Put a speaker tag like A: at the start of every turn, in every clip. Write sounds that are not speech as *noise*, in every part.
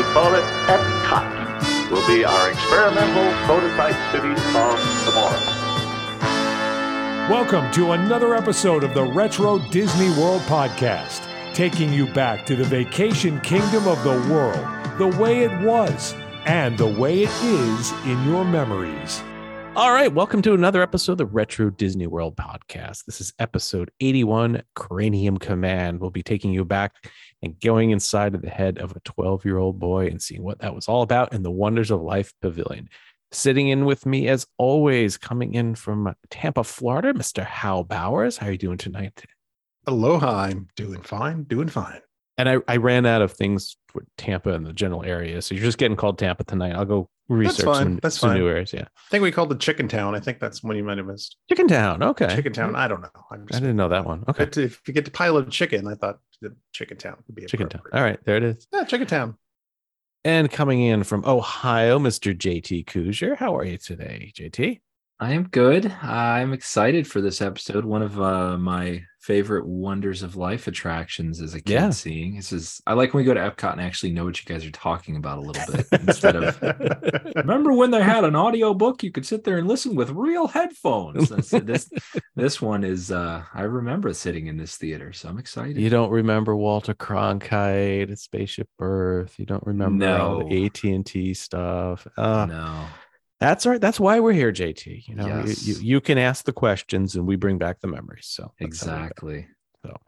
A: We call it Epcot. Will be our experimental prototype city of tomorrow.
B: Welcome to another episode of the Retro Disney World Podcast, taking you back to the vacation kingdom of the world, the way it was, and the way it is in your memories.
C: All right, welcome to another episode of the Retro Disney World podcast. This is episode 81, Cranium Command. We'll be taking you back and going inside of the head of a 12 year old boy and seeing what that was all about in the Wonders of Life Pavilion. Sitting in with me, as always, coming in from Tampa, Florida, Mr. Hal Bowers. How are you doing tonight?
D: Aloha, I'm doing fine, doing fine.
C: And I, I ran out of things for Tampa and the general area. So you're just getting called Tampa tonight. I'll go research
D: fine.
C: some,
D: That's
C: some
D: fine.
C: new areas. Yeah.
D: I think we called it Chicken Town. I think that's one you might have missed.
C: Chicken Town. Okay.
D: Chicken Town. I don't know. I'm
C: I didn't know that one. Okay.
D: But if you get to pile of chicken, I thought the Chicken Town would be a
C: Chicken Town. All right. There it is.
D: Yeah, Chicken Town.
C: And coming in from Ohio, Mr. JT Kuzier. How are you today, JT?
E: I am good. I'm excited for this episode. One of uh, my favorite wonders of life attractions as a kid
C: Yeah.
E: seeing. This is I like when we go to Epcot and actually know what you guys are talking about a little bit instead of *laughs* remember when they had an audio book you could sit there and listen with real headphones. That's, this *laughs* this one is uh I remember sitting in this theater, so I'm excited.
C: You don't remember Walter Cronkite Spaceship Earth. You don't remember all
E: No.
C: the AT and T stuff. Uh,
E: no.
C: That's all right. That's why we're here, JT. You know, you-
E: Yes.
C: you, you can ask the questions and we bring back the memories. So exactly. how we go.
E: Exactly.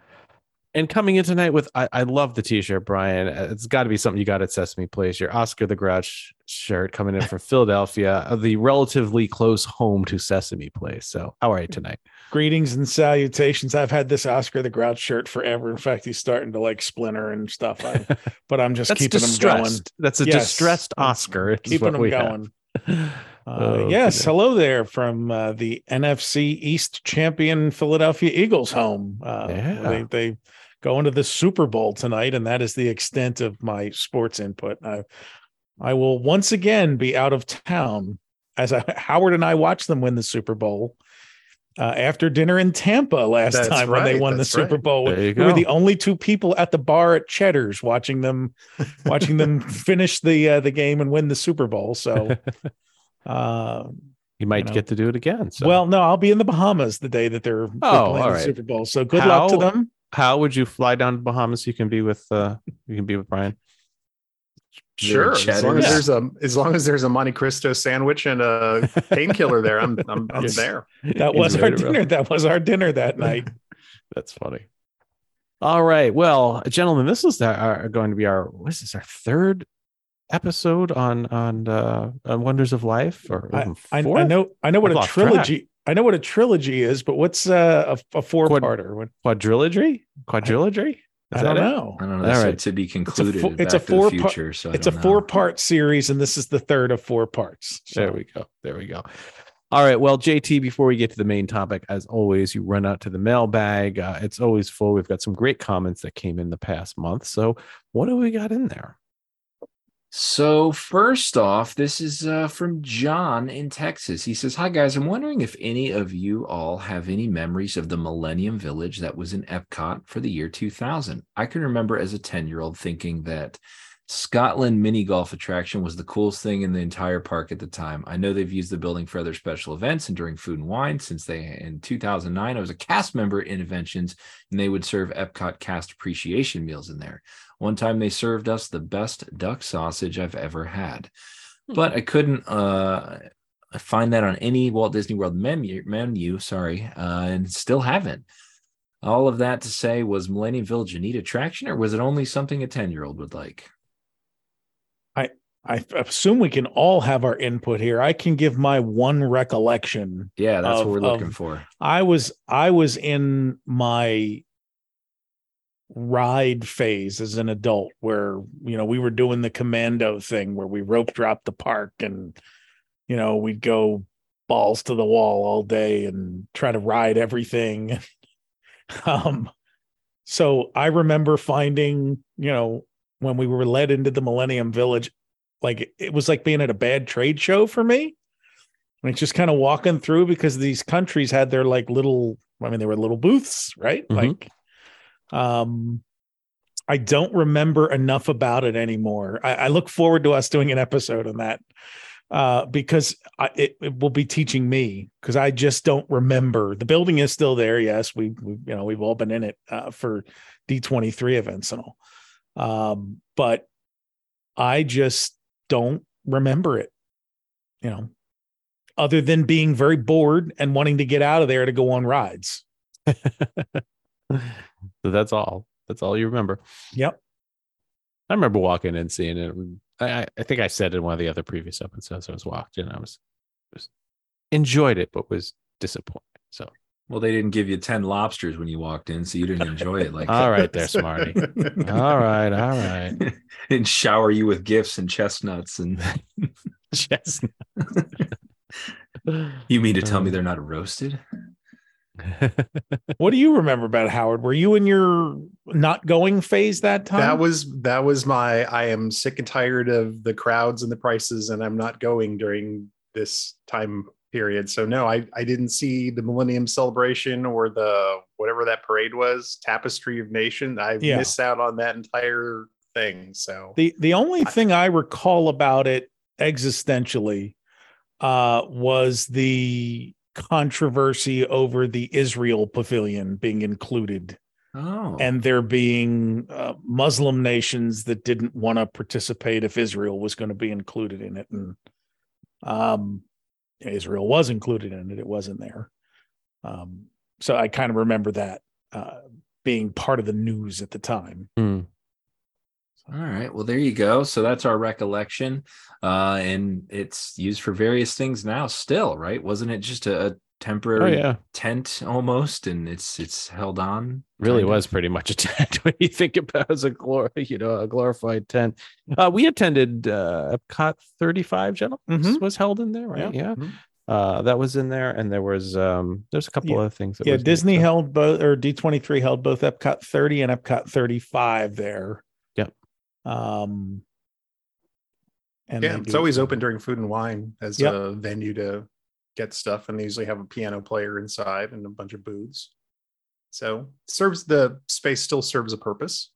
C: And coming in tonight with, I, I love the t-shirt, Brian. Uh, It's got to be something you got at Sesame Place. Your Oscar the Grouch shirt coming in from *laughs* Philadelphia, uh, the relatively close home to Sesame Place. So how are you *laughs* tonight?
B: Greetings and salutations. I've had this Oscar the Grouch shirt forever. In fact, he's starting to like splinter and stuff. I, *laughs* but I'm just
C: That's
B: keeping him going.
C: That's a
B: Yes.
C: distressed Oscar.
B: Keeping
C: what
B: him going.
C: have.
B: Uh,
C: Oh,
B: yes,
C: goodness.
B: hello there from uh, the NFC East champion Philadelphia Eagles home. Uh,
C: Yeah.
B: they, they go into the Super Bowl tonight, and that is the extent of my sports input. I, I will once again be out of town as I, *laughs* Howard and I watch them win the Super Bowl. Uh, after dinner in Tampa last
D: That's
B: time when they won the Super
D: right.
B: Bowl,
C: There you
B: we were the only two people at the bar at Cheddar's watching them, *laughs* watching them finish the uh, the game and win the Super Bowl. So, *laughs* uh,
C: You might
B: know.
C: get to do it again. So.
B: well, no, I'll be in the Bahamas the day that they're, they're
C: Oh,
B: playing
C: all
B: the. Super Bowl. So good luck to them.
C: how would you fly down to Bahamas? You can be with, uh, you can be with Brian.
D: Sure. As long
E: Cheddar's.
D: as there's a as long as there's a Monte Cristo sandwich and a *laughs* painkiller there, I'm I'm, I'm
B: Yes.
D: there.
B: That was our
C: ready to
B: dinner. That was our dinner that *laughs* night.
C: That's funny. All right. Well, gentlemen, this is our, our- going to be our what is this our third episode on on uh on Wonders of Life or
B: I, I, I know I know what
C: I've
B: a
C: lost track.
B: trilogy. I know what a trilogy is, but what's uh, a, a four parter? What
C: quadrilogy quadrilogy Is
B: I don't
C: that it?
B: know.
E: I don't know. That's
C: right.
E: to be concluded.
B: fo-
E: in
B: it's a
E: Back to the
B: four-part-
E: future. So I
B: It's a four part series, and this is the third of four parts. So-
C: There we go. There we go. All right. Well, JT, before we get to the main topic, as always, you run out to the mailbag. Uh, it's always full. We've got some great comments that came in the past month. So, what do we got in there?
E: So first off, this is uh, from John in Texas. He says, "Hi guys, I'm wondering if any of you all have any memories of the Millennium Village that was in Epcot for the year 2000. I can remember as a 10 year old thinking that Scotland mini golf attraction was the coolest thing in the entire park at the time. I know they've used the building for other special events and during food and wine since they in 2009 I was a cast member in Inventions and they would serve Epcot cast appreciation meals in there. One time they served us the best duck sausage I've ever had. But I couldn't uh find that on any Walt Disney World menu menu, sorry, uh, and still haven't. All of that to say, was Millennium Village a neat attraction, or was it only something a 10-year-old would like?
B: I assume we can all have our input here. I can give my one recollection.
E: Yeah, that's
B: Of-
E: what we're looking
B: of-
E: for.
B: I was I was in my ride phase as an adult where you know we were doing the commando thing where we rope dropped the park and you know we'd go balls to the wall all day and try to ride everything. *laughs* Um so i remember finding you know when we were led into the millennium village like it was like being at a bad trade show for me. Like just kind of walking through because these countries had their like little i mean they were little booths right?
C: Mhm.
B: like um i don't remember enough about it anymore. I, I look forward to us doing an episode on that uh because I, it, it will be teaching me because i just don't remember. The building is still there yes. We, we you know we've all been in it uh, for d23 events and all. Um but i just don't remember it you know other than being very bored and wanting to get out of there to go on rides *laughs*
C: so that's all. That's all you remember.
B: Yep.
C: I remember walking in seeing it. I, I- I think I said in one of the other previous episodes, I was walked in. I was, was enjoyed it, but was disappointed. So
E: Well, they didn't give you 10 lobsters when you walked in, so you didn't enjoy it like *laughs*
C: all right, there, Smarty. *laughs* all right, all right. *laughs*
E: and shower you with gifts and chestnuts. And
C: chestnuts.
E: you mean to tell
C: Uh.
E: me they're not roasted?
B: What do you remember about howard were you in your not going phase that time
D: That was that was my I am sick and tired of the crowds and the prices, and I'm not going during this time period. So no, I I didn't see the Millennium Celebration or the whatever that parade was, Tapestry of Nation. I
B: Yeah.
D: missed out on that entire thing. So
B: the the only thing i recall about it existentially uh was the controversy over the israel pavilion being included
E: Oh.
B: and there being uh, muslim nations that didn't want to participate if israel was going to be included in it and um israel was included in it it wasn't there um so i kind of remember that uh being part of the news at the time
C: Hmm.
E: All right. Well, there you go. So that's our recollection. Uh, and it's used for various things now still, right? Wasn't it just a, a
C: Oh
E: temporary
C: yeah,
E: tent almost? And it's it's held on.
C: really
E: kind of?
C: was pretty much a *laughs* tent when you think about it as a glor, you know, a glorified tent. Uh, we attended uh, Epcot 35, gentlemen,
B: Mhm.
C: was held in there, right? Yeah.
D: Mhm.
C: Uh, that was in there, and there was um, there's a couple
B: Yeah.
C: other things. That
B: yeah
C: was neat,
B: disney
C: so-
B: held both or d23 held both epcot 30 and epcot 35 there
C: Yep.
B: Um and
D: yeah, it's always open during food and wine as
B: Yep.
D: a venue to get stuff, and they usually have a piano player inside and a bunch of booths. So serves the space still serves a purpose.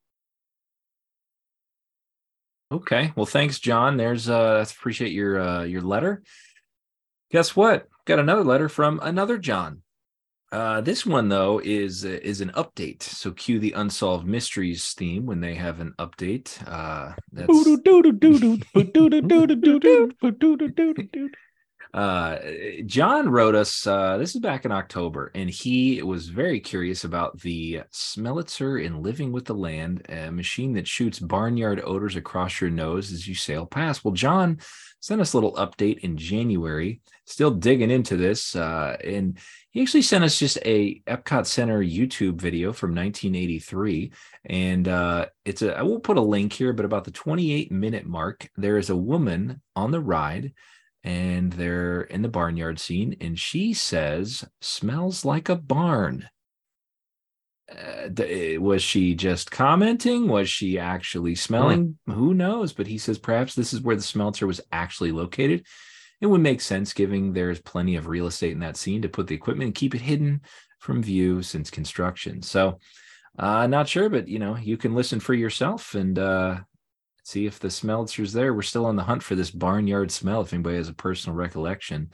E: Okay. Well, thanks, John. There's uh appreciate your uh your letter. Guess what? Got another letter from another John. Uh this one though is is an update. So cue the unsolved mysteries theme when they have an update. Uh uh John wrote us uh this is back in October and he was very curious about the Smellitzer in Living with the Land, a machine that shoots barnyard odors across your nose as you sail past. Well, John sent us a little update in January, still digging into this uh and he actually sent us just a Epcot Center YouTube video from 1983 and uh it's a I won't put a link here but about the 28 minute mark there is a woman on the ride and they're in the barnyard scene and she says smells like a barn uh, was she just commenting was she actually smelling who knows but he says perhaps this is where the smelter was actually located it would make sense given there's plenty of real estate in that scene to put the equipment and keep it hidden from view since construction so uh not sure but you know you can listen for yourself and uh see if the smelter's there. We're still on the hunt for this barnyard smell. If anybody has a personal recollection,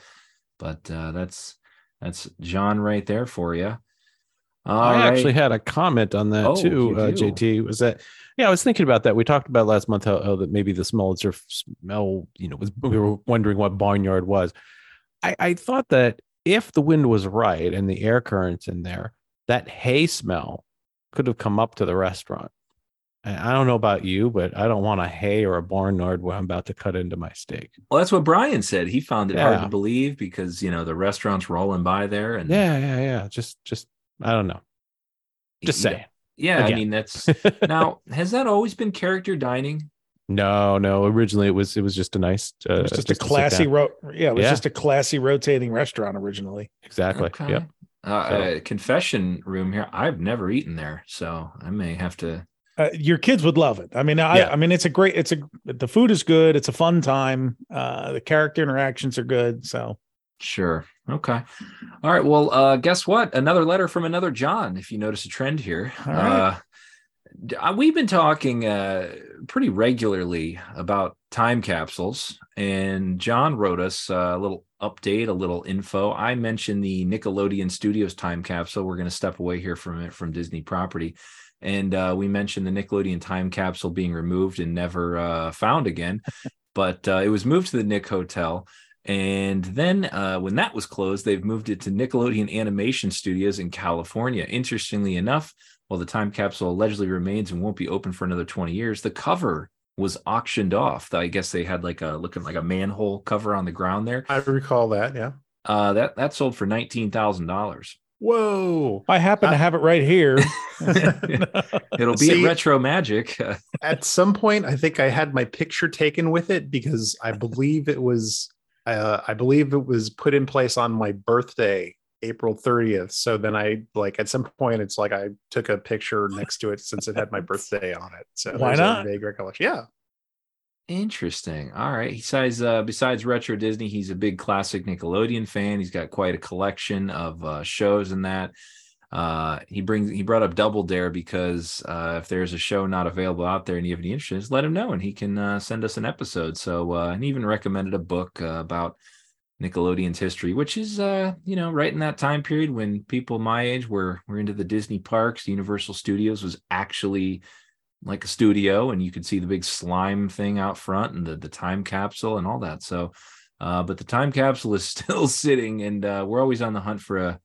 E: but uh, that's that's John right there for you. All
C: I
E: right.
C: actually had a comment on that
E: Oh,
C: too, uh. JT. Was that yeah? I was thinking about that. We talked about last month how, how that maybe the Smellitzer smell, you know, was we were wondering what barnyard was. I, I thought that if the wind was right and the air currents in there, that hay smell could have come up to the restaurant. And I don't know about you, but I don't want a hay or a barnyard where I'm about to cut into my steak.
E: well, that's what Brian said. He found it hard to believe because you know the restaurant's rolling by there, and
C: Yeah, yeah, yeah. Just, just I don't know. Just
E: you don't-
C: saying.
E: Yeah, I mean that's *laughs* now has that always been character dining?
C: No, no. Originally, it was it was just a nice. Uh,
B: It was just a classy ro- yeah, it was
C: Yeah.
B: just a classy rotating restaurant originally.
C: Exactly.
E: Okay.
C: Yep.
E: Uh,
C: So-
E: uh, confession room here. I've never eaten there, so I may have to.
B: Uh, your kids would love it. I mean, I,
C: Yeah.
B: I mean, it's a great. It's a the food is good. It's a fun time. Uh, the character interactions are good. So
E: Sure. Okay. All right. Well, uh, guess what? Another letter from another John. If you notice a trend here,
B: right.
E: uh, uh, we've been talking uh, pretty regularly about time capsules, and John wrote us a little update, a little info. I mentioned the Nickelodeon Studios time capsule. We're going to step away here from it from Disney property. And uh, we mentioned the Nickelodeon time capsule being removed and never uh, found again, *laughs* but uh, it was moved to the Nick Hotel. And then uh, when that was closed, they've moved it to Nickelodeon Animation Studios in California. Interestingly enough, while the time capsule allegedly remains and won't be open for another 20 years, the cover was auctioned off. I guess they had like a looking like a manhole cover on the ground there.
D: I recall that. Yeah.
E: Uh, that that sold for nineteen thousand dollars.
D: Whoa.
B: I happen to
D: Uh,
B: have it right here. *laughs* *laughs*
E: It'll be
D: See-
E: at Retro Magic. *laughs*
D: At some point, I think I had my picture taken with it because I believe it was, uh, I believe it was put in place on my birthday, April 30th. So then I like at some point, it's like I took a picture next to it since it had my *laughs* birthday on it. So
B: Why not?
D: Vague recollection. Yeah.
E: Interesting. All right. Besides uh besides retro Disney, he's a big classic Nickelodeon fan. He's got quite a collection of uh shows and that. Uh he brings he brought up Double Dare because uh if there's a show not available out there and you have any interest, let him know and he can uh, send us an episode. So uh and he even recommended a book uh, about Nickelodeon's history, which is uh, you know, right in that time period when people my age were were into the Disney parks, Universal Studios was actually like a studio and you could see the big slime thing out front and the, the time capsule and all that so uh, but the time capsule is *laughs* still sitting and uh, we're always on the hunt for a,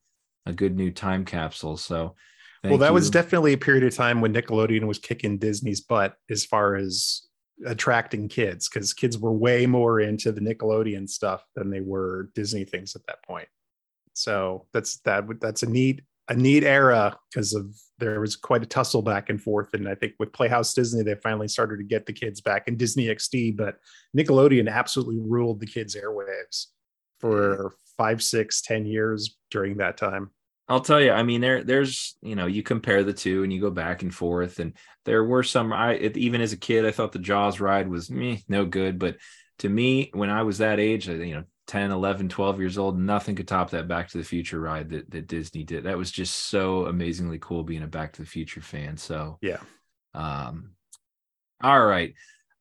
E: a good new time capsule so
D: well, that was definitely a period of time when Nickelodeon was kicking Disney's butt as far as attracting kids because kids were way more into the Nickelodeon stuff than they were Disney things at that point. So that's that. That's a neat a neat era because of there was quite a tussle back and forth. And I think with Playhouse Disney, they finally started to get the kids back in Disney XD, but Nickelodeon absolutely ruled the kids' airwaves for five, six, ten years during that time.
E: I'll tell you, I mean, there, there's, you know, you compare the two and you go back and forth, and there were some. I it, even as a kid, I thought the Jaws ride was meh, no good, but to me, when I was that age, you know, 10, 11, 12 years old, nothing could top that Back to the Future ride that that Disney did. That was just so amazingly cool being a Back to the Future fan. So
D: Yeah.
E: um, all right.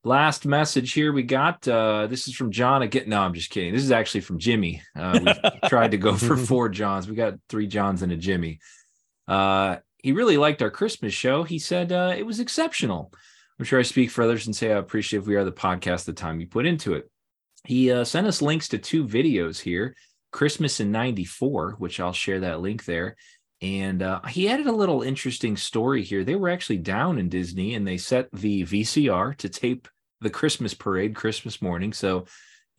E: Last message here we got. Uh, this is from John again. No, I'm just kidding. This is actually from Jimmy. Uh, we *laughs* tried to go for *laughs* four Johns. We got three Johns and a Jimmy. Uh, he really liked our Christmas show. He said uh, it was exceptional. I'm sure I speak for others and say I appreciate if we are the podcast the time you put into it. He uh, sent us links to two videos here Christmas in 94, which I'll share that link there. And uh, he added a little interesting story here. They were actually down in Disney and they set the VCR to tape the Christmas parade Christmas morning. So,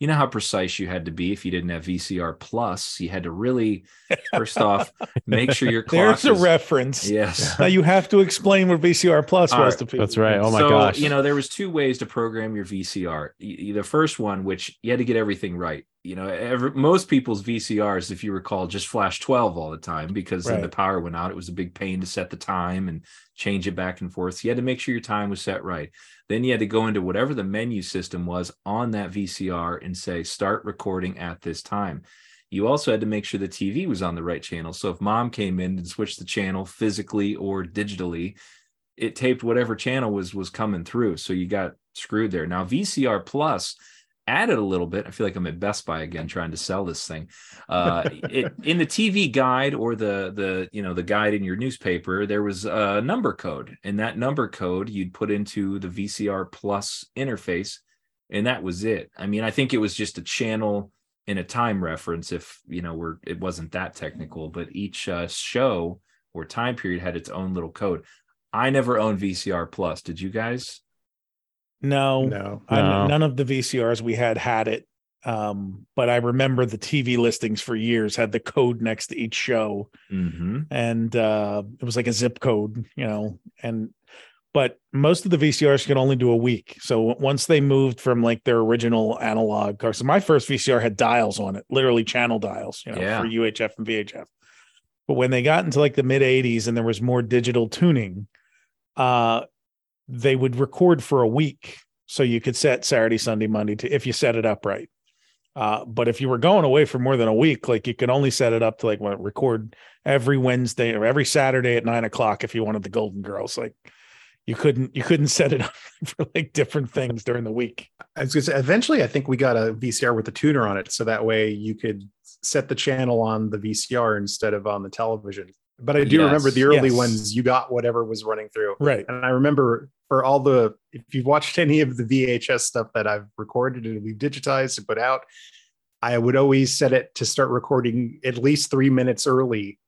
E: you know how precise you had to be if you didn't have VCR Plus. You had to really, first off, make sure your *laughs* clock
B: There's a reference.
E: Yes. *laughs*
B: Now you have to explain what VCR Plus
E: All
B: was
E: right.
B: to people.
C: That's right. Oh my
E: so,
C: gosh.
E: You know, there was two ways to program your VCR. Y- y- The first one, which you had to get everything right. You know, every, most people's VCRs, if you recall, just flash 12 all the time because then the power went out. It was a big pain to set the time and change it back and forth. So you had to make sure your time was set right. Then you had to go into whatever the menu system was on that VCR and say, start recording at this time. You also had to make sure the TV was on the right channel. So if mom came in and switched the channel physically or digitally, it taped whatever channel was was coming through. So you got screwed there. Now VCR Plus added a little bit. I feel like I'm at Best Buy again trying to sell this thing. Uh, it, in the TV guide or the the you know the guide in your newspaper, there was a number code, and that number code you'd put into the VCR Plus interface, and that was it. I mean, I think it was just a channel in a time reference. If you know, we're it wasn't that technical, but each uh, show or time period had its own little code. I never owned VCR Plus. Did you guys?
B: No,
D: No.
B: I-
C: No.
B: none of the VCRs we had had it. Um, but I remember the TV listings for years had the code next to each show,
E: Mm-hmm.
B: and uh, it was like a zip code, you know. And but most of the VCRs could only do a week. So once they moved from like their original analog, or so my first VCR had dials on it, literally channel dials, you know,
E: Yeah.
B: for UHF and VHF. But when they got into like the mid 80s and there was more digital tuning, uh, they would record for a week. So you could set Saturday, Sunday, Monday to if you set it up right. Uh, but if you were going away for more than a week, like you could only set it up to like what record every Wednesday or every Saturday at nine o'clock if you wanted the Golden Girls. Like you couldn't you couldn't set it up *laughs* for like different things during the week.
D: I was gonna say, eventually, I think we got a VCR with a tuner on it, so that way you could set the channel on the VCR instead of on the television. But I do
E: Yes.
D: remember the early
B: Yes.
D: ones, you got whatever was running through.
B: Right.
D: And I remember for all the, if you've watched any of the VHS stuff that I've recorded and we've digitized and put out, I would always set it to start recording at least three minutes early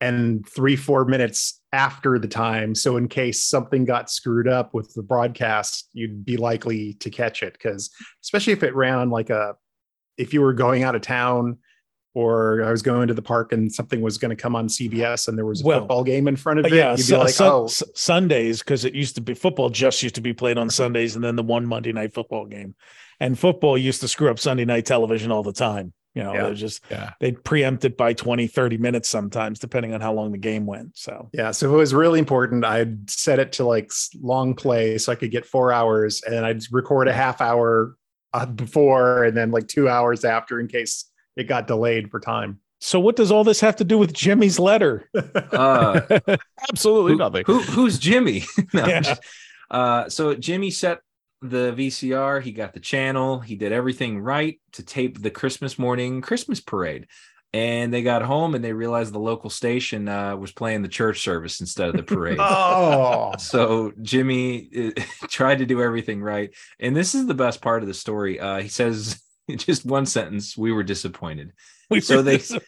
D: and three, four minutes after the time. So in case something got screwed up with the broadcast, you'd be likely to catch it. Because especially if it ran like a, if you were going out of town or I was going to the park and something was going to come on CBS and there was a
B: Well,
D: football game in front of
B: Uh,
D: it,
B: yeah,
D: you'd be
B: Su-
D: like,
B: Sun-
D: oh,
B: S- Sundays because it used to be football just used to be played on Sundays and then the one Monday night football game. And football used to screw up Sunday night television all the time. You know,
D: Yeah.
B: it was just
C: Yeah.
B: they'd preempt it by 20, 30 minutes sometimes, depending on how long the game went. So
D: Yeah, so if it was really important, I'd set it to like long play so I could get four hours, and I'd record a half hour uh, before and then like two hours after in case it got delayed for time.
B: so what does all this have to do with Jimmy's letter? *laughs*
E: Uh,
C: Absolutely
E: who,
C: nothing.
E: who- who's Jimmy? *laughs* No,
B: Yeah.
E: just- uh, so Jimmy set the VCR. He got the channel. He did everything right to tape the Christmas morning Christmas parade. And they got home and they realized the local station uh, was playing the church service instead of the parade. *laughs*
D: oh,
E: So Jimmy uh, tried to do everything right, and this is the best part of the story. Uh, he says *laughs* just one sentence: "We were disappointed." *laughs*
B: We
E: So
B: were
E: they-
B: dis-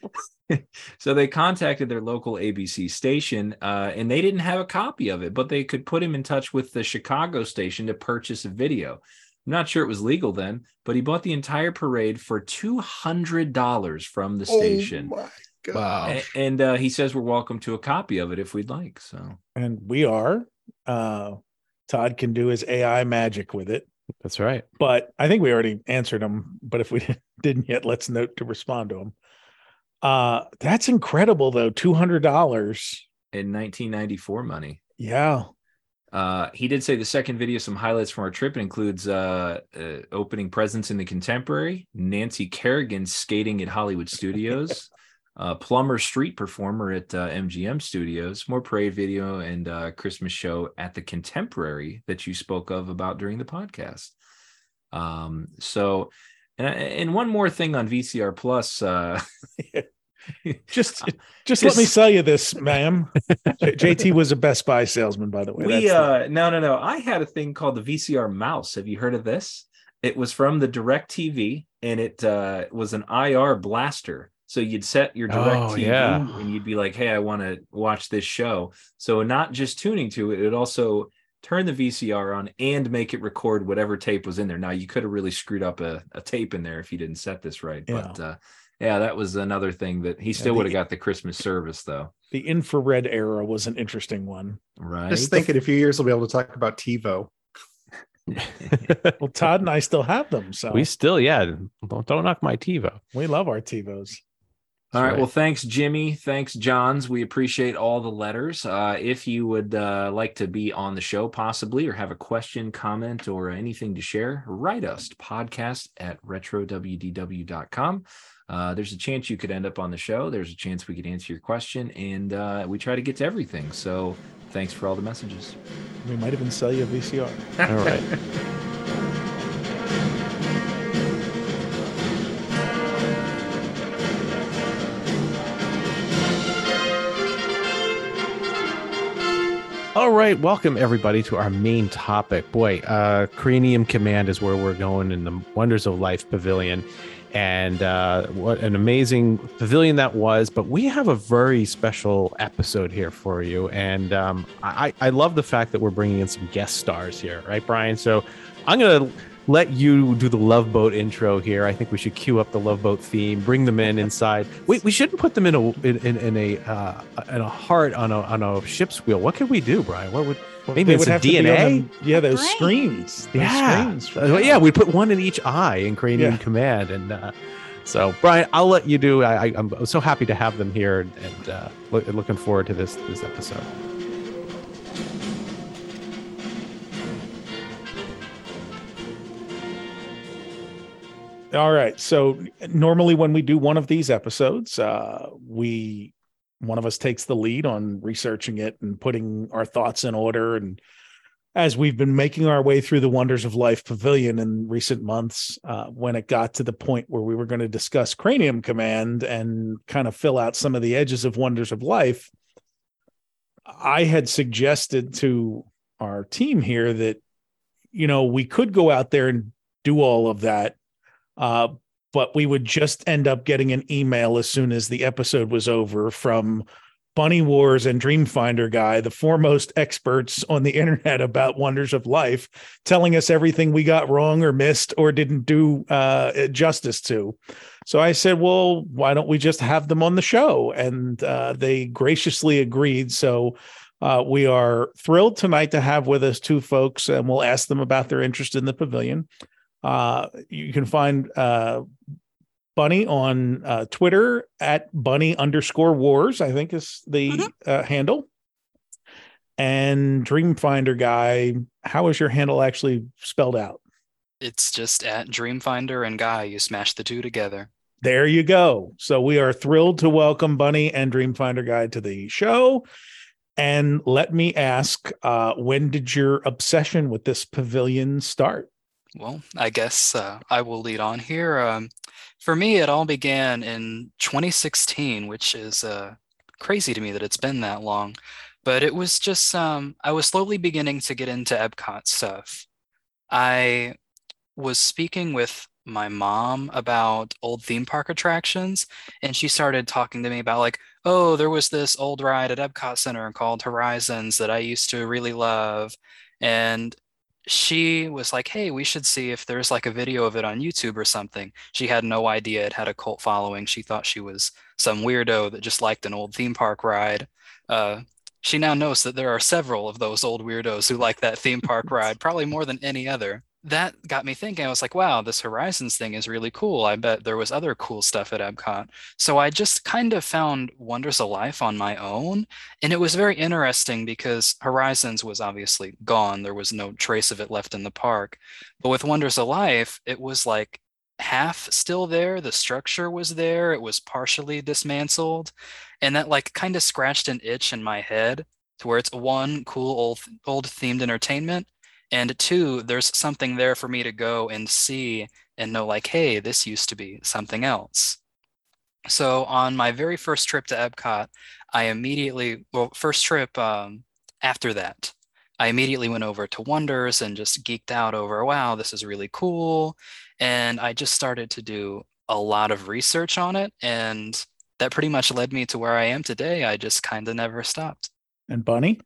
B: *laughs*
E: So they contacted their local ABC station, uh, and they didn't have a copy of it, but they could put him in touch with the Chicago station to purchase a video. I'm not sure it was legal then, but he bought the entire parade for two hundred dollars from the station,
D: Oh my
C: Wow.
E: A- and uh, he says we're welcome to a copy of it if we'd like. So
B: and we are. Uh, Todd can do his AI magic with it.
C: That's right.
B: but I think we already answered him. But if we *laughs* didn't yet, let's note to respond to them. Uh, that's incredible though. Two hundred dollars.
E: in 1994 money.
B: Yeah.
E: Uh, he did say the second video, some highlights from our trip, it includes uh, uh, opening presents in the contemporary, Nancy Kerrigan skating at Hollywood Studios, *laughs* uh, Plumber Street performer at uh, MGM Studios, more parade video, and uh, Christmas show at the contemporary that you spoke of about during the podcast. Um, so, and, and one more thing on VCR Plus. Uh, *laughs*
B: Just, *laughs* just, let me sell you this, ma'am. JT was a Best Buy salesman, by the way.
E: we
B: That's the-
E: uh no no no i had a thing called the vcr mouse have you heard of this it was from the direct tv and it uh was an ir blaster so you'd set your direct
C: Oh,
E: tv
C: yeah.
E: and you'd be like hey i want to watch this show so not just tuning to it it also turn the vcr on and make it record whatever tape was in there now you could have really screwed up a, a tape in there if you didn't set this right but uh yeah that was another thing that he still
B: the-
E: would have got the christmas service though
B: the infrared era was an interesting one.
E: right
D: Just think in a few years we'll be able to talk about TiVo. *laughs* *laughs*
B: Well, Todd and I still have them, so
C: we
B: we,
C: still, yeah. Don't, don't knock my TiVo.
B: We love our TiVos.
E: All right.
C: right.
E: Well, thanks, Jimmy. Thanks, Johns. We appreciate all the letters. Uh, if you would uh, like to be on the show, possibly, or have a question, comment, or anything to share, write us podcast at retrowdw.com. Uh, there's a chance you could end up on the show. There's a chance we could answer your question, and uh, we try to get to everything. So thanks for all the messages.
B: We might even sell you a VCR. *laughs*
C: All right. *laughs* All right, welcome everybody to our main topic. Boy, uh, Cranium Command is where we're going in the Wonders of Life Pavilion, and uh, what an amazing pavilion that was. But we have a very special episode here for you, and um, I, I love the fact that we're bringing in some guest stars here, right, Brian? So I'm gonna let you do the Love Boat intro here. I think we should cue up the Love Boat theme, bring them in inside. Wait, we shouldn't put them in a in, in, in a uh, in a heart on a on a ship's wheel. What could we do, Brian? What would maybe
B: They
C: it's
B: would
C: a
B: have to be on
C: DNA?
B: the- yeah, those
F: Brains.
B: screens. Those
C: Yeah,
B: screens for-
C: yeah, we put one in each eye in Cranium
B: Yeah.
C: Command, and uh, so Brian, I'll let you do. I, I, I'm so happy to have them here, and, and uh, look, looking forward to this this episode.
B: All right. So normally when we do one of these episodes, uh, we one of us takes the lead on researching it and putting our thoughts in order. And as we've been making our way through the Wonders of Life Pavilion in recent months, uh, when it got to the point where we were going to discuss Cranium Command and kind of fill out some of the edges of Wonders of Life, I had suggested to our team here that you know we could go out there and do all of that uh, but we would just end up getting an email as soon as the episode was over from Bunny Wars and Dreamfinder guy, the foremost experts on the *laughs* internet about wonders of life, telling us everything we got wrong or missed or didn't do uh, justice to. So I said, well, why don't we just have them on the show? And uh, they graciously agreed. So uh, we are thrilled tonight to have with us two folks, and we'll ask them about their interest in the pavilion. Uh, you can find uh, Bunny on uh, Twitter at Bunny underscore Wars. I think is the
F: Mhm.
B: uh, handle. And Dreamfinder guy, how is your handle actually spelled out?
G: It's just at Dreamfinder and Guy. You smash the two together.
B: There you go. So we are thrilled to welcome Bunny and Dreamfinder Guy to the show. And let me ask, uh, when did your obsession with this pavilion start?
G: Well, I guess uh, I will lead on here. Um, for me, it all began in 2016, which is uh, crazy to me that it's been that long. But it was just, um, I was slowly beginning to get into Epcot stuff. I was speaking with my mom about old theme park attractions, and she started talking to me about, like, oh, there was this old ride at Epcot Center called Horizons that I used to really love. And she was like, hey, we should see if there's like a video of it on YouTube or something. She had no idea it had a cult following. She thought she was some weirdo that just liked an old theme park ride. Uh, she now knows that there are several of those old weirdos who like that theme park *laughs* ride, probably more than any other. That got me thinking. I was like, wow, this Horizons thing is really cool. I bet there was other cool stuff at Epcot. So I just kind of found Wonders of Life on my own. And it was very interesting because Horizons was obviously gone. There was no trace of it left in the park. But with Wonders of Life, it was like half still there. The structure was there. It was partially dismantled. And that like kind of scratched an itch in my head to where it's one cool old old themed entertainment. And two, there's something there for me to go and see and know like, hey, this used to be something else. So on my very first trip to Epcot, I immediately, well, first trip um, after that, I immediately went over to Wonders and just geeked out over, wow, this is really cool. And I just started to do a lot of research on it. And that pretty much led me to where I am today. I just kind of never stopped.
B: And Bunny?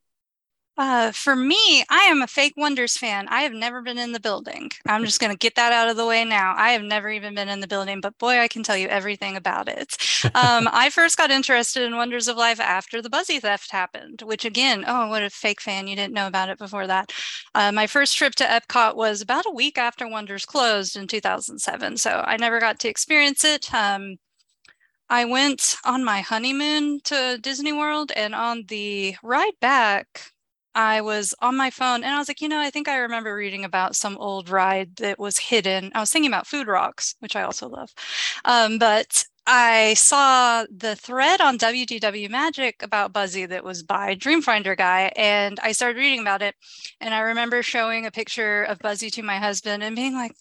F: Uh, for me, I am a fake Wonders fan. I have never been in the building. I'm just going to get that out of the way now. I have never even been in the building, but boy, I can tell you everything about it. Um, I first got interested in Wonders of Life after the Buzzy theft happened, which again, oh, what a fake fan. You didn't know about it before that. Uh, my first trip to Epcot was about a week after Wonders closed in 2007. So I never got to experience it. Um, I went on my honeymoon to Disney World, and on the ride back, I was on my phone and I was like, you know, I think I remember reading about some old ride that was hidden. I was thinking about Food Rocks, which I also love. Um, but I saw the thread on WDW Magic about Buzzy that was by Dreamfinder Guy, and I started reading about it. And I remember showing a picture of Buzzy to my husband and being like,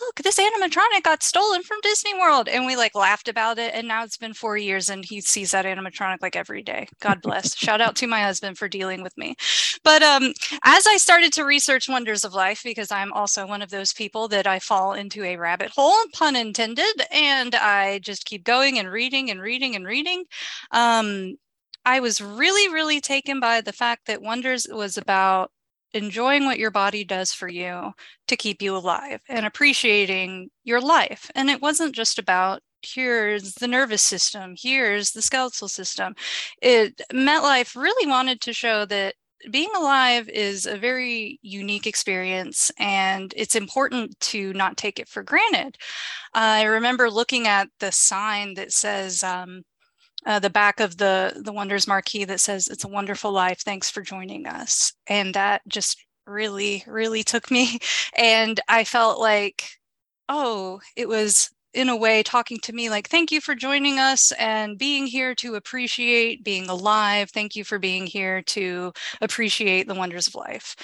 F: look, this animatronic got stolen from Disney World. And we like laughed about it. And now it's been four years and he sees that animatronic like every day. God bless. Shout out to my husband for dealing with me. But um, as I started to research Wonders of Life, because I'm also one of those people that I fall into a rabbit hole, pun intended, and I just keep going and reading and reading and reading. Um, I was really, really taken by the fact that Wonders was about enjoying what your body does for you to keep you alive and appreciating your life. And it wasn't just about here's the nervous system, here's the skeletal system. It MetLife really wanted to show that being alive is a very unique experience and it's important to not take it for granted. I remember looking at the sign that says, um, uh, the back of the the wonders marquee that says it's a wonderful life. Thanks for joining us. And that just really really took me. *laughs* And i felt like oh it was in a way talking to me like thank you for joining us and being here to appreciate being alive. Thank you for being here to appreciate the wonders of life.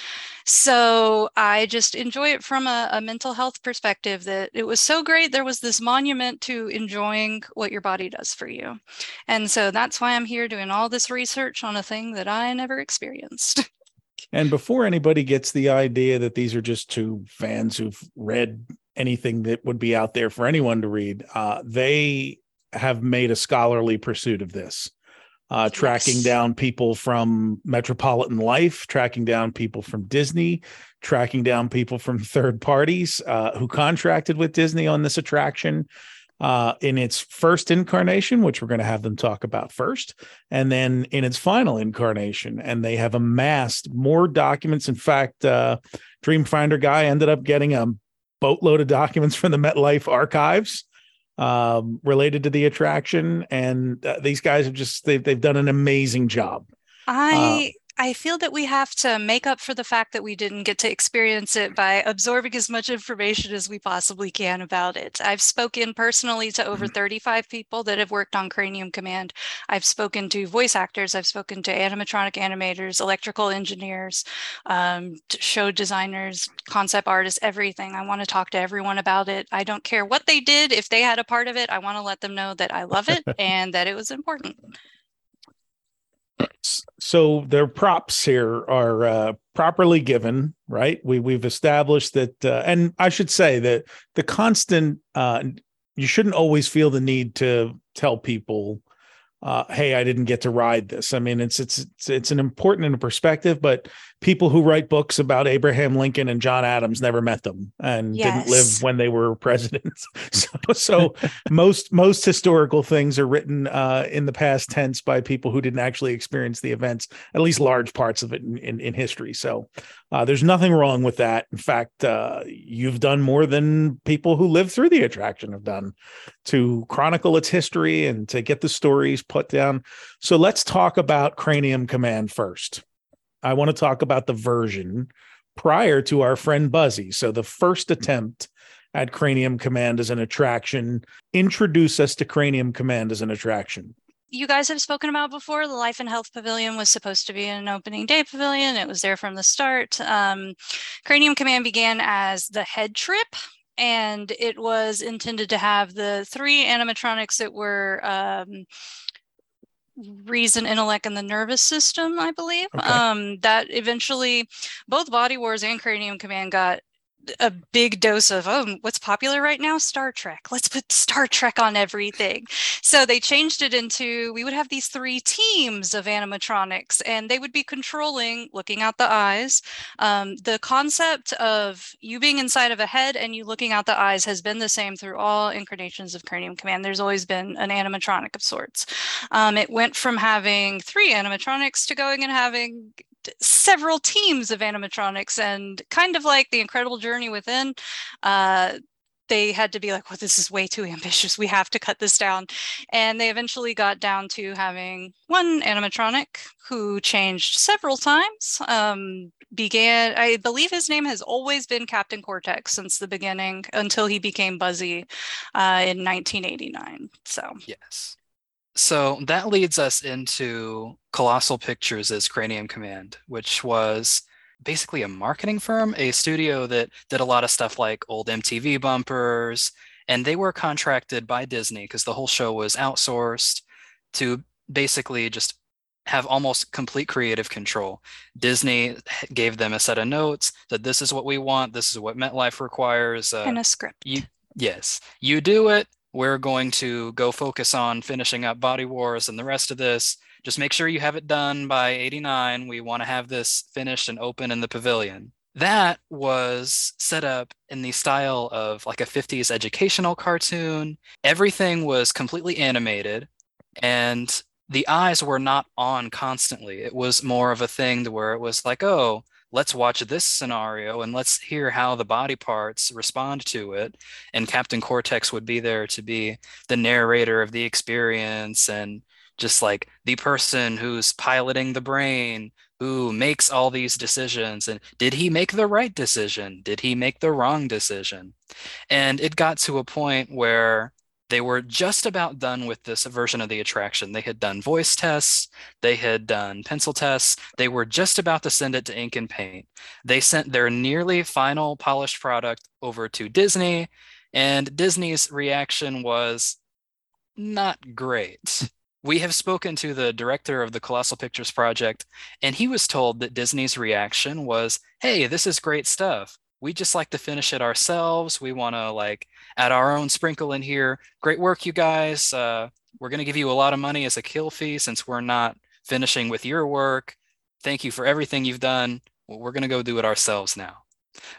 F: So i just enjoy it from a, a, mental health perspective that it was so great there was this monument to enjoying what your body does for you. And so that's why i'm here doing all this research on a thing that i never experienced. *laughs*
B: And before anybody gets the idea that these are just two fans who've read anything that would be out there for anyone to read. Uh, they have made a scholarly pursuit of this, uh, yes. tracking down people from Metropolitan Life, tracking down people from Disney, tracking down people from *laughs* third parties uh, who contracted with Disney on this attraction. Uh, in its first incarnation, which we're going to have them talk about first, and then in its final incarnation. And they have amassed more documents. In fact, uh, Dreamfinder guy ended up getting a boatload of documents from the MetLife archives um, related to the attraction, and uh, these guys have just they've they've done an amazing job.
F: I I feel that we have to make up for the fact that we didn't get to experience it by absorbing as much information as we possibly can about it. I've spoken personally to over mm-hmm. 35 people that have worked on Cranium Command. I've spoken to voice actors, I've spoken to animatronic animators, electrical engineers, um, show designers, concept artists, everything. I want to talk to everyone about it. I don't care what they did. If they had a part of it, I want to let them know that I love it *laughs* and that it was important
B: so their props here are uh, properly given, right? We we've established that, uh, and I should say that the constant uh, you shouldn't always feel the need to tell people uh, hey, I didn't get to ride this. I mean, it's it's it's, it's an important in a perspective, but people who write books about Abraham Lincoln and John Adams never met them and yes. didn't live when they were *laughs* presidents. *laughs* so, so most most historical things are written uh, in the past tense by people who didn't actually experience the events, at least large parts of it in in, in history. So uh, there's nothing wrong with that. In fact, uh, you've done more than people who lived through the attraction have done to chronicle its history and to get the stories put down. So let's talk about Cranium Command first. I want to talk about the version prior to our friend Buzzy. So the first attempt at Cranium Command as an attraction. Introduce us to Cranium Command as an attraction.
F: You guys have spoken about before. The Life and Health Pavilion was supposed to be an opening day pavilion. It was there from the start. Um, Cranium Command began as the head trip and it was intended to have the three animatronics that were um, reason, intellect, and the nervous system, I believe. Okay. Um, that eventually both Body Wars and Cranium Command got a big dose of oh what's popular right now? Star trek. Let's put star trek on everything. So they changed it into we would have these three teams of animatronics and they would be controlling looking out the eyes um, the concept of you being inside of a head and you looking out the eyes has been the same through all incarnations of cranium command. There's always been an animatronic of sorts. Um, it went from having three animatronics to going and having several teams of animatronics and kind of like the incredible journey within uh, they had to be like well this is way too ambitious. We have to cut this down. And they eventually got down to having one animatronic who changed several times um, began i believe his name has always been captain cortex since the beginning until he became buzzy uh, in 1989 so.
G: Yes so that leads us into Colossal Pictures as Cranium Command, which was basically a marketing firm, a studio that did a lot of stuff like old MTV bumpers, and they were contracted by Disney because the whole show was outsourced to basically just have almost complete creative control. Disney gave them a set of notes that this is what we want, this is what MetLife requires,
F: uh, and a script.
G: You, yes, you do it we're going to go focus on finishing up Body Wars and the rest of this. just make sure you have it done by 89. We want to have this finished and open in the pavilion. That was set up in the style of like a 50s educational cartoon. Everything was completely animated and the eyes were not on constantly. It was more of a thing to where it was like, oh, let's watch this scenario and let's hear how the body parts respond to it. And Captain Cortex would be there to be the narrator of the experience and just like the person who's piloting the brain, who makes all these decisions. And did he make the right decision? Did he make the wrong decision? And it got to a point where they were just about done with this version of the attraction. They had done voice tests, they had done pencil tests, they were just about to send it to ink and paint. They sent their nearly final polished product over to Disney, and Disney's reaction was not great. *laughs* We have spoken to the director of the Colossal Pictures project, and he was told that Disney's reaction was, Hey, this is great stuff we just like to finish it ourselves. We want to like add our own sprinkle in here. Great work, you guys. Uh, we're going to give you a lot of money as a kill fee since we're not finishing with your work. Thank you for everything you've done. Well, we're going to go do it ourselves now.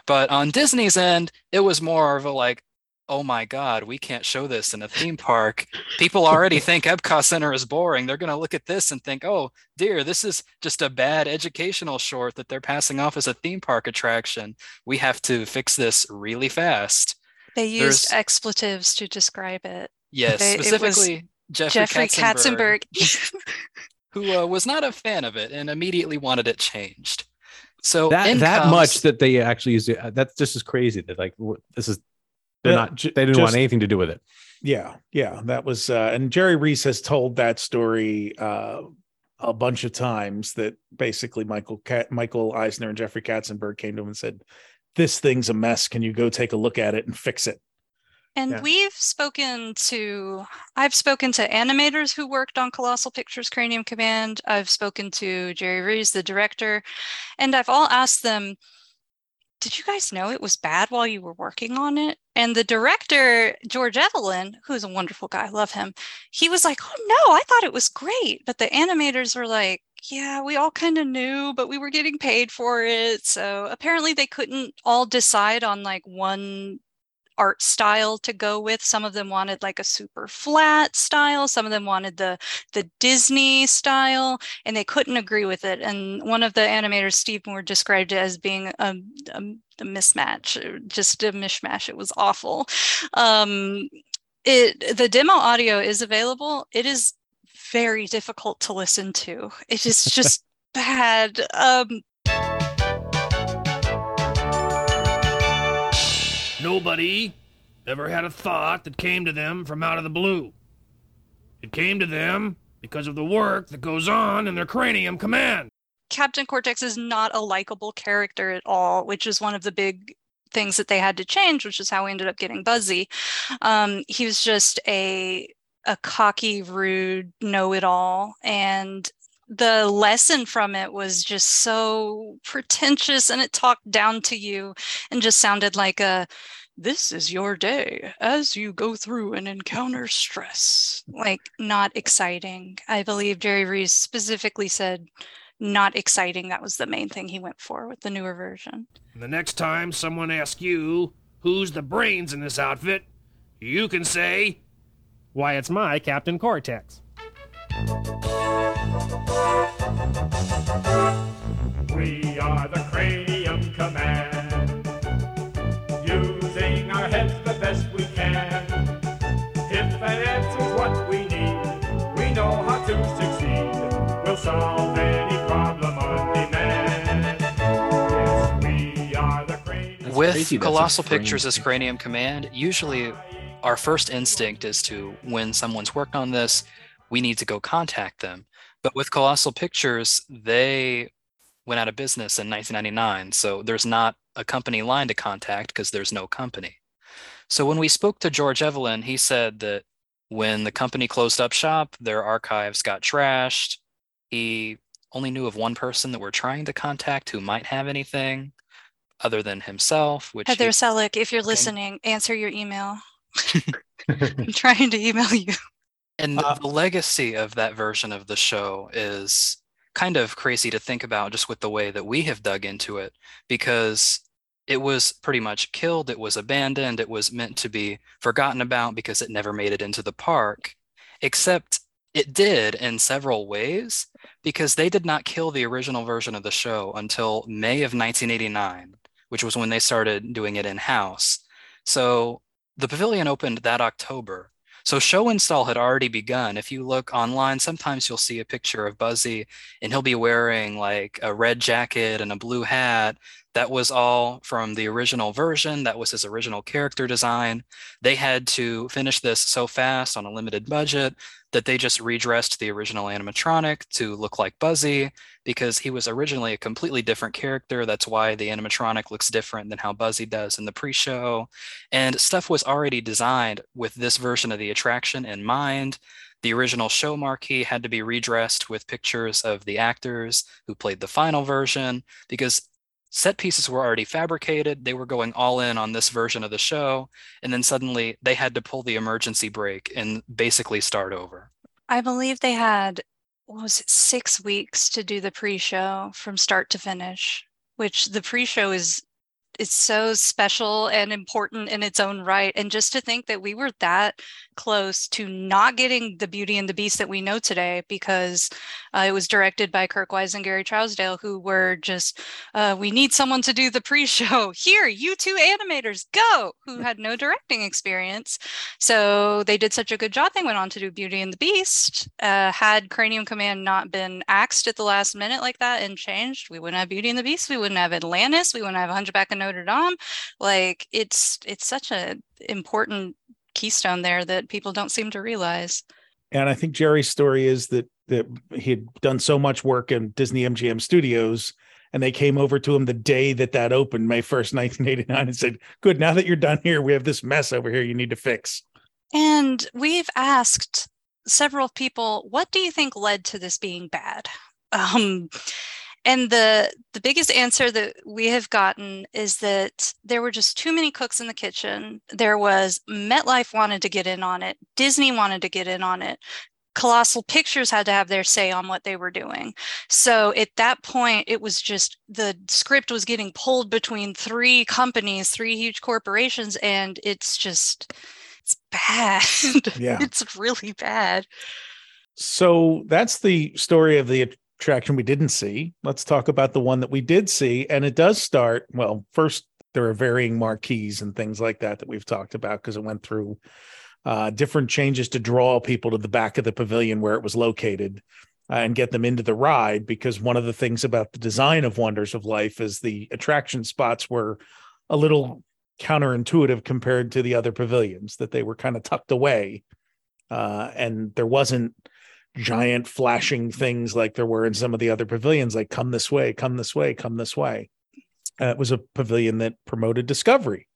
G: But on Disney's end, it was more of a like, oh my God, we can't show this in a theme park. People already think Epcot Center is boring. They're going to look at this and think, oh dear, this is just a bad educational short that they're passing off as a theme park attraction. We have to fix this really fast.
F: They used There's, expletives to describe it.
G: Yes, they, specifically Jeffrey, Jeffrey Katzenberg, Katzenberg *laughs* who uh, was not a fan of it and immediately wanted it changed. So
C: that that comes, much that they actually used it. Uh, that's just as crazy that like this is they're yeah, not. They didn't just, want anything to do with it.
B: Yeah, yeah, that was. Uh, and Jerry Rees has told that story uh, a bunch of times. That basically Michael Michael Eisner and Jeffrey Katzenberg came to him and said, "This thing's a mess. Can you go take a look at it and fix it?"
F: And yeah. we've spoken to, I've spoken to animators who worked on Colossal Pictures Cranium Command. I've spoken to Jerry Rees, the director, and I've all asked them, did you guys know it was bad while you were working on it? And the director, George Evelyn, who's a wonderful guy, I love him, he was like, Oh no, I thought it was great. But the animators were like, Yeah, we all kind of knew, but we were getting paid for it. So apparently they couldn't all decide on like one art style to go with. Some of them wanted like a super flat style. Some of them wanted the the Disney style, and they couldn't agree with it. And one of the animators, Steve Moore, described it as being a, a, a mismatch, just a mishmash. It was awful. Um, it the demo audio is available. It is very difficult to listen to. It is just *laughs* bad. Um,
H: Nobody ever had a thought that came to them from out of the blue. It came to them because of the work that goes on in their cranium command.
F: Captain Cortex is not a likable character at all, which is one of the big things that they had to change, which is how we ended up getting Buzzy. Um, he was just a a cocky, rude, know-it-all, and the lesson from it was just so pretentious and it talked down to you and just sounded like a this is your day as you go through and encounter stress. Like not exciting. I believe jerry rees specifically said not exciting. That was the main thing he went for with the newer version.
H: The next time someone asks you who's the brains in this outfit? you can say
I: why it's my captain cortex
J: we are the Cranium Command, using our heads the best we can. If an answer's what we need, we know how to succeed. We'll solve any problem on demand. Yes, we are the Cranium
G: With Colossal Pictures as Cranium Command, usually our first instinct is to, when someone's worked on this, we need to go contact them. But with Colossal Pictures, they went out of business in 1999. So there's not a company line to contact because there's no company. So when we spoke to George Evelyn, he said that when the company closed up shop, their archives got trashed. He only knew of one person that we're trying to contact who might have anything other than himself. Which
F: Heather he, if you're listening, answer your email. *laughs* I'm trying to email you.
G: And the, the legacy of that version of the show is kind of crazy to think about just with the way that we have dug into it because it was pretty much killed, it was abandoned, it was meant to be forgotten about because it never made it into the park. Except it did in several ways because they did not kill the original version of the show until May of 1989, which was when they started doing it in house. So the pavilion opened that October. So show install had already begun. If you look online, sometimes you'll see a picture of Buzzy and he'll be wearing like a red jacket and a blue hat. That was all from the original version. That was his original character design. They had to finish this so fast on a limited budget that they just redressed the original animatronic to look like Buzzy because he was originally a completely different character. That's why the animatronic looks different than how Buzzy does in the pre show. And stuff was already designed with this version of the attraction in mind. The original show marquee had to be redressed with pictures of the actors who played the final version because set pieces were already fabricated. They were going all in on this version of the show. And then suddenly they had to pull the emergency brake and basically start over.
F: I believe they had, what was it, six weeks to do the pre show from start to finish, which the pre show is it's so special and important in its own right. And just to think that we were that close to not getting the Beauty and the Beast that we know today because uh, it was directed by Kirk Wise and Gary Trousdale, who were just, uh, we need someone to do the pre show. *laughs* Here, you two animators, go, who had no directing experience. So they did such a good job. They went on to do Beauty and the Beast. Uh, had Cranium Command not been axed at the last minute like that and changed, we wouldn't have Beauty and the Beast. We wouldn't have Atlantis. We wouldn't have Hunchback of Notre Dame. Like it's it's such a important keystone there that people don't seem to realize.
B: And I think Jerry's story is that that he had done so much work in Disney MGM Studios, and they came over to him the day that that opened, May first, nineteen eighty nine, and said, "Good, now that you're done here, we have this mess over here. You need to fix."
F: And we've asked several people, "What do you think led to this being bad?" Um, and the the biggest answer that we have gotten is that there were just too many cooks in the kitchen. There was metlife wanted to get in on it. Disney wanted to get in on it. Colossal pictures had to have their say on what they were doing. So at that point it was just the script was getting pulled between three companies three huge corporations and it's just it's bad. *laughs*
B: Yeah.
F: it's really bad.
B: So that's the story of the attraction we didn't see. Let's talk about the one that we did see. And it does start, well, first, there are varying marquees and things like that that we've talked about because it went through uh, different changes to draw people to the back of the pavilion where it was located uh, and get them into the ride. Because one of the things about the design of Wonders of Life is the attraction spots were a little counterintuitive compared to the other pavilions, that they were kind of tucked away. Uh, and there wasn't giant flashing things like there were in some of the other pavilions, like come this way, come this way, come this way. Uh, it was a pavilion that promoted discovery.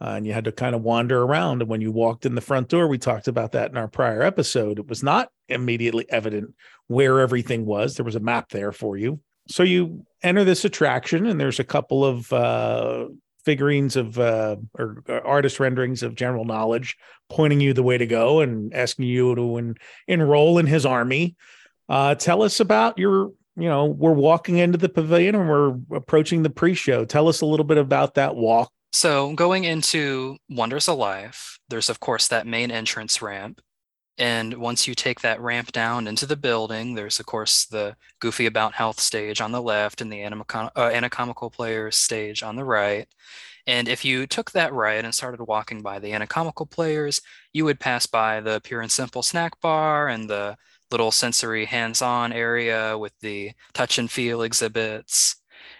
B: Uh, and you had to kind of wander around. And when you walked in the front door, we talked about that in our prior episode. It was not immediately evident where everything was. There was a map there for you. So you enter this attraction, and there's a couple of uh, figurines of uh, or, or artist renderings of general knowledge pointing you the way to go and asking you to en- enroll in his army. Uh, tell us about your, you know, we're walking into the pavilion and we're approaching the pre-show. Tell us a little bit about that walk.
G: So, going into Wonders of Life, there's of course that main entrance ramp. And once you take that ramp down into the building, there's of course the Goofy About Health stage on the left and the uh, anatomical players stage on the right. And if you took that right and started walking by the anatomical players, you would pass by the Pure and Simple snack bar and the little sensory hands-on area with the touch and feel exhibits.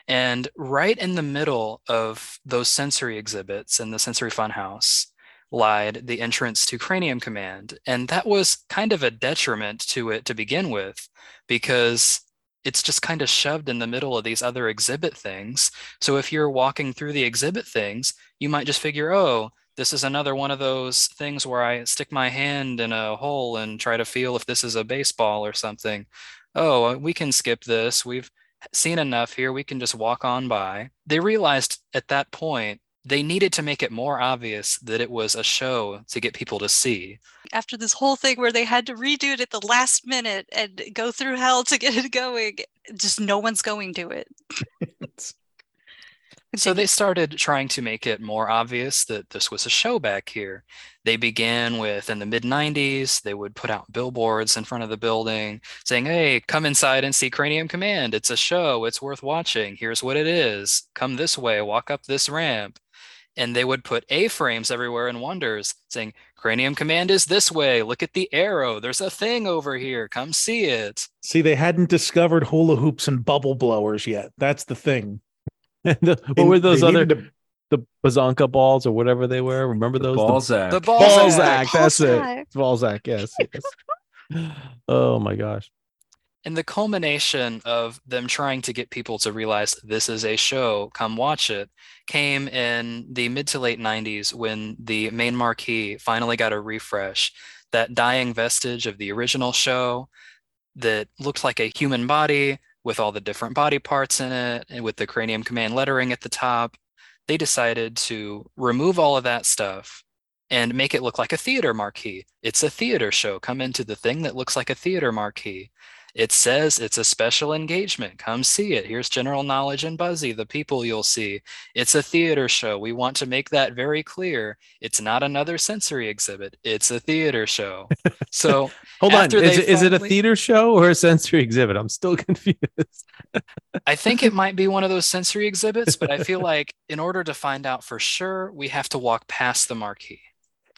G: And right in the middle of those sensory exhibits in the sensory funhouse lied the entrance to Cranium Command. And that was kind of a detriment to it to begin with, because it's just kind of shoved in the middle of these other exhibit things. So if you're walking through the exhibit things, you might just figure, oh, this is another one of those things where I stick my hand in a hole and try to feel if this is a baseball or something. Oh, uh, we can skip this. We've seen enough here. We can just walk on by. They realized at that point they needed to make it more obvious that it was a show to get people to see.
F: After this whole thing where they had to redo it at the last minute and go through hell to get it going, just no one's going to it. *laughs*
G: So they started trying to make it more obvious that this was a show back here. They began with in the mid 90s, they would put out billboards in front of the building saying, Hey, come inside and see Cranium Command. It's a show. It's worth watching. Here's what it is. Come this way, walk up this ramp. And they would put A frames everywhere in wonders saying, Cranium Command is this way. Look at the arrow. There's a thing over here. Come see it.
B: See, they hadn't discovered hula hoops and bubble blowers yet. That's the thing. *laughs*
C: The- what
B: They-
C: were those other
B: needed
C: the bazonka balls or whatever they were? Remember those?
E: Balzac.
G: The
C: Balzac. That's
F: Balzac.
C: it. Balzac. Yes. yes. *laughs* oh my gosh.
G: And the culmination of them trying to get people to realize this is a show, come watch it, came in the mid to late 90s when the main marquee finally got a refresh. That dying vestige of the original show that looked like a human body with all the different body parts in it and with the Cranium Command lettering at the top. They decided to remove all of that stuff and make it look like a theater marquee. It's a theater show. Come into the thing that looks like a theater marquee. It says it's a special engagement. Come see it. Here's general knowledge and Buzzy, the people you'll see. It's a theater show. We want to make that very clear. It's not another sensory exhibit. It's a theater show. So *laughs*
C: Hold on. Is it, is it a theater show or a sensory exhibit? I'm still *laughs* confused.
G: I think it might be one of those sensory exhibits, but I feel like in order to find out for sure, we have to walk past the marquee.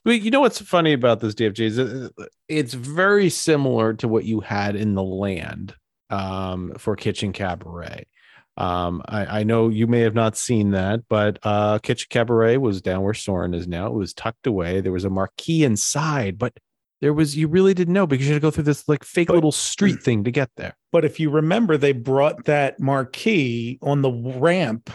C: Well, you know what's funny about this DFG is it's very similar to what you had in the land um, for Kitchen Cabaret. Um, I, I know you may have not seen that, but uh, Kitchen Cabaret was down where Soarin' is now. It was tucked away. There was a marquee inside, but there was you really didn't know because you had to go through this like fake little street thing to get there.
B: But if you remember, they brought that marquee on the ramp.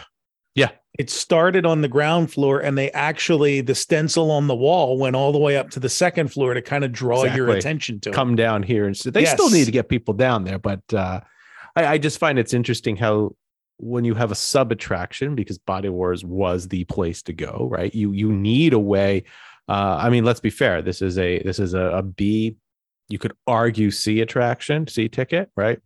C: Yeah.
B: It started on the ground floor, and they actually, the stencil on the wall went all the way up to the second floor to kind of draw your attention to it.
C: come down here and so they still need to get people down there but uh I, I just find it's interesting how when you have a sub attraction because body wars was the place to go right? You you need a way uh i mean let's be fair this is a this is a, a b you could argue c attraction c ticket right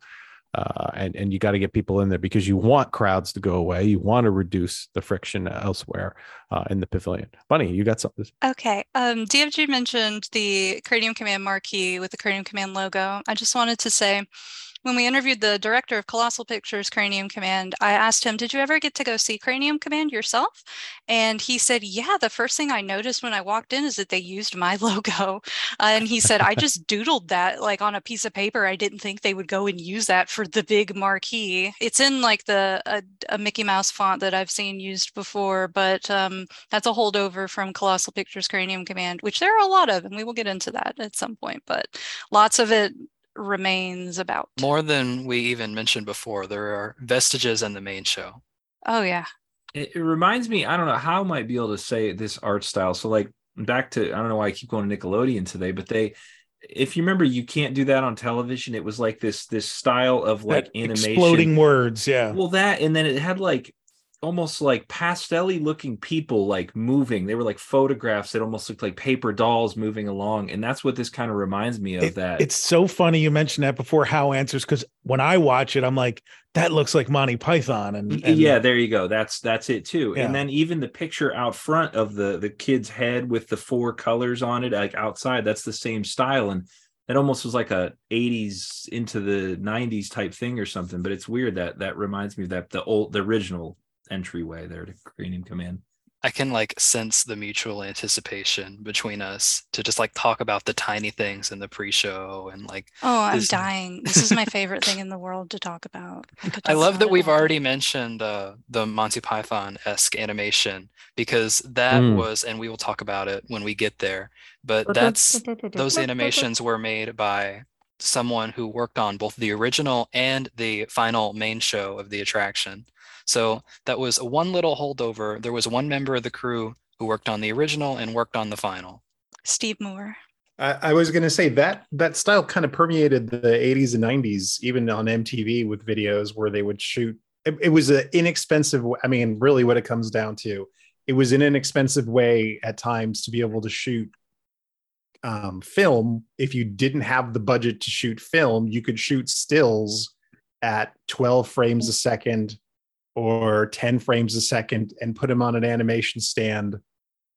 C: uh, and and you got to get people in there because you want crowds to go away. You want to reduce the friction elsewhere uh, in the pavilion. Bunny, you got something?
F: Okay. Um, DFG mentioned the Cranium Command marquee with the Cranium Command logo. I just wanted to say, when we interviewed the director of Colossal Pictures Cranium Command, I asked him, Did you ever get to go see Cranium Command yourself? And he said, Yeah, the first thing I noticed when I walked in is that they used my *laughs* logo. and he said, I just doodled that like on a piece of paper. I didn't think they would go and use that for the big marquee. It's in like the a, a Mickey Mouse font that I've seen used before, but um, that's a holdover from Colossal Pictures Cranium Command, which there are a lot of, and we will get into that at some point, but lots of it remains about.
G: More than we even mentioned before, there are vestiges in the main show.
F: Oh, yeah.
E: It, it reminds me, I don't know how I might be able to say this art style. So, like, back to, I don't know why I keep going to Nickelodeon today, but they, if you remember, you can't do that on television. It was like this, this style of like
B: That
E: animation.
B: exploding words. Yeah.
E: Well, that, and then it had like almost like pastelly looking people like moving. They were like photographs that almost looked like paper dolls moving along. And that's what this kind of reminds me of
B: It-
E: that.
B: It's so funny you mentioned that before how answers because when I watch it, I'm like, that looks like Monty Python. And, and
E: yeah there you go that's that's it too
B: Yeah.
E: and then even the picture out front of the the kid's head with the four colors on it like outside that's the same style and that almost was like a 80s into the 90s type thing or something but it's weird that that reminds me of that the old the original entryway there to cranium command
G: I can like sense the mutual anticipation between us to just like talk about the tiny things in the pre-show and like
F: Oh, I'm
G: this-
F: dying. This is my favorite thing in the world to talk about. could
G: I
F: talk
G: love
F: about
G: that we've
F: all
G: already mentioned uh, the Monty Python esque animation because that
C: Mm.
G: was, and we will talk about it when we get there. But *laughs* that's those animations were made by someone who worked on both the original and the final main show of the attraction. So that was one little holdover. There was one member of the crew who worked on the original and worked on the final.
F: Steve Moore.
D: I, I was going to say that that style kind of permeated the 80s and 90s, even on MTV with videos where they would shoot. It, it was an inexpensive. I mean, really, what it comes down to it was an inexpensive way at times to be able to shoot um, film. If you didn't have the budget to shoot film, you could shoot stills at 12 frames a second or 10 frames a second and put them on an animation stand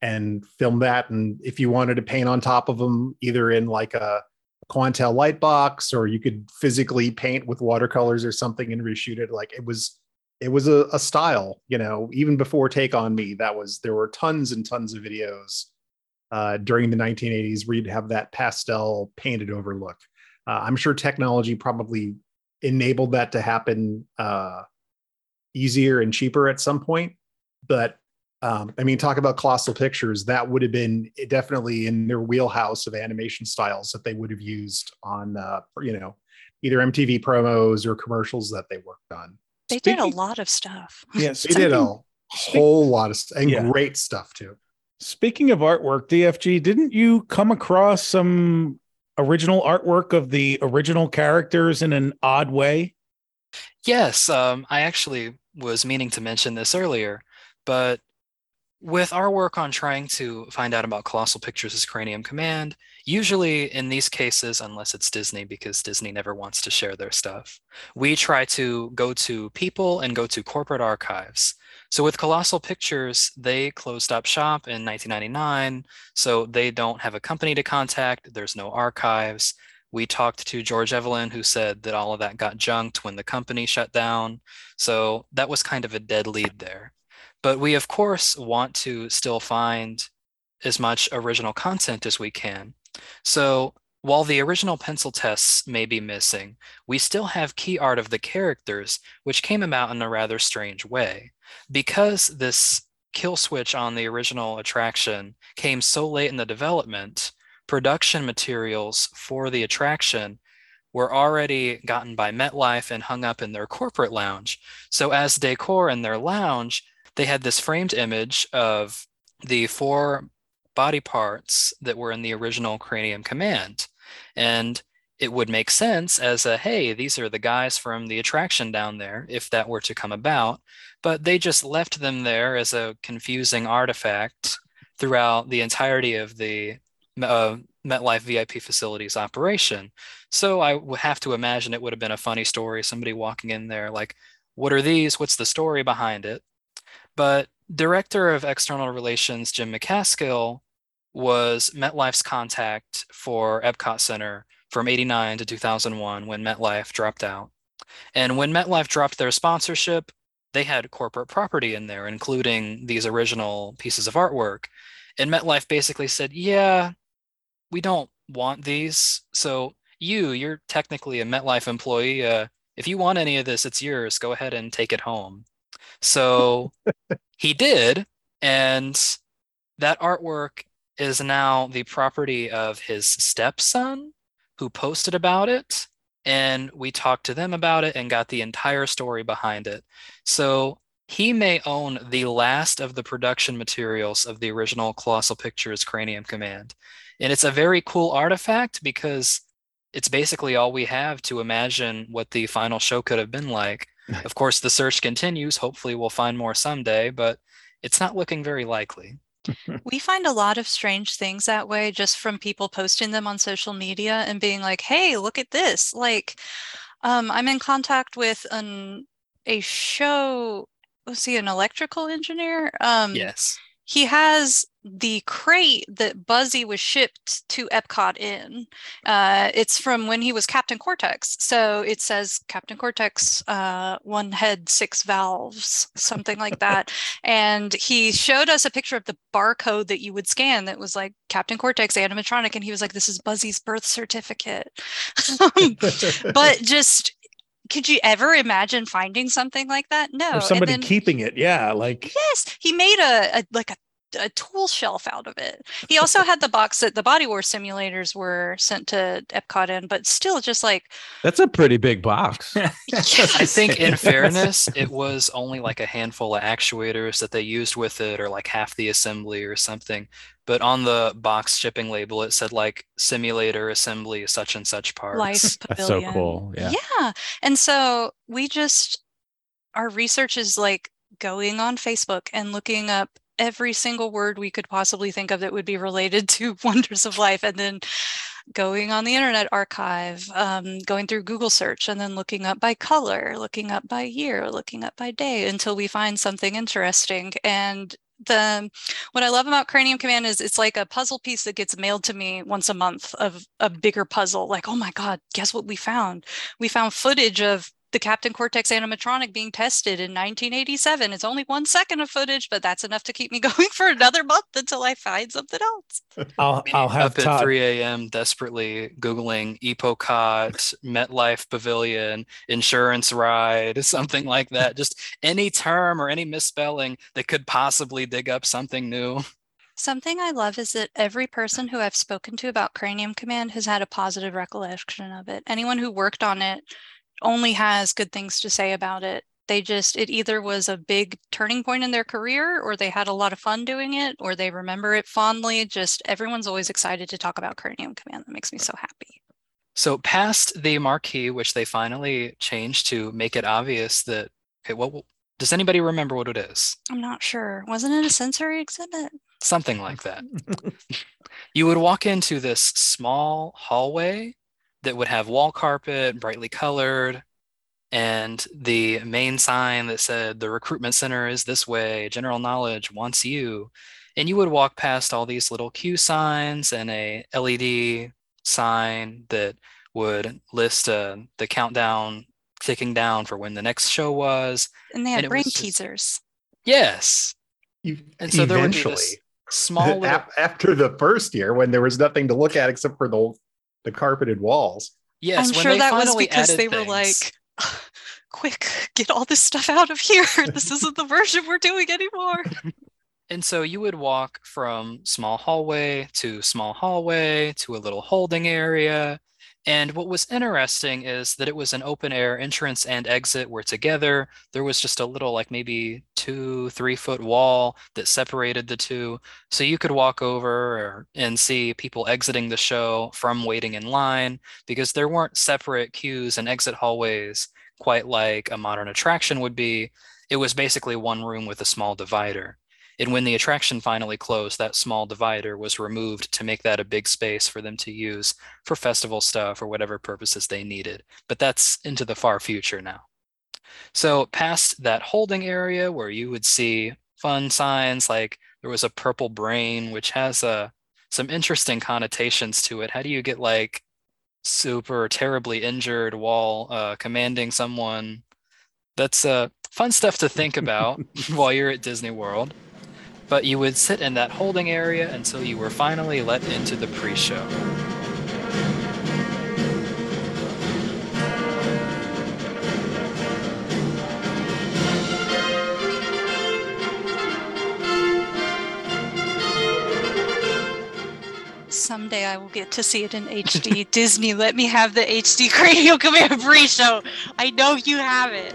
D: and film that. And if you wanted to paint on top of them, either in like a Quantel light box or you could physically paint with watercolors or something and reshoot it, like it was it was a, a style, you know, even before Take On Me, that was there were tons and tons of videos uh, during the 1980s where you'd have that pastel painted over look. Uh, I'm sure technology probably enabled that to happen uh, easier and cheaper at some point. But um, I mean, talk about colossal pictures. That would have been definitely in their wheelhouse of animation styles that they would have used on, uh, you know, either MTV promos or commercials that they worked on.
F: They did a lot of stuff. *laughs*
B: Yes,
D: They did a whole lot of st- and
B: Yeah.
D: great stuff too.
B: Speaking of artwork, DFG, didn't you come across some original artwork of the original characters in an odd way?
G: Yes, um, I actually was meaning to mention this earlier, but with our work on trying to find out about Colossal Pictures' as Cranium Command, usually in these cases, unless it's Disney, because Disney never wants to share their stuff, we try to go to people and go to corporate archives. So with Colossal Pictures, they closed up shop in 1999, so they don't have a company to contact, there's no archives. We talked to George Evelyn, who said that all of that got junked when the company shut down. So that was kind of a dead lead there. But we, of course, want to still find as much original content as we can. So while the original pencil tests may be missing, we still have key art of the characters, which came about in a rather strange way. Because this kill switch on the original attraction came so late in the development, production materials for the attraction were already gotten by MetLife and hung up in their corporate lounge. So, as decor in their lounge, they had this framed image of the four body parts that were in the original Cranium Command. And it would make sense as a hey, these are the guys from the attraction down there, if that were to come about. But they just left them there as a confusing artifact throughout the entirety of the uh, MetLife VIP facilities operation. So I would have to imagine it would have been a funny story. Somebody walking in there, like, what are these? What's the story behind it? But Director of External Relations Jim McCaskill was MetLife's contact for Epcot Center from 89 to 2001 when MetLife dropped out. And when MetLife dropped their sponsorship, they had corporate property in there, including these original pieces of artwork. And MetLife basically said, Yeah, we don't want these. So you, you're technically a MetLife employee. Uh, if you want any of this, it's yours. Go ahead and take it home. So he did. And that artwork is now the property of his stepson who posted about it. And we talked to them about it and got the entire story behind it. So he may own the last of the production materials of the original Colossal Pictures Cranium Command. And it's a very cool artifact because it's basically all we have to imagine what the final show could have been like. Of course, the search continues. Hopefully, we'll find more someday, but it's not looking very likely. *laughs*
F: we find a lot of strange things that way just from people posting them on social media and being like hey look at this like um, i'm in contact with an a show was he an electrical engineer um
G: yes
F: he has the crate that Buzzy was shipped to Epcot in. Uh, it's from when he was Captain Cortex. So it says Captain Cortex, uh, one head, six valves, something like that. *laughs* And he showed us a picture of the barcode that you would scan that was like Captain Cortex animatronic. And he was like, this is Buzzy's birth certificate. *laughs* *laughs* but just could you ever imagine finding something like that? No.
B: or somebody
F: and then,
B: keeping it. Yeah, like
F: yes, he made a, a like a a tool shelf out of it. He also had the box that the Body War simulators were sent to Epcot in, but still just like
C: That's a pretty big box. *laughs*
G: I think, in *laughs* fairness, it was only like a handful of actuators that they used with it, or like half the assembly or something. But on the box shipping label, it said like simulator assembly, such and such parts.
F: life
C: That's so cool. Yeah.
F: Yeah. And so we just our research is like going on Facebook and looking up every single word we could possibly think of that would be related to *laughs* Wonders of Life. And then going on the Internet Archive, um, going through Google search, and then looking up by color, looking up by year, looking up by day until we find something interesting. And the what I love about Cranium Command is it's like a puzzle piece that gets mailed to me once a month of a bigger puzzle. Like, oh my God, guess what we found? We found footage of the Captain Cortex animatronic being tested in 1987. It's only one second of footage, but that's enough to keep me *laughs* going for another month until I find something else.
B: I'll, I'll have
G: up at 3 a.m. desperately Googling Epocot, MetLife Pavilion, insurance ride, *laughs* something like that. *laughs* Just any term or any misspelling that could possibly dig up something new.
F: Something I love is that every person who I've spoken to about Cranium Command has had a positive recollection of it. Anyone who worked on it only has good things to say about it. They just, it either was a big turning point in their career, or they had a lot of fun doing it, or they remember it fondly. Just everyone's always excited to talk about Cranium Command. That makes me so happy.
G: So past the marquee, which they finally changed to make it obvious that okay, what does anybody remember what it is?
F: I'm not sure. Wasn't it a sensory exhibit?
G: Something like that. *laughs* you would walk into this small hallway that would have wall carpet, brightly colored, and the main sign that said the recruitment center is this way, general knowledge wants you. And you would walk past all these little Q signs and a LED sign that would list uh, the countdown ticking down for when the next show was.
F: And they had
G: it
F: brain
G: just-
F: teasers.
G: Yes. And so there would be
D: Eventually,
G: this small *laughs* little
D: after the first year when there was nothing to look at except for the the carpeted walls.
G: Yes,
F: I'm
G: when
F: sure
G: they
F: that was because
G: added
F: they were
G: things-
F: like, *laughs* quick, get all this stuff out of here. *laughs* this isn't the version we're doing anymore. *laughs*
G: And so you would walk from small hallway to small hallway to a little holding area. And what was interesting is that it was an open air entrance and exit were together. There was just a little, like maybe two, three foot wall that separated the two. So you could walk over and see people exiting the show from waiting in line because there weren't separate queues and exit hallways quite like a modern attraction would be. It was basically one room with a small divider. And when the attraction finally closed, that small divider was removed to make that a big space for them to use for festival stuff or whatever purposes they needed. But that's into the far future now. So, past that holding area where you would see fun signs like there was a purple brain, which has uh, some interesting connotations to it. How do you get like super terribly injured while uh, commanding someone? That's uh, fun stuff to think about *laughs* while you're at Disney World but you would sit in that holding area until you were finally let into the pre-show.
F: Someday I will get to see it in HD. Disney, let me have the HD *laughs* Cranial Command pre show. I know you have it.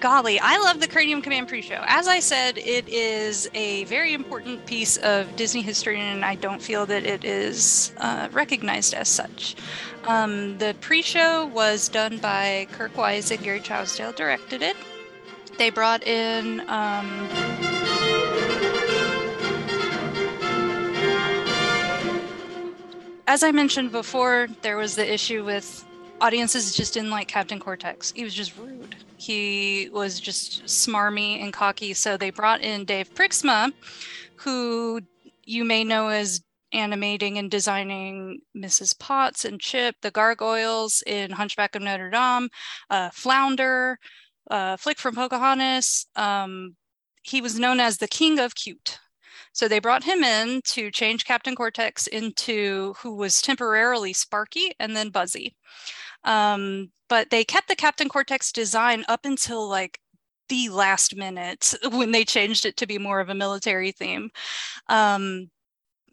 F: Golly, I love the Cranium Command pre show. As I said, it is a very important piece of Disney history, and I don't feel that it is uh, recognized as such. Um, the pre show was done by Kirk Wise and Gary Trousdale directed it. They brought in. Um, as I mentioned before, there was the issue with audiences just didn't like Captain Cortex. He was just rude. He was just smarmy and cocky. So they brought in Dave Pruiksma, who you may know as animating and designing Mrs. Potts and Chip, the gargoyles in Hunchback of Notre Dame, uh, Flounder, uh, Flick from Pocahontas. Um, he was known as the King of Cute. So they brought him in to change Captain Cortex into who was temporarily Sparky and then Buzzy. Um, but they kept the Captain Cortex design up until like the last minute *laughs* when they changed it to be more of a military theme. Um,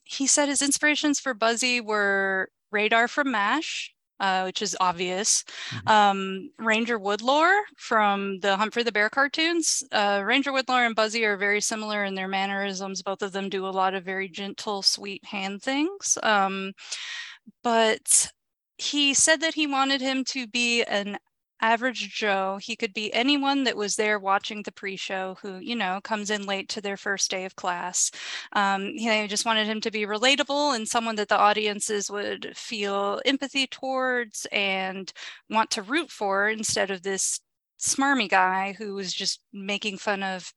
F: he said his inspirations for Buzzy were Radar from MASH, uh, which is obvious. Um, Ranger Woodlore from the Humphrey the Bear cartoons. Uh, Ranger Woodlore and Buzzy are very similar in their mannerisms. Both of them do a lot of very gentle, sweet hand things. Um, but he said that he wanted him to be an average Joe. He could be anyone that was there watching the pre-show who, you know, comes in late to their first day of class. Um, he just wanted him to be relatable and someone that the audiences would feel empathy towards and want to root for instead of this smarmy guy who was just making fun of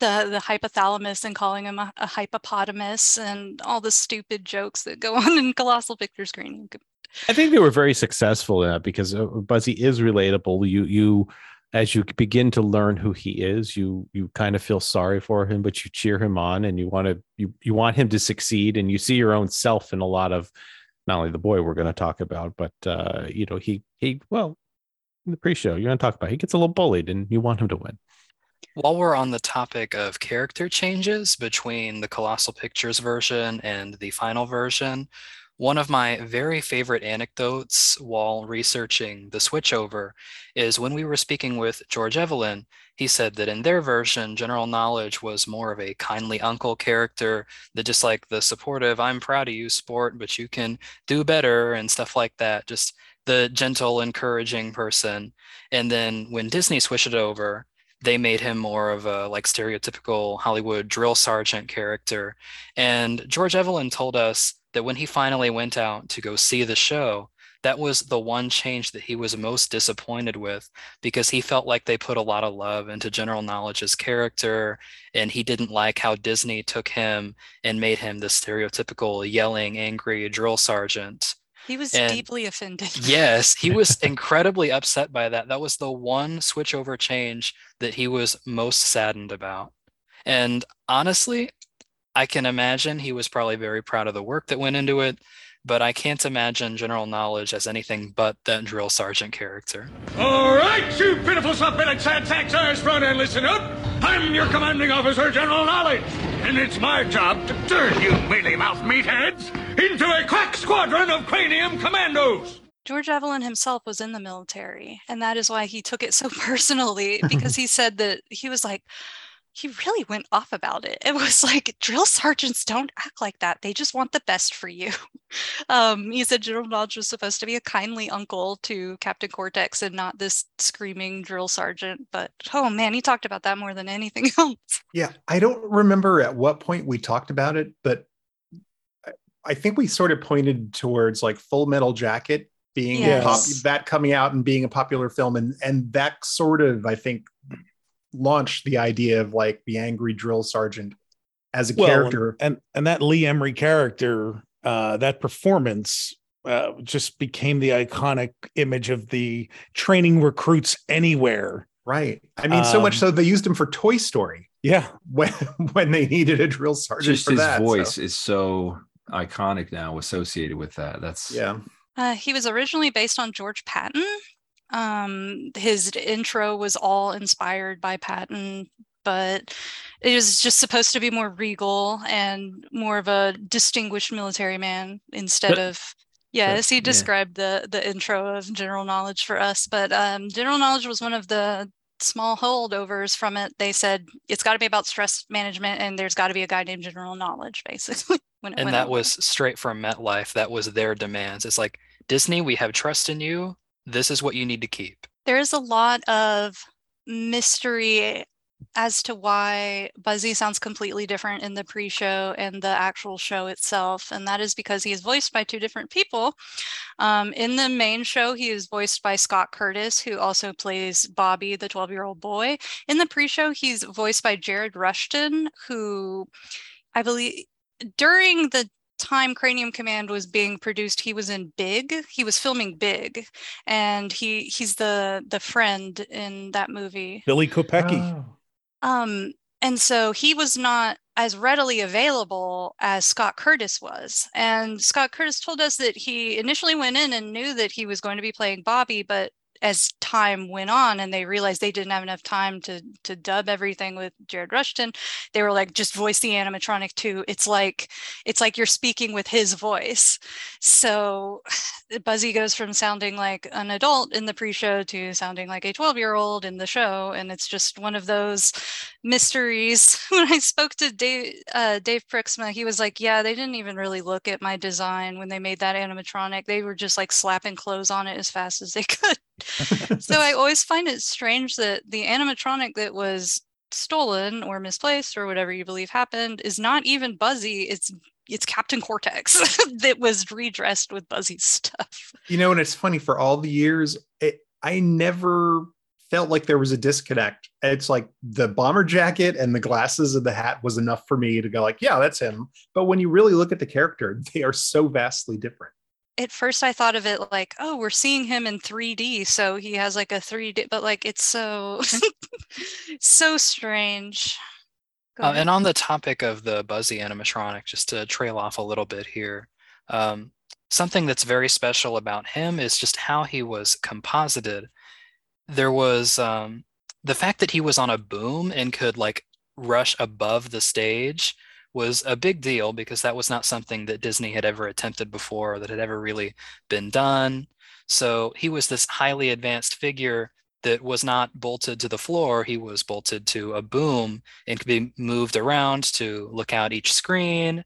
F: the the hypothalamus and calling him a, a hypopotamus and all the stupid jokes that go *laughs* on in colossal pictures cranium.
C: I think they were very successful in that because uh, Buzzy is relatable. You you as you begin to learn who he is, you you kind of feel sorry for him, but you cheer him on and you want to you you want him to succeed and you see your own self in a lot of not only the boy we're going to talk about, but uh, you know, he he well in the pre-show you're going to talk about he gets a little bullied and you want him to win.
G: While we're on the topic of character changes between the Colossal Pictures version and the final version, one of my very favorite anecdotes while researching the switchover is when we were speaking with George Evelyn, he said that in their version, General Knowledge was more of a kindly uncle character that just like the supportive, I'm proud of you, sport, but you can do better and stuff like that. Just the gentle, encouraging person. And then when Disney switched it over, they made him more of a like stereotypical Hollywood drill sergeant character. And George Evelyn told us that when he finally went out to go see the show, that was the one change that he was most disappointed with because he felt like they put a lot of love into general knowledge's character and he didn't like how disney took him and made him the stereotypical yelling angry drill sergeant.
F: He was
G: And-
F: deeply offended. *laughs*
G: yes he was *laughs* incredibly upset by that. That was the one switchover change that he was most saddened about. And honestly i can imagine he was probably very proud of the work that went into it but i can't imagine general knowledge as anything but that drill sergeant character
J: All right, you pitiful submitted sad sacks, eyes front and listen up. I'm your commanding officer, General Knowledge, and it's my job to turn you mealy-mouthed meatheads into a crack squadron of cranium commandos.
F: George Evelyn himself was in the military, and that is why he took it so *laughs* personally because he said that he was like, he really went off about it. It was like, drill sergeants don't act like that. They just want the best for you. *laughs* Um, he said General Knowledge was supposed to be a kindly uncle to Captain Cortex and not this screaming drill sergeant. But oh man, he talked about that more than anything *laughs* else.
D: Yeah, I don't remember at what point we talked about it, but I- I think we sort of pointed towards like Full Metal Jacket being a pop- that coming out and being a popular film, and and that sort of I think launched the idea of like the angry drill sergeant as a
B: Well,
D: character.
B: and and that Lee Ermey character, uh, that performance uh, just became the iconic image of the training recruits anywhere.
D: Right. I mean, so much
B: Um,
D: so they used him for Toy Story
B: Yeah, *laughs*
D: when when they needed a drill sergeant
E: Just
D: for
E: his
D: that. so-
E: voice is so iconic now associated with that. That's
D: yeah.
F: Uh, he was originally based on George Patton. Um, his intro was all inspired by Patton, but it was just supposed to be more regal and more of a distinguished military man instead of. Yes, he
E: yeah.
F: described the the intro of General Knowledge for us, but um, General Knowledge was one of the small holdovers from it. They said it's got to be about stress management, and there's got to be a guy named General Knowledge, *laughs* basically. When
G: and that
F: over.
G: was straight from MetLife. That was their demands. It's like Disney, we have trust in you. This is what you need to keep.
F: There is a lot of mystery as to why Buzzy sounds completely different in the pre-show and the actual show itself, and that is because he is voiced by two different people. Um, in the main show, he is voiced by Scott Curtis, who also plays Bobby, the 12-year-old boy. In the pre-show, he's voiced by Jared Rushton, who I believe during the time Cranium Command was being produced, he was in Big. He was filming Big, and he he's the the friend in that movie.
B: Billy Kopecki.
D: Oh.
F: Um, and so he was not as readily available as Scott Curtis was. And Scott Curtis told us that he initially went in and knew that he was going to be playing Bobby, but as time went on and they realized they didn't have enough time to to dub everything with Jared Rushton, they were like, just voice the animatronic too. It's like it's like you're speaking with his voice. So *sighs* Buzzy goes from sounding like an adult in the pre-show to sounding like a 12-year-old in the show, and it's just one of those mysteries. *laughs* When I spoke to Dave uh, Dave Pruiksma, he was like, "Yeah, they didn't even really look at my design when they made that animatronic. They were just like slapping clothes on it as fast as they *laughs* could." *laughs* so I always find it strange that the animatronic that was stolen or misplaced or whatever you believe happened is not even Buzzy. It's it's Captain Cortex *laughs* that was redressed with Buzzy's stuff.
D: You know, and it's funny for all the years, it, I never felt like there was a disconnect. It's like the bomber jacket and the glasses and the hat was enough for me to go like, yeah, that's him. But when you really look at the character, they are so vastly different.
F: At first I thought of it like, oh, we're seeing him in 3D, so he has like a 3D, but like it's so *laughs* *laughs* so strange.
G: Uh, and on the topic of the Buzzy animatronic, just to trail off a little bit here, um, something that's very special about him is just how he was composited. There was um, the fact that he was on a boom and could like rush above the stage was a big deal because that was not something that Disney had ever attempted before or that had ever really been done. So he was this highly advanced figure that was not bolted to the floor. He was bolted to a boom and could be moved around to look out each screen.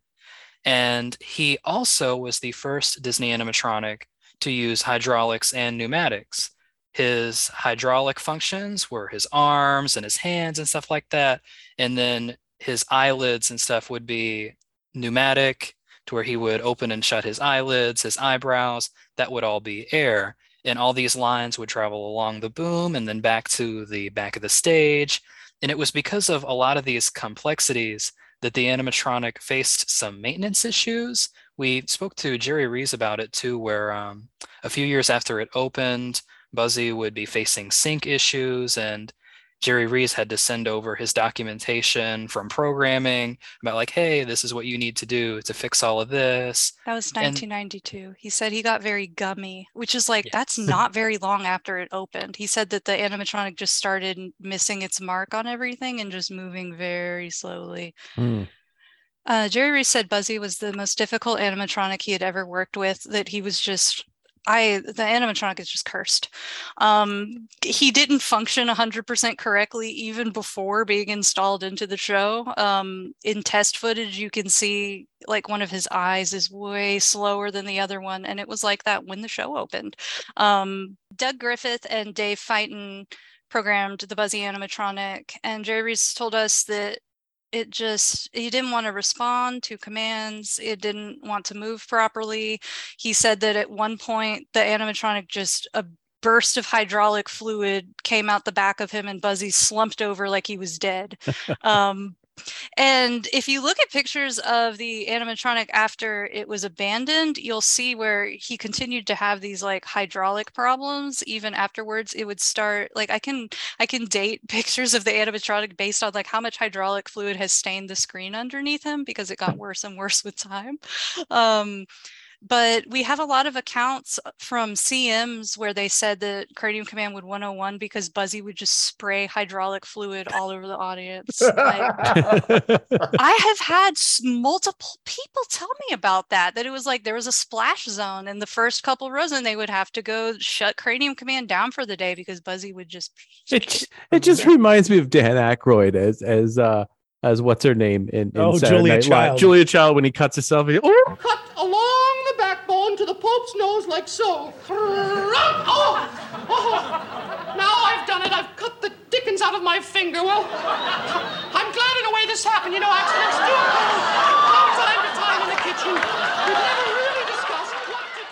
G: And he also was the first Disney animatronic to use hydraulics and pneumatics. His hydraulic functions were his arms and his hands and stuff like that. And then his eyelids and stuff would be pneumatic to where he would open and shut his eyelids, his eyebrows. That would all be air. And all these lines would travel along the boom and then back to the back of the stage. And it was because of a lot of these complexities that the animatronic faced some maintenance issues. We spoke to Jerry Rees about it too, where um, a few years after it opened, Buzzy would be facing sync issues, and Jerry Rees had to send over his documentation from programming about, like, hey, this is what you need to do to fix all of this.
F: That was
G: And-
F: 1992. He said he got very gummy, which is like that's *laughs* not very long after it opened. He said that the animatronic just started missing its mark on everything and just moving very slowly.
C: Hmm.
F: Uh, Jerry Rees said Buzzy was the most difficult animatronic he had ever worked with. That he was just, I the animatronic is just cursed. Um, he didn't function 100% correctly even before being installed into the show. Um, in test footage, you can see like one of his eyes is way slower than the other one, and it was like that when the show opened. Um, Doug Griffith and Dave Fighton programmed the Buzzy animatronic, and Jerry Rees told us that it just he didn't want to respond to commands it didn't want to move properly. He said that at one point the animatronic just a burst of hydraulic fluid came out the back of him and buzzy slumped over like he was dead. *laughs* Um, and if you look at pictures of the animatronic after it was abandoned, you'll see where he continued to have these like hydraulic problems even afterwards. It would start like I can I can date *laughs* pictures of the animatronic based on like how much hydraulic fluid has stained the screen underneath him because it got *laughs* worse and worse with time. Um, but we have a lot of accounts uh, from CMs where they said that Cranium Command would 101 because Buzzy would just spray hydraulic fluid all over the audience. Like, *laughs* I have had multiple people tell me about that. That it was like there was a splash zone in the first couple rows, and they would have to go shut Cranium Command down for the day because Buzzy would just.
C: it, *laughs* it just reminds me of Dan Aykroyd as as uh as what's her name in, in
B: Oh,
C: Saturday
B: Julia
C: Night Live.
B: Child.
C: Julia Child when he cuts himself. He, oh,
K: Cut along the backbone to the Pope's nose like so. Oh, oh. Now I've done it. I've cut the dickens out of my finger. Well, I'm glad in a way this happened. You know, accidents do occur. Time to time in the kitchen. We've never really discussed what to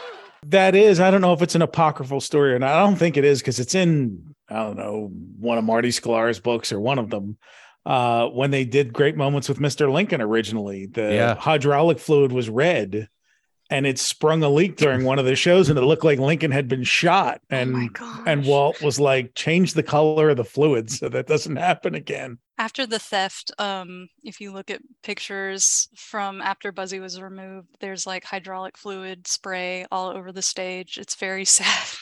K: do.
B: That is, I don't know if it's an apocryphal story or not. I don't think it is because it's in, I don't know, one of Marty Sklar's books or one of them. Uh, when they did Great Moments with Mr. Lincoln originally, the
C: Yeah.
B: hydraulic fluid was red and it sprung a leak during one of the shows and it looked like Lincoln had been shot. And,
F: oh
B: and Walt was like, change the color of the fluid so that doesn't happen again.
F: after the theft, um, if you look at pictures from after Buzzy was removed, there's like hydraulic fluid spray all over the stage. It's very *laughs* sad.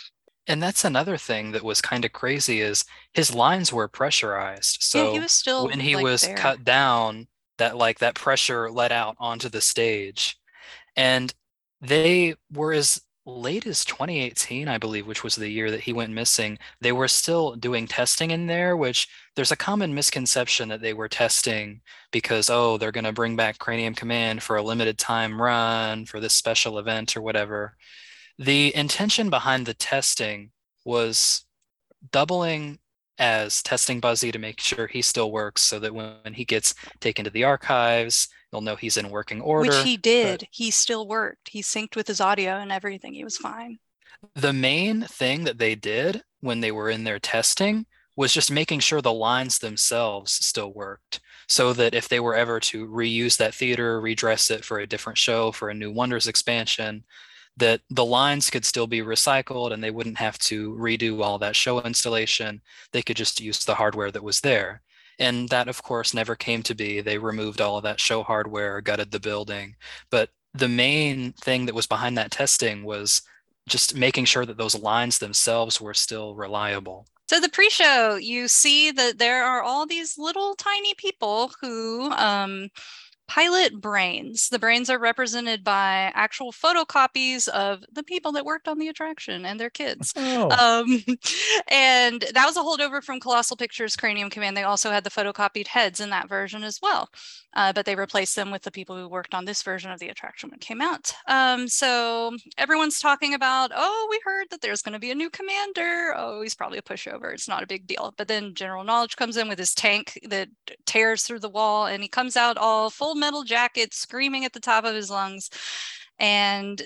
G: And that's another thing that was kind of crazy is his lines were pressurized. So
F: yeah, he was still
G: when he
F: like,
G: was
F: there.
G: cut down, that like that pressure let out onto the stage. And they were as late as 2018, I believe, which was the year that he went missing. They were still doing testing in there, which there's a common misconception that they were testing because, oh, they're going to bring back Cranium Command for a limited time run for this special event or whatever. The intention behind the testing was doubling as testing Buzzy to make sure he still works so that when he gets taken to the archives, they'll know he's in working order.
F: Which he did. He still worked. He synced with his audio and everything. He was fine.
G: The main thing that they did when they were in their testing was just making sure the lines themselves still worked so that if they were ever to reuse that theater, redress it for a different show, for a new Wonders expansion, that the lines could still be recycled and they wouldn't have to redo all that show installation. They could just use the hardware that was there. And that, of course, never came to be. They removed all of that show hardware, gutted the building. But the main thing that was behind that testing was just making sure that those lines themselves were still reliable.
F: So the pre-show, you see that there are all these little tiny people who um, pilot brains. The brains are represented by actual photocopies of the people that worked on the attraction and their kids.
B: Oh.
F: Um, *laughs* and that was a holdover from Colossal Pictures Cranium Command. They also had the photocopied heads in that version as well, uh, but they replaced them with the people who worked on this version of the attraction when it came out. Um, so everyone's talking about, oh, we heard that there's going to be a new commander. Oh, he's probably a pushover. It's not a big deal. But then General Knowledge comes in with his tank that tears through the wall, and he comes out all full metal jacket, screaming at the top of his lungs. And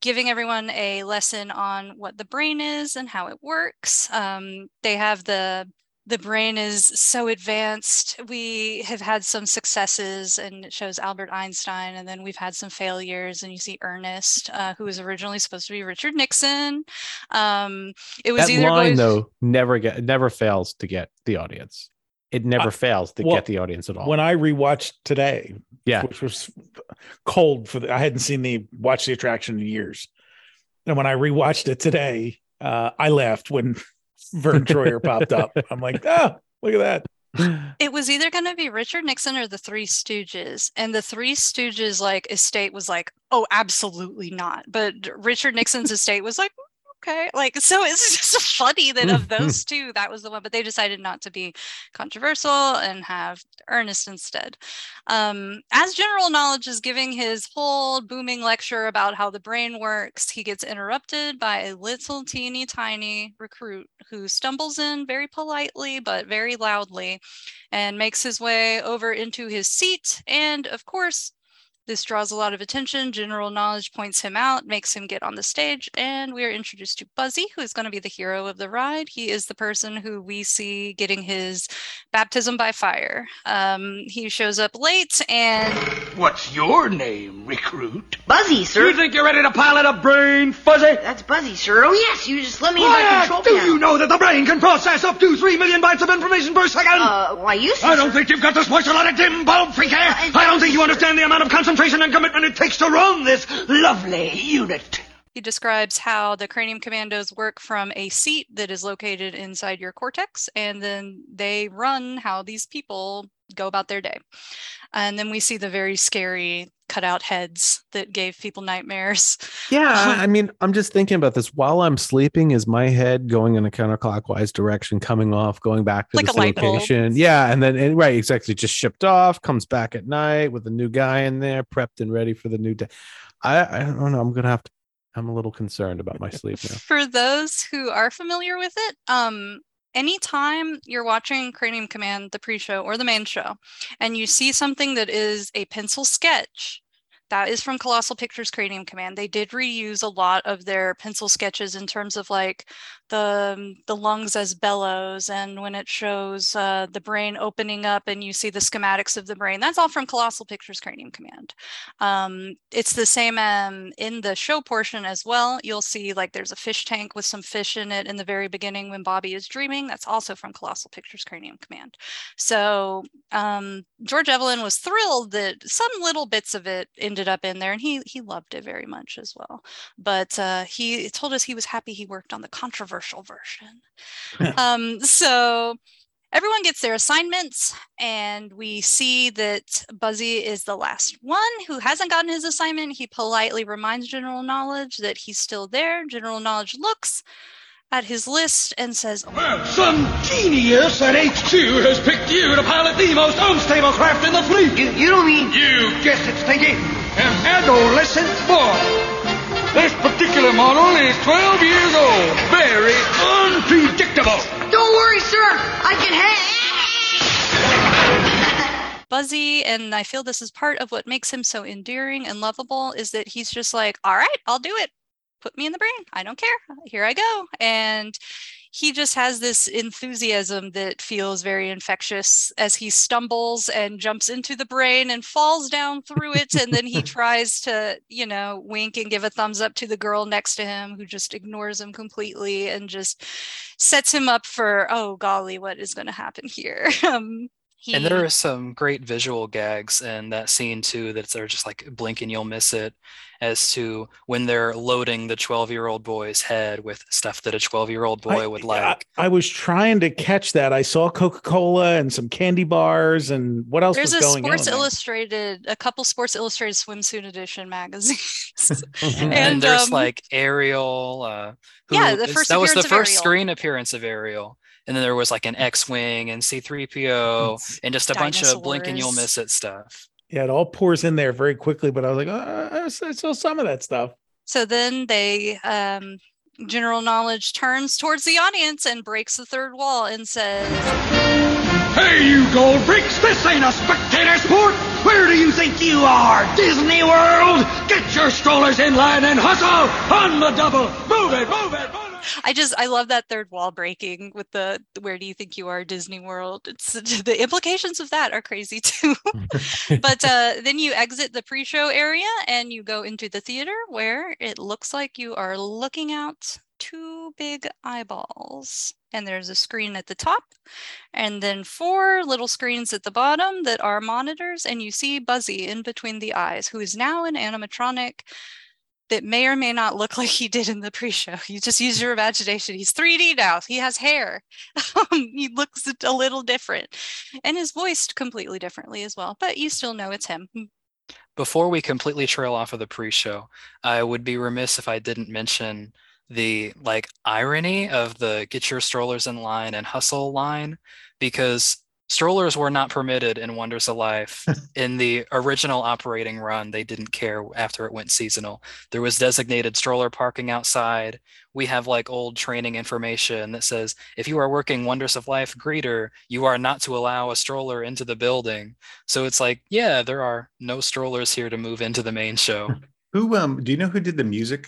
F: giving everyone a lesson on what the brain is and how it works. Um, they have the the brain is so advanced. We have had some successes, and it shows Albert Einstein, and then we've had some failures. And you see Ernest, uh, who was originally supposed to be Richard Nixon. Um, it was
C: that
F: either
C: line
F: going-
C: though never get never fails to get the audience. It never
B: Uh,
C: fails to
B: well,
C: get the audience at all.
B: When I rewatched today,
C: Yeah.
B: which was cold for the, I hadn't seen the watch the attraction in years, and when I rewatched it today, uh, I laughed when Vern Troyer *laughs* popped up. I'm like, oh, look at that.
F: it was either going to be Richard Nixon or the Three Stooges. And the Three Stooges like estate was like, oh, absolutely not. But Richard Nixon's estate was like, okay. Like, so it's *laughs* just funny that of those *laughs* two, that was the one. But they decided not to be controversial and have Ernest instead. Um, as general knowledge is giving his whole booming lecture about how the brain works, he gets interrupted by a little teeny tiny recruit who stumbles in very politely but very loudly and makes his way over into his seat. And of course, this draws a lot of attention. General knowledge points him out, makes him get on the stage, and we are introduced to Buzzy, who is going to be the hero of the ride. He is the person who we see getting his baptism by fire. Um, he shows up late and
L: What's your name, recruit?
M: Buzzy, sir.
L: You think you're ready to pilot a brain, Fuzzy?
M: That's Buzzy, sir. Oh, yes, you just let me in
L: Why,
M: my control
L: do
M: panel.
L: you know that the brain can process up to three million bytes of information per second?
M: Uh, why, you see,
L: I don't think you've got the spoiled a dim bulb, freaky. I don't think you understand the amount of concentration and commitment it takes to run this lovely unit.
F: He describes how the cranium commandos work from a seat that is located inside your cortex, and then they run how these people go about their day. And then we see the very scary cutout heads that gave people nightmares.
C: Yeah, I I mean, I'm just thinking about this while I'm sleeping. Is my head going in a counterclockwise direction, coming off, going back to
F: Like
C: the
F: a
C: same
F: light bulb.
C: location? Yeah, and then and, right, exactly, just shipped off, comes back at night with a new guy in there, prepped and ready for the new day. I I don't know. I'm gonna have to. I'm a little concerned about my sleep now.
F: For those who are familiar with it, um, anytime you're watching Cranium Command, the pre-show or the main show, and you see something that is a pencil sketch, that is from Colossal Pictures Cranium Command. They did reuse a lot of their pencil sketches in terms of like the um, the lungs as bellows, and when it shows uh, the brain opening up, and you see the schematics of the brain. That's all from Colossal Pictures Cranium Command. Um, it's the same um, in the show portion as well. You'll see like there's a fish tank with some fish in it in the very beginning when Bobby is dreaming. That's also from Colossal Pictures Cranium Command. So um, George Evelyn was thrilled that some little bits of it ended up in there, and he he loved it very much as well. But uh, he told us he was happy he worked on the controversial version. *laughs* um, so everyone gets their assignments, and we see that Buzzy is the last one who hasn't gotten his assignment. He politely reminds General Knowledge that he's still there. General Knowledge looks at his list and says,
L: Some genius at HQ has picked you to pilot the most unstable craft in the fleet.
M: You, you don't mean...
L: You guessed it, Stinky an adolescent boy. This particular model is 12 years old. Very unpredictable. Don't worry, sir. I can hang. *laughs*
F: Buzzy, and I feel this is part of what makes him so endearing and lovable, is that he's just like, all right, I'll do it. Put me in the brain. I don't care. Here I go. And he just has this enthusiasm that feels very infectious as he stumbles and jumps into the brain and falls down through it. and then he *laughs* tries to, you know, wink and give a thumbs up to the girl next to him who just ignores him completely and just sets him up for, oh, golly, what is going to happen here? *laughs* um,
G: And there are some great visual gags in that scene too that are just like blink and you'll miss it as to when they're loading the 12 year old boy's head with stuff that a 12 year old boy
B: I-
G: would like.
B: I was trying to catch that. I saw Coca Cola and some candy bars, and what else
F: There's
B: was
F: a
B: going
F: Sports
B: on? there?
F: Illustrated, a couple Sports Illustrated swimsuit edition magazines. *laughs*
G: and,
F: and,
G: there's
F: um,
G: like Ariel. Uh, who
F: Yeah, the
G: is-
F: first
G: that was the first
F: Ariel.
G: screen appearance of Ariel. And then there was like an X-wing and C-3PO and just a bunch of blink and you'll miss it stuff.
B: Yeah, it all pours in there very quickly, but I was like, uh, I s- I saw some of that stuff.
F: So then they, um, general knowledge turns towards the audience and breaks the third wall and says,
L: Hey, you gold freaks! This ain't a spectator sport! Where do you think you are? Disney World! Get your strollers in line and hustle! On the double! Move it, move it!
F: I just I love that third wall breaking with the where do you think you are Disney World. It's *laughs* the implications of that are crazy too. *laughs* but uh, then you exit the pre-show area and you go into the theater where it looks like you are looking out two big eyeballs and there's a screen at the top and then four little screens at the bottom that are monitors and you see Buzzy in between the eyes who is now an animatronic that may or may not look *laughs* like he did in the pre-show. You just use your imagination. He's 3D now. He has hair. *laughs* Um, he looks a little different and is voiced completely differently as well, but you still know it's him.
G: Before we completely trail off of the pre-show, I would be remiss if I didn't mention the like irony of the get your strollers in line and hustle line because strollers were not permitted in Wonders of Life. *laughs* in the original operating run, they didn't care after it went seasonal. There was designated stroller parking outside. We have like old training information that says if you are working Wonders of Life greeter, you are not to allow a stroller into the building. So it's like, yeah, there are no strollers here to move into the main show. *laughs*
D: Who um do you know who did the music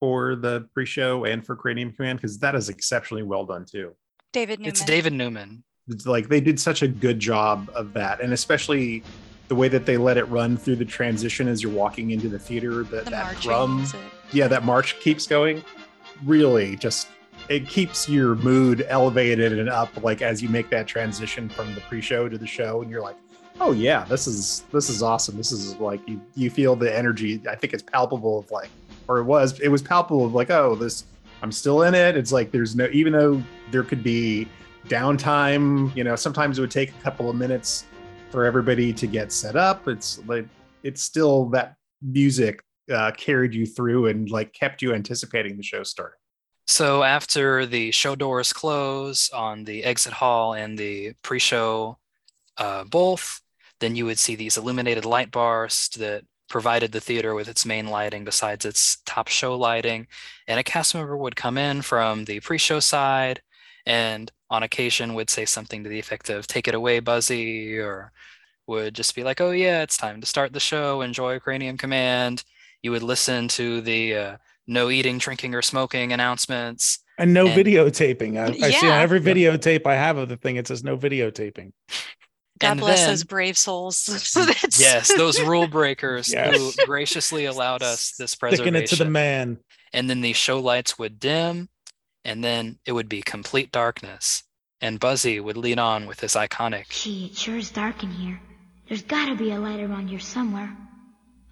D: for the pre-show and for Cranium Command? Because that is exceptionally well done too.
F: David Newman.
G: It's David Newman.
D: It's like they did such a good job of that, and especially the way that they let it run through the transition as you're walking into the theater. That
F: The
D: that drum,
F: music.
D: yeah, that march keeps going. Really, just it keeps your mood elevated and up, like as you make that transition from the pre-show to the show, and you're like, oh yeah, this is this is awesome. This is like you you feel the energy. I think it's palpable of like, or it was it was palpable of like, oh, this I'm still in it. It's like there's no even though there could be downtime, you know, sometimes it would take a couple of minutes for everybody to get set up. It's like it's still that music uh, carried you through and like kept you anticipating the show starting.
G: So after the show doors close on the exit hall and the pre-show uh, both, then you would see these illuminated light bars that provided the theater with its main lighting besides its top show lighting. And a cast member would come in from the pre-show side and on occasion would say something to the effect of "Take it away, Buzzy," or would just be like, "Oh yeah, it's time to start the show. Enjoy Cranium Command." You would listen to the uh, no eating, drinking, or smoking announcements.
B: And no
G: And-
B: videotaping. I, I see on every videotape I have of the thing, it says no videotaping.
F: God
G: And
F: bless
G: then-
F: those brave souls. *laughs*
G: Yes, those rule breakers
B: Yes.
G: who graciously allowed us this preservation.
B: Sticking it to the man.
G: And then the show lights would dim, and then it would be complete darkness. And Buzzy would lead on with his iconic
N: Gee, it sure is dark in here. There's gotta be a light around here somewhere.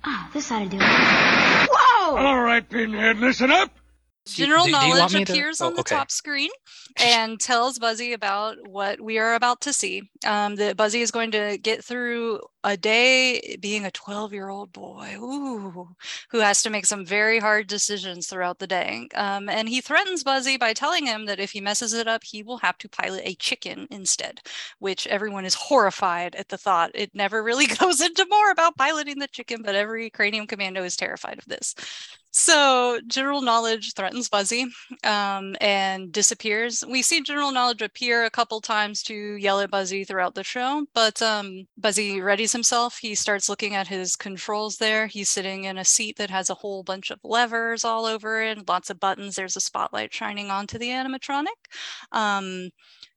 N: Oh, this ought to do it. Whoa!
L: All right, Pinhead, listen up!
F: General
G: do- do
F: knowledge
G: me to-
F: appears
G: oh,
F: on the
G: okay.
F: top screen *laughs* and tells Buzzy about what we are about to see. Um, that Buzzy is going to get through a day being a 12 year old boy ooh, who has to make some very hard decisions throughout the day. Um, and he threatens Buzzy by telling him that if he messes it up, he will have to pilot a chicken instead, which everyone is horrified at the thought. It never really *laughs* goes into more about piloting the chicken, but every Cranium Commando is terrified of this. So general knowledge threatens Buzzy um, and disappears. We see general knowledge appear a couple times to yell at Buzzy throughout the show, but um, Buzzy readies himself. He starts looking at his controls there. He's sitting in a seat that has a whole bunch of levers all over it, lots of buttons. There's a spotlight shining onto the animatronic. Um,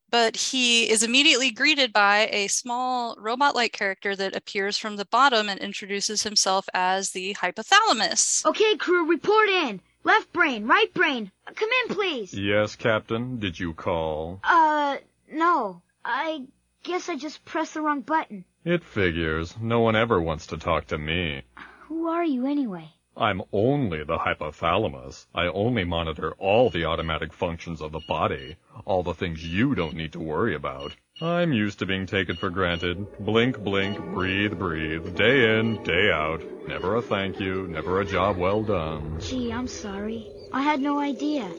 F: but he is immediately greeted by a small robot-like character that appears from the bottom and introduces himself as the hypothalamus.
N: Okay, crew, report in. Left brain, right brain. Come in, please.
O: Yes, Captain. Did you call?
N: Uh, no. I guess I just pressed the wrong button.
O: It figures. No one ever wants to talk to me.
N: Who are you anyway?
O: I'm only the hypothalamus. I only monitor all the automatic functions of the body, all the things you don't need to worry about. I'm used to being taken for granted. Blink, blink, breathe, breathe, day in, day out. Never a thank you, never a job well done.
N: Gee, I'm sorry. I had no idea.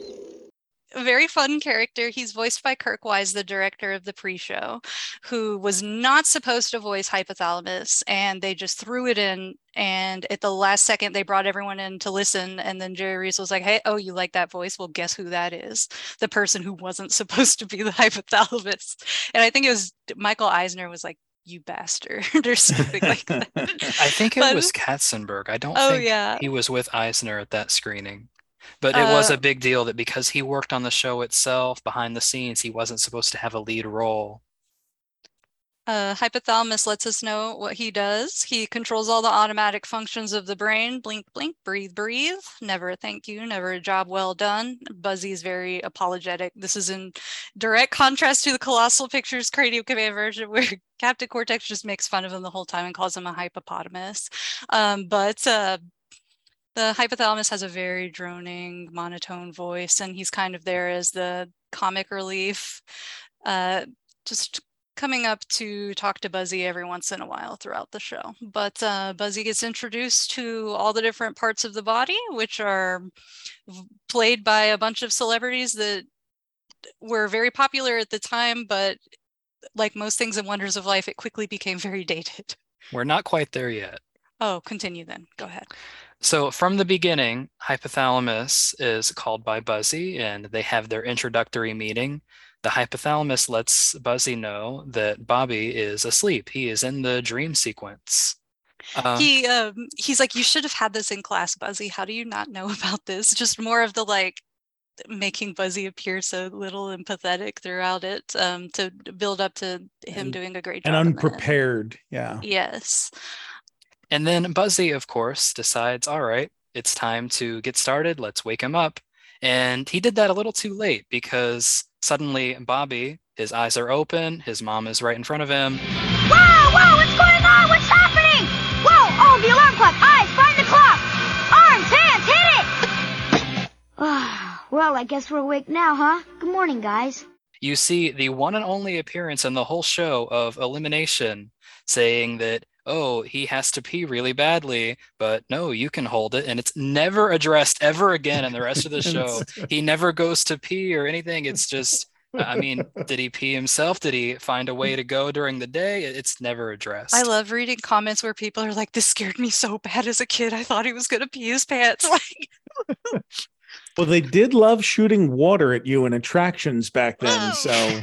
F: A very fun character. He's voiced by Kirk Wise, the director of the pre-show, who was not supposed to voice Hypothalamus, and they just threw it in. And at the last second, they brought everyone in to listen. And then Jerry Rees was like, "Hey, oh, you like that voice? Well, guess who that is? The person who wasn't *laughs* supposed to be the Hypothalamus." And I think it was Michael Eisner was like, "You bastard," *laughs* or something like *laughs* that.
G: I think it
F: But-
G: was Katzenberg. I don't
F: Oh,
G: think
F: yeah.
G: he was with Eisner at that screening. But it was
F: Uh,
G: a big deal that because he worked on the show itself behind the scenes, he wasn't supposed to have a lead role.
F: Uh, hypothalamus lets us know what he does. He controls all the automatic functions of the brain. Blink, blink, breathe, breathe. Never a thank you, never a job well done. Buzzy is very apologetic. This is in direct contrast to the Colossal Pictures Cranium Command version, *laughs* where Captain Cortex just makes fun of him the whole time and calls him a hippopotamus. Um, but uh, the hypothalamus has a very droning, monotone voice, and he's kind of there as the comic relief. Uh, just coming up to talk to Buzzy every once in a while throughout the show. But uh, Buzzy gets introduced to all the different parts of the body, which are played by a bunch of celebrities that were very popular at the time, but like most things in Wonders of Life, it quickly became *laughs* very dated.
G: We're not quite there yet.
F: Oh, continue then. Go ahead.
G: So from the beginning, hypothalamus is called by Buzzy, and they have their introductory meeting. The hypothalamus lets Buzzy know that Bobby is asleep. He is in the dream sequence. Um,
F: he um he's like, you should have had this in class, Buzzy. How do you not know *laughs* about this? Just more of the like making Buzzy appear so little and pathetic throughout it, um, to build up to him
B: And-
F: doing a great
B: and
F: job. in that.
B: unprepared. Yeah.
F: Yes.
G: And then Buzzy, of course, decides, all right, it's time to get started. Let's wake him up. And he did that a little too late because suddenly Bobby, his eyes are open, his mom is right in front of him.
N: Whoa, whoa, what's going on? What's happening? Whoa, oh, the alarm clock. Eyes, find the clock. Arms, hands, hit it. *sighs* Well, I guess we're awake now, huh? Good morning, guys.
G: You see the one and only appearance in the whole show of Elimination saying that, oh, he has to pee really badly, but no, you can hold it. And it's never addressed ever again in the rest of the *laughs* show. He never goes to pee or anything. It's just, I mean, *laughs* did he pee himself? Did he find a way to go during the day? It's never addressed.
F: I love reading comments where people are like, "This scared me so bad as a kid. I thought he was gonna pee his pants." *laughs* Like,
B: Well, they did love shooting water at you in attractions back then. Oh. So,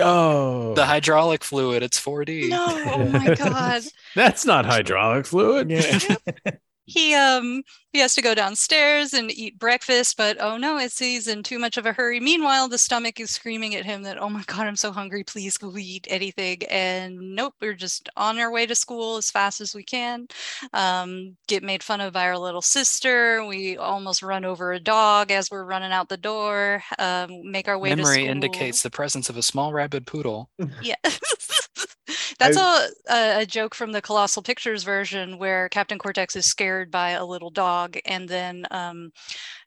B: oh,
G: the hydraulic fluid, it's 4D.
F: no, oh my *laughs* god.
C: That's not hydraulic fluid.
B: Yeah. *laughs*
F: he um he has to go downstairs and eat breakfast but oh no it's he's in too much of a hurry. Meanwhile the stomach is screaming at him that oh my god i'm so hungry. Please go eat anything. And nope we're just on our way to school as fast as we can um get made fun of by our little sister. We almost run over a dog as we're running out the door um make our way to
G: Memory indicates the presence of a small rabid poodle. *laughs*
F: yeah. *laughs* *laughs* That's a, a a joke from the Colossal Pictures version where Captain Cortex is scared by a little dog, and then um,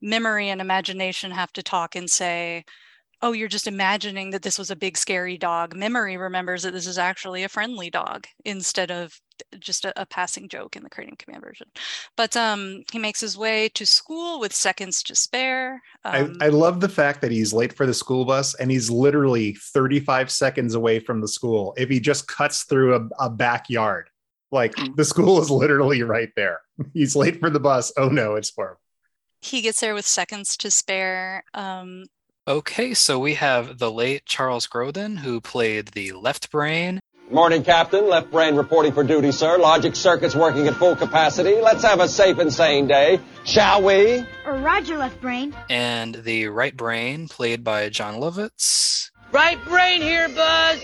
F: memory and imagination have to talk and say, oh, you're just imagining that this was a big scary dog. Memory remembers that this is actually a friendly dog instead of just a, a passing joke in the Cranium Command version. But um, he makes his way to school with seconds to spare. Um,
D: I, I love the fact that he's late for the school bus and he's literally 35 seconds away from the school. If he just cuts through a, a backyard, like the school is literally right there. *laughs* He's late for the bus. Oh no, it's for him.
F: he gets there with seconds to spare. Um,
G: Okay, so we have the late Charles Grodin, who played the left brain,
P: Morning, Captain. Left brain reporting for duty, sir. Logic circuits working at full capacity. Let's have a safe and sane day, shall we?
N: Or Roger left brain.
G: and the right brain, played by Jon Lovitz.
Q: Right brain here, Buzz.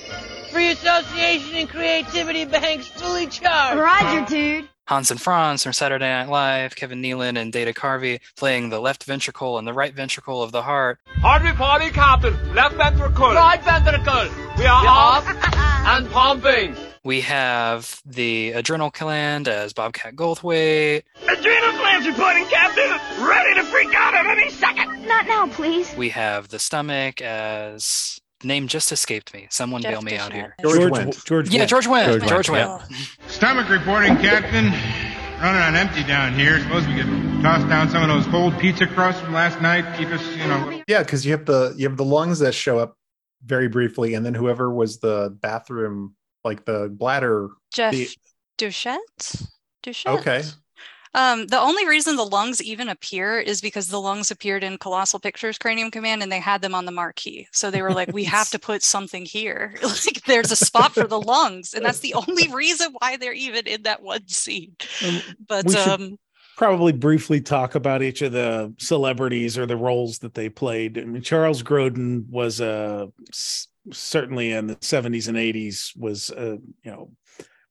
Q: Free association and creativity banks fully charged.
N: Roger, dude.
G: Hans and Franz from Saturday Night Live, Kevin Nealon and Dana Carvey playing the left ventricle and the right ventricle of the heart.
R: Hard reporting, Captain. Left ventricle. Right ventricle. We are off and pumping.
G: We have the adrenal gland as Bobcat Goldthwait.
R: Adrenal glands reporting, Captain. Ready to freak out at any second.
N: Not now, please.
G: We have the stomach as the name just escaped me. Someone
F: Jeff
G: bail me out here.
D: George
B: George,
D: Wendt.
B: George
G: Yeah,
B: Wendt.
G: George Wendt.
C: George
G: George
C: Wendt,
G: Wendt.
S: Stomach reporting, Captain. Running on empty down here. Suppose we could toss down some of those cold pizza crusts from last night. Keep us, you know.
D: Yeah, because you have the you have the lungs that show up very briefly, and then whoever was the bathroom, like the bladder.
F: Jeff
D: the-
F: Duchette. Duchette.
D: Okay.
F: Um, the only reason the lungs even appear is because the lungs appeared in Colossal Pictures Cranium Command and they had them on the marquee. So they were like, we have to put something here. *laughs* like there's a spot for the lungs. And that's the only *laughs* reason why they're even in that one scene. But
B: we
F: um
B: probably briefly talk about each of the celebrities or the roles that they played. I mean, Charles Grodin was uh, certainly in the 70s and 80s was a you know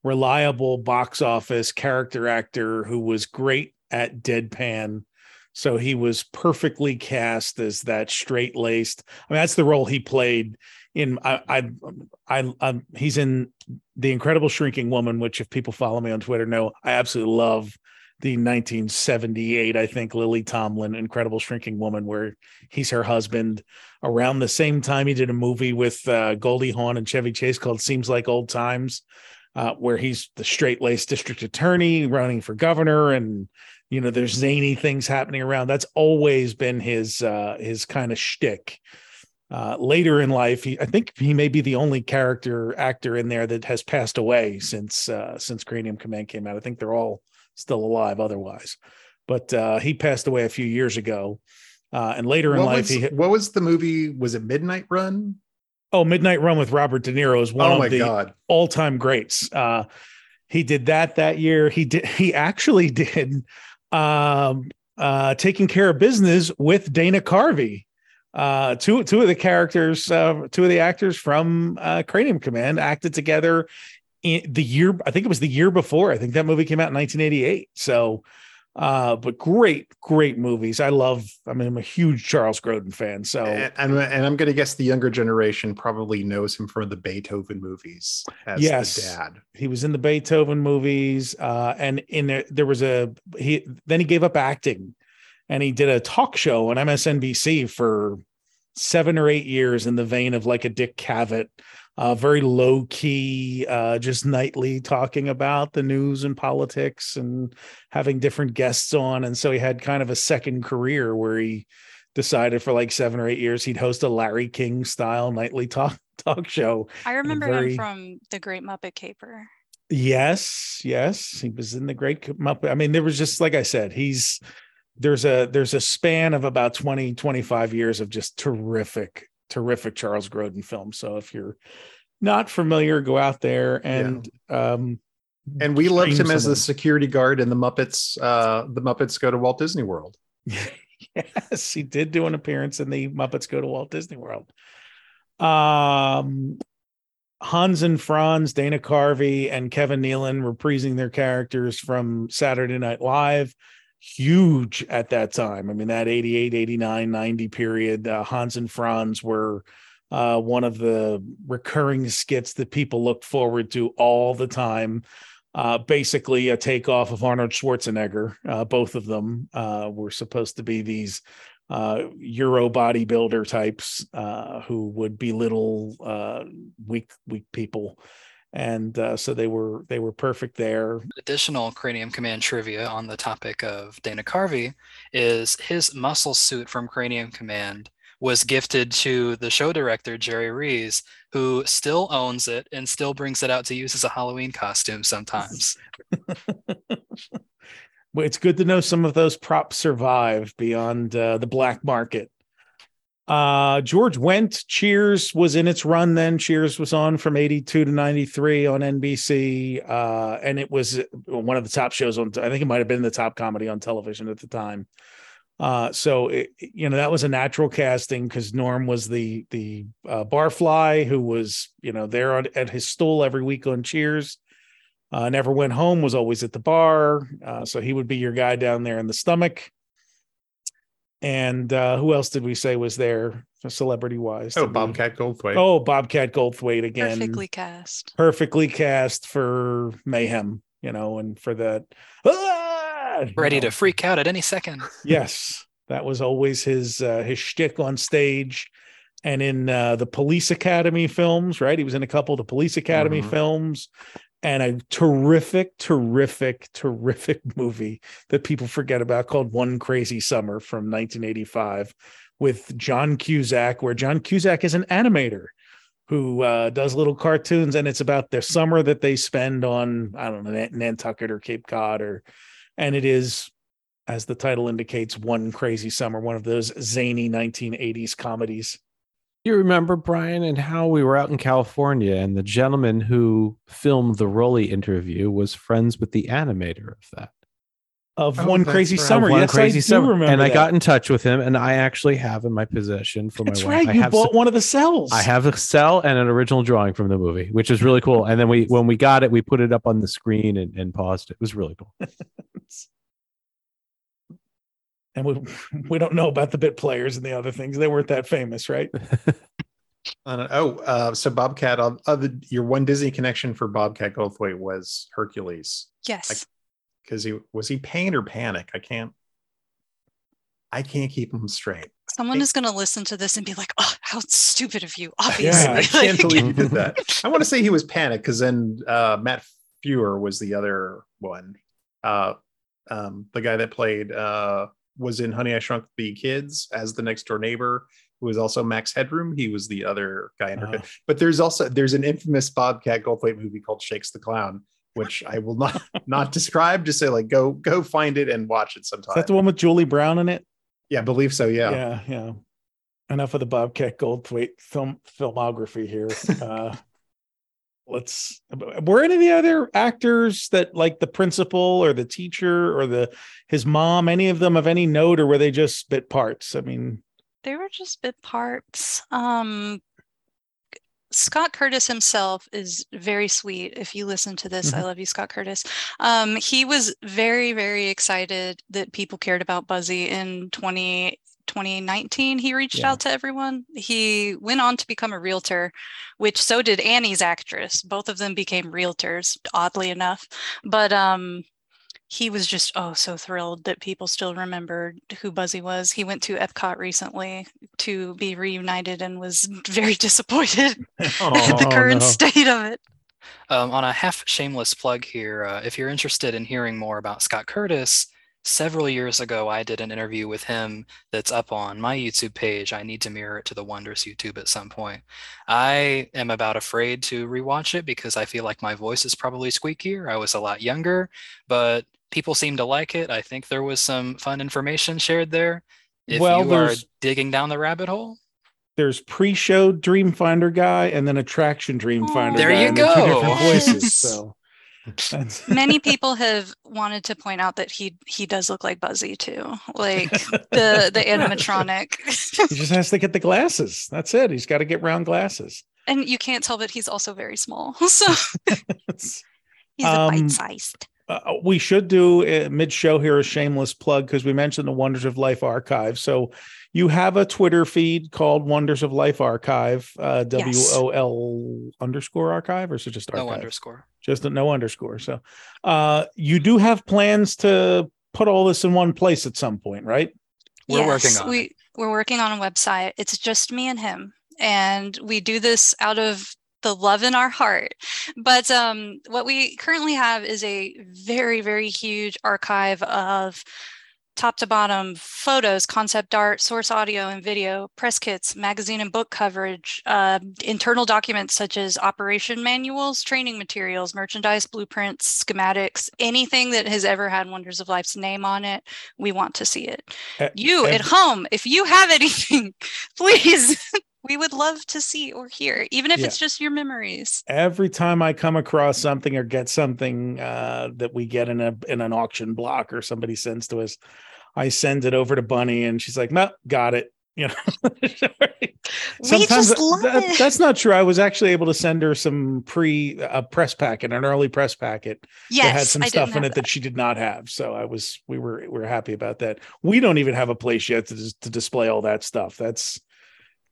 B: reliable box office character actor who was great at deadpan. So he was perfectly cast as that straight laced. I mean, that's the role he played in. I, I, I, I, he's in the Incredible Shrinking Woman, which if people follow me on Twitter know I absolutely love the 1978, I think, Lily Tomlin, Incredible Shrinking Woman, where he's her husband. Around the same time, he did a movie with uh, Goldie Hawn and Chevy Chase called Seems Like Old Times, uh, where he's the straight laced district attorney running for governor. And, you know, there's zany things happening around. That's always been his, uh, his kind of shtick. Uh, later in life, he, I think he may be the only character actor in there that has passed away since uh, since Cranium Command came out. I think they're all still alive otherwise. But uh, he passed away a few years ago. Uh, and later in
D: What
B: life,
D: was,
B: he
D: what was the movie? Was it Midnight Run?
B: Oh, Midnight Run with Robert De Niro is one
D: Oh
B: of
D: my
B: the
D: God.
B: all-time greats. Uh, he did that that year. He did. He actually *laughs* did um, uh, taking care of business with Dana Carvey. Uh, two two of the characters, uh, two of the actors from uh, Cranium Command acted together in the year. I think it was the year before. I think that movie came out in 1988. So, uh, but great, great movies. I love. I mean, I'm a huge Charles Grodin fan. So
D: And, and, and I'm going to guess the younger generation probably knows him from the Beethoven movies as
B: yes,
D: the dad.
B: He was in the Beethoven movies, uh, and in there, there was a he. Then he gave up acting, and he did a talk show on MSNBC for seven or eight years in the vein of like a Dick Cavett, uh, very low key, uh, just nightly talking about the news and politics and having different guests on. And so he had kind of a second career where he decided for like seven or eight years he'd host a Larry King style nightly talk *laughs* talk show.
F: I remember
B: Very-
F: him from The Great Muppet Caper.
B: Yes, yes, he was in the Great Muppet. I mean, there was just like I said, he's there's a there's a span of about 20 25 years of just terrific terrific Charles Grodin film. So if you're not familiar, go out there and um
D: And we loved him as the security guard in the Muppets. Uh, the Muppets go to Walt Disney World. *laughs*
B: yes, he did do an appearance in the Muppets Go to Walt Disney World. Um, Hans and Franz, Dana Carvey, and Kevin Nealon reprising their characters from Saturday Night Live. Huge at that time. I mean, that 88, 89, 90 period. Uh, Hans and Franz were uh, one of the recurring skits that people looked forward to all the time uh, basically a takeoff of Arnold Schwarzenegger. Uh, both of them uh, were supposed to be these uh, Euro bodybuilder types who would belittle weak weak people, and uh, so they were they were perfect there.
G: Additional Cranium Command trivia on the topic of Dana Carvey is his muscle suit from Cranium Command was gifted to the show director Jerry Rees, who still owns it and still brings it out to use as a Halloween costume sometimes. *laughs*
B: Well, it's good to know some of those props survive beyond uh, the black market. Uh, George Wendt, Cheers was in its run then. Cheers was on from 82 to 93 on NBC. Uh, and it was one of the top shows on, I think it might have been the top comedy on television at the time. Uh, so it, you know that was a natural casting because Norm was the the uh, barfly who was you know there on, at his stool every week on Cheers. Uh, never went home, was always at the bar. Uh, so he would be your guy down there in the stomach. And uh, who else did we say was there, celebrity wise?
D: Oh, Bobcat Goldthwait.
B: Oh, Bobcat Goldthwait again.
F: Perfectly cast.
B: Perfectly cast for mayhem, you know, and for that. Ah!
G: Ready
B: You know,
G: to freak out at any second.
B: Yes, that was always his uh, his shtick on stage, and in uh, the Police Academy films. Right, he was in a couple of the Police Academy
D: Mhm.
B: films, and a terrific, terrific, terrific movie that people forget about called One Crazy Summer from 1985 with John Cusack, where John Cusack is an animator who uh, does little cartoons, and it's about their summer that they spend on I don't know Nantucket or Cape Cod or, and it is as the title indicates, one crazy summer, one of those zany 1980s comedies.
C: You remember Brian and how we were out in California, and the gentleman who filmed the Rolly interview was friends with the animator of that.
B: Of
D: Oh,
B: one crazy
D: right.
B: summer.
C: Of One
B: yes,
C: crazy
B: I do
C: summer,
B: remember.
C: and I got in touch with him, and I actually have in my possession for
B: That's
C: my wife.
B: right.
C: I
B: You
C: have
B: bought
C: some-
B: one of the cells.
C: I have a cell and an original drawing from the movie, which is really cool. And then we, when we got it, we put it up on the screen and, and paused it. It was really cool. *laughs*
B: and we *laughs* we don't know about the bit players and the other things. They weren't that famous, right? *laughs*
D: Uh, oh, uh, so Bobcat, uh, other, your one Disney connection for Bobcat Goldthwait was Hercules.
F: Yes.
D: Because he was he pain or panic? I can't. I can't keep them straight.
F: Someone is going to listen to this and be like, "Oh, how stupid of you!" *laughs*
D: Yeah,
F: Obviously,
D: I can't believe you did that. I want to say he was panic because then uh, Matt Frewer was the other one. Uh, um, the guy that played uh, was in Honey I Shrunk the Kids as the next door neighbor, who was also Max Headroom. He was the other guy in her.
B: Oh.
D: But there's also there's an infamous Bobcat Goldthwait movie called Shakes the Clown, which I will not *laughs* not describe. Just say like go go find it and watch it sometime.
B: that the one with Julie Brown in it?
D: yeah, I believe so. Yeah.
B: yeah, yeah. Enough of the Bobcat Goldthwait film filmography here. *laughs* Uh, let's. Were any of the other actors that, like the principal or the teacher or the his mom, any of them of any note, or were they just bit parts? I mean,
F: they were just bit parts. Um, Scott Curtis himself is very sweet. If you listen to this, I
B: Mhm.
F: love you, Scott Curtis. Um, he was very, very excited that people cared about Buzzy in 20, 2019. He reached
B: Yeah.
F: out to everyone. He went on to become a realtor, which so did Annie's actress. Both of them became realtors, oddly enough. But um, he was just oh so thrilled that people still remembered who Buzzy was. He went to Epcot recently to be reunited and was *laughs* very disappointed *laughs* *laughs* at the
B: Oh,
F: current
B: no.
F: state of it.
G: Um, on a half shameless plug here, uh, if you're interested in hearing more about Scott Curtis, several years ago I did an interview with him that's up on my YouTube page. I need to mirror it to the Wonders YouTube at some point. I am about afraid to rewatch it because I feel like my voice is probably squeakier. I was a lot younger, but people seem to like it. I think there was some fun information shared there. If
B: Well,
G: you are digging down the rabbit hole,
B: there's pre-show Dreamfinder guy and then attraction Dreamfinder
G: There
B: guy.
G: There
B: you they're Two different
G: go.
B: voices. *laughs* So *laughs*
F: Many people have wanted to point out that he he does look like Buzzy too, like the the *laughs* animatronic.
B: he just has to get the glasses. That's it. He's got to get round glasses.
F: and you can't tell that he's also very small. *laughs* So he's a
B: Um,
F: bite-sized.
B: uh, we should do a mid-show here a shameless plug because we mentioned the Wonders of Life Archive. So you have a Twitter feed called Wonders of Life Archive, uh, W
F: Yes.
B: Underscore archive, or is it just archive?
G: no underscore.
B: Just a no underscore. So uh, you do have plans to put all this in one place at some point, right?
G: We're working
F: Yes,
G: on
F: we
G: it.
F: we're working on a website. It's just me and him. And we do this out of the love in our heart. But um, what we currently have is a very, very huge archive of top to bottom photos, concept art, source audio and video, press kits, magazine and book coverage, uh, internal documents such as operation manuals, training materials, merchandise blueprints, schematics, anything that has ever had Wonders of Life's name on it. We want to see it.
B: E-
F: You at home, if you have *laughs* anything, please. We would love to see or hear, even if
B: Yeah.
F: it's just your memories.
B: every time I come across something or get something uh, that we get in a in an auction block or somebody sends to us, I send it over to Bunny and she's like, "No, got it." *laughs* You know, sometimes
F: just love
B: that-
F: it.
B: that's not true. I was actually able to send her some pre a press packet, an early press packet that had some
F: I
B: stuff in it that she did not have. So I was we were we were happy about that. We don't even have a place yet to to display all that stuff. That's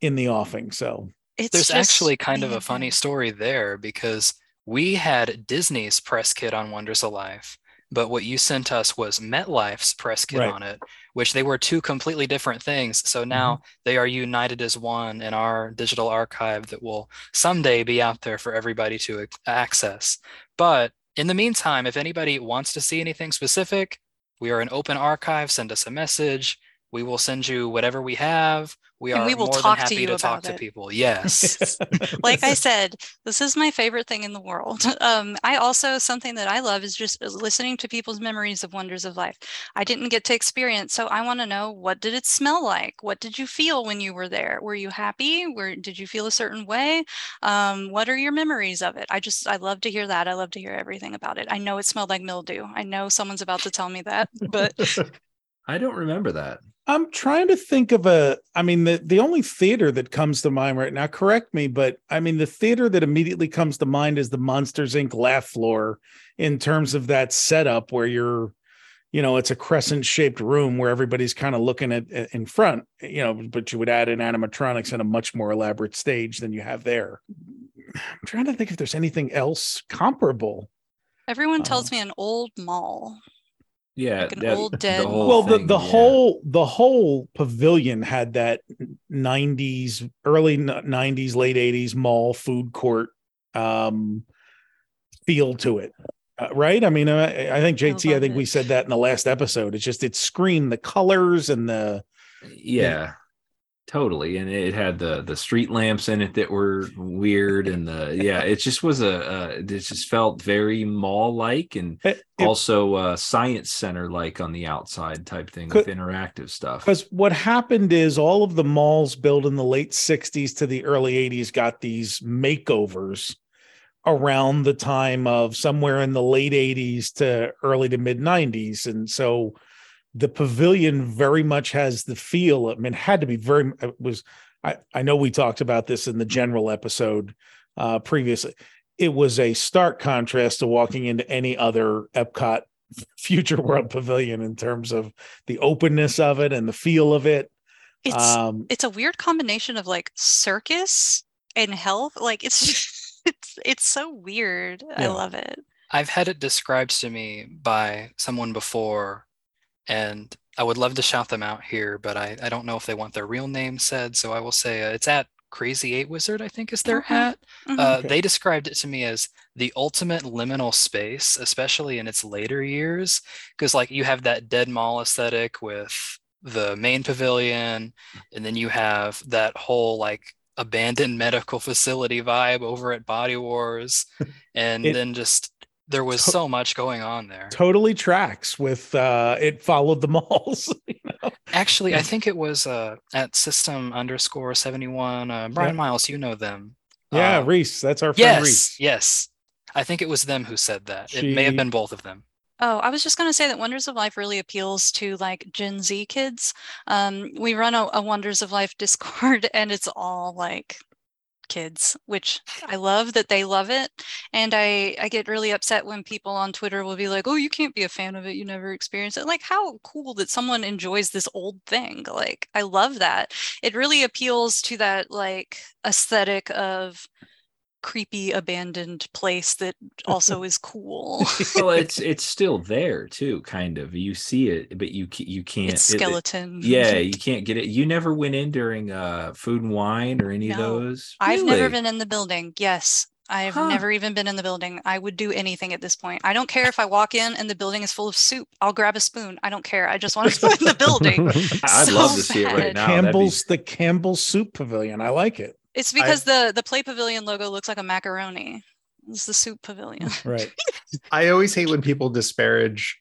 B: in the offing. So
F: It's
G: There's
F: just
G: actually kind of a funny story there because we had Disney's press kit on Wonders of Life, but what you sent us was MetLife's press kit
B: Right.
G: on it, which they were two completely different things. So now
B: Mm-hmm.
G: they are united as one in our digital archive that will someday be out there for everybody to access. But in the meantime, if anybody wants to see anything specific, we are an open archive. Send us a message. We will send you whatever we have. We
F: And
G: are
F: we will
G: more than
F: talk to
G: happy
F: you
G: to talk
F: about
G: to people. Yes. *laughs*
F: like I said, this is my favorite thing in the world. *laughs* Um, I also something that I love is just listening to people's memories of wonders of life. I didn't get to experience, so I want to know what did it smell like? What did you feel when you were there? Were you happy? Were did you feel a certain way? Um, what are your memories of it? I just I love to hear that. I love to hear everything about it. I know it smelled like mildew. I know someone's about to tell me that, but *laughs*
E: I don't remember that.
B: I'm trying to think of a. I mean, the the only theater that comes to mind right now. Correct me, but I mean, the theater that immediately comes to mind is the Monsters Inc. laugh floor in terms of that setup where you're, you know, it's a crescent shaped room where everybody's kind of looking at at- in front. You know, but you would add in animatronics and a much more elaborate stage than you have there. I'm trying to think if there's anything else comparable.
F: everyone um, tells me an old mall.
E: Yeah,
F: Like an
E: that-
F: old dead
E: whole
B: well the,
E: thing,
B: the
E: yeah.
B: whole the whole pavilion had that 90s early 90s late 80s mall food court um feel to it uh, right? I mean I, I think jt i,
F: love
B: think we said that in the last episode. It's just it screamed the colors and the
E: yeah totally and it had the the street lamps in it that were weird and the yeah it just was a uh it just felt very mall like and
B: It-
E: also uh science center like on the outside type thing with interactive stuff
B: Because what happened is all of the malls built in the late 60s to the early 80s got these makeovers around the time of somewhere in the late 80s to early to mid 90s. And so the pavilion very much has the feel. I mean, it had to be very, it was, I, I know we talked about this in the general episode uh, previously. It was a stark contrast to walking into any other Epcot *laughs* future world pavilion in terms of the openness of it and the feel of it.
F: It's
B: Um,
F: it's a weird combination of like circus and health. Like it's *laughs* it's it's so weird. I love it.
G: I've had it described to me by someone before, and I would love to shout them out here, but I, I don't know if they want their real name said, so I will say uh, it's at Crazy Eight Wizard, I think is their
F: Mhm.
G: hat.
F: Mhm.
G: Uh,
B: Okay.
G: They described it to me as the ultimate liminal space, especially in its later years, because like you have that dead mall aesthetic with the main pavilion, and then you have that whole like abandoned *laughs* medical facility vibe over at Body Wars, and
B: It-
G: then just there was
B: To-
G: so much going on there.
B: totally tracks with uh it followed the *laughs* malls
G: Actually, I think it was uh, at System underscore 71. Uh, Brian
B: Yeah.
G: Miles, you know them.
B: yeah
G: Uh,
B: reese that's our friend
G: yes,
B: reese
G: yes. I think it was them who said that. It may have been both of them.
F: Oh, I was just going to say that Wonders of Life really appeals to like Gen Z kids. Um, we run a, a Wonders of Life *laughs* Discord, and it's all like kids, which I love that they love it. And I I get really upset when people on Twitter will be like, "Oh, you can't be a fan of it. You never experienced it." Like, how cool that someone enjoys this old thing. Like, I love that. It really appeals to that like aesthetic of creepy abandoned place that also is cool. *laughs* *laughs*
E: well, it's it's still there too, kind of. You see it, but you ca- you can't.
F: It's
E: it- it-
F: skeleton.
E: yeah, *laughs* you can't get it. You never went in during uh food and wine or any of
F: No.
E: those.
F: I've never been in the building. Yes. I've
E: Huh.
F: never even been in the building. I would do anything at this point. I don't care if I walk in and the building is full of soup. I'll grab a spoon. I don't care. I just want to go in the building.
E: I'd
F: So
E: love to see it right now. That'd be-
B: Campbell's the Campbell's Soup Pavilion. I like it.
F: It's because the the play pavilion logo looks like a macaroni. It's the soup pavilion. *laughs*
B: Right. *laughs*
D: I always hate when people disparage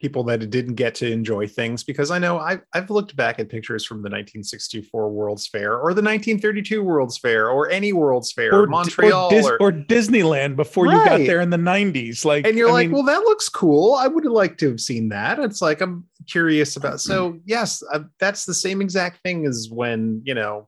D: people that didn't get to enjoy things because I know I've, I've looked back at pictures from the 1964 World's Fair or the 1932 World's Fair or any World's Fair,
B: Or,
D: Montreal,
B: or, Dis-
D: or-
B: or Disneyland before you got there in the 90s. Like,
D: and you're
B: I
D: like,
B: mean,
D: well, that looks cool. I would have liked to have seen that. It's like I'm curious about. So *clears throat* yes, uh, that's the same exact thing as when you know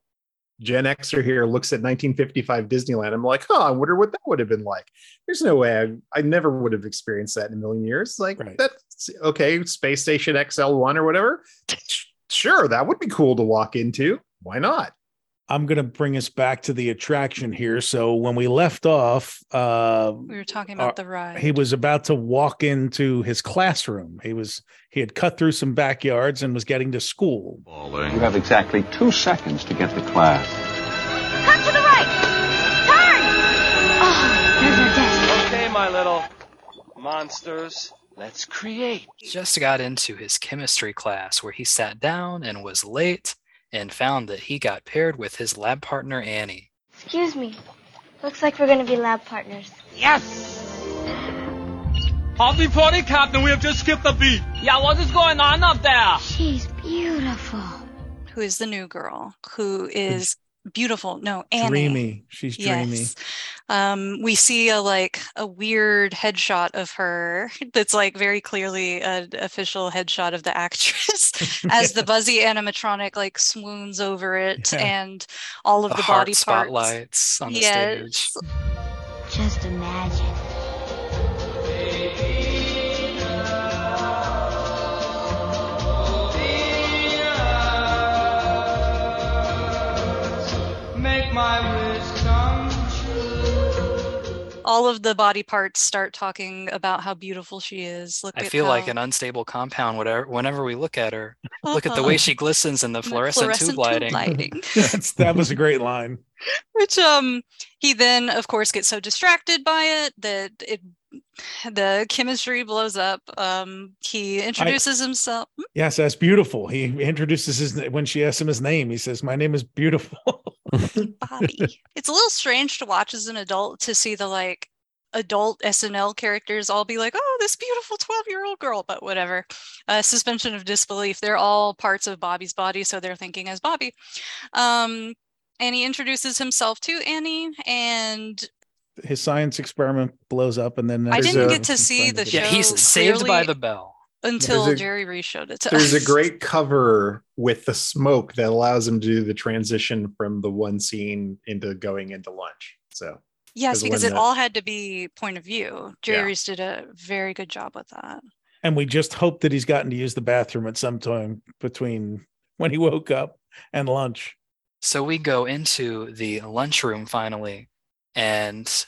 D: Gen Xer here looks at 1955 Disneyland. I'm like, huh, I wonder what that would have been like. There's no way I, I never would have experienced that in a million years. Like that's okay, Space Station XL1 or whatever. Sure, that would be cool to walk into. Why not?
B: I'm going to bring us back to the attraction here. So when we left off, uh,
F: We were talking about
B: uh,
F: the ride.
B: he was about to walk into his classroom. He was he had cut through some backyards and was getting to school.
A: You have exactly two seconds to get to class.
N: Cut to the right! Turn! Oh, there's our desk.
R: Okay, my little monsters. Let's create.
G: Just got into his chemistry class where he sat down and was late and found that he got paired with his lab partner Annie.
N: Excuse me. Looks like we're gonna be lab partners.
R: Yes! How's party, Captain? We have just skipped a beat. Yeah, what is going on up there?
N: She's beautiful.
F: who is the new girl, who is beautiful. No, Annie.
B: Dreamy. She's dreamy.
F: Yes. Um, we see a like a weird headshot of her *laughs* that's like very clearly an official headshot of the actress *laughs* *laughs* as the buzzy animatronic like swoons over it
G: Yeah.
F: and all of
G: The
F: the,
G: heart
F: body parts.
G: spotlights on the
F: yes.
G: stage.
N: Just imagine.
R: My wish come true.
F: All of the body parts start talking about how beautiful she is. Look
G: I
F: at
G: feel like an unstable compound whatever whenever we look at her. Look at the way she glistens in the
F: The
G: fluorescent,
F: fluorescent
G: tube
F: tube
G: lighting.
F: lighting. *laughs*
B: That's, that was a great line. *laughs*
F: which um he then of course gets so distracted by it that it the chemistry blows up um he introduces himself Hmm?
B: Yes, that's beautiful. He introduces his when she asks him his name. He says, "My name is beautiful." *laughs*
F: bobby it's a little strange to watch as an adult to see the like adult snl characters all be like oh this beautiful 12 year old girl but whatever uh, suspension of disbelief they're all parts of bobby's body so they're thinking as bobby um and he introduces himself to annie and
B: his science experiment blows up, and then
F: I didn't
B: a-
F: get to see the show.
G: Yeah, he's saved by the bell.
F: until
D: a-
F: Jerry Rees showed it to us.
D: There's a great cover with the smoke that allows him to do the transition from the one scene into going into lunch. So
F: yes, because it
D: the-
F: all had to be point of view. Jerry
D: Yeah.
F: Rees did a very good job with that.
B: and we just hope that he's gotten to use the bathroom at some time between when he woke up and lunch.
G: So we go into the lunchroom finally, and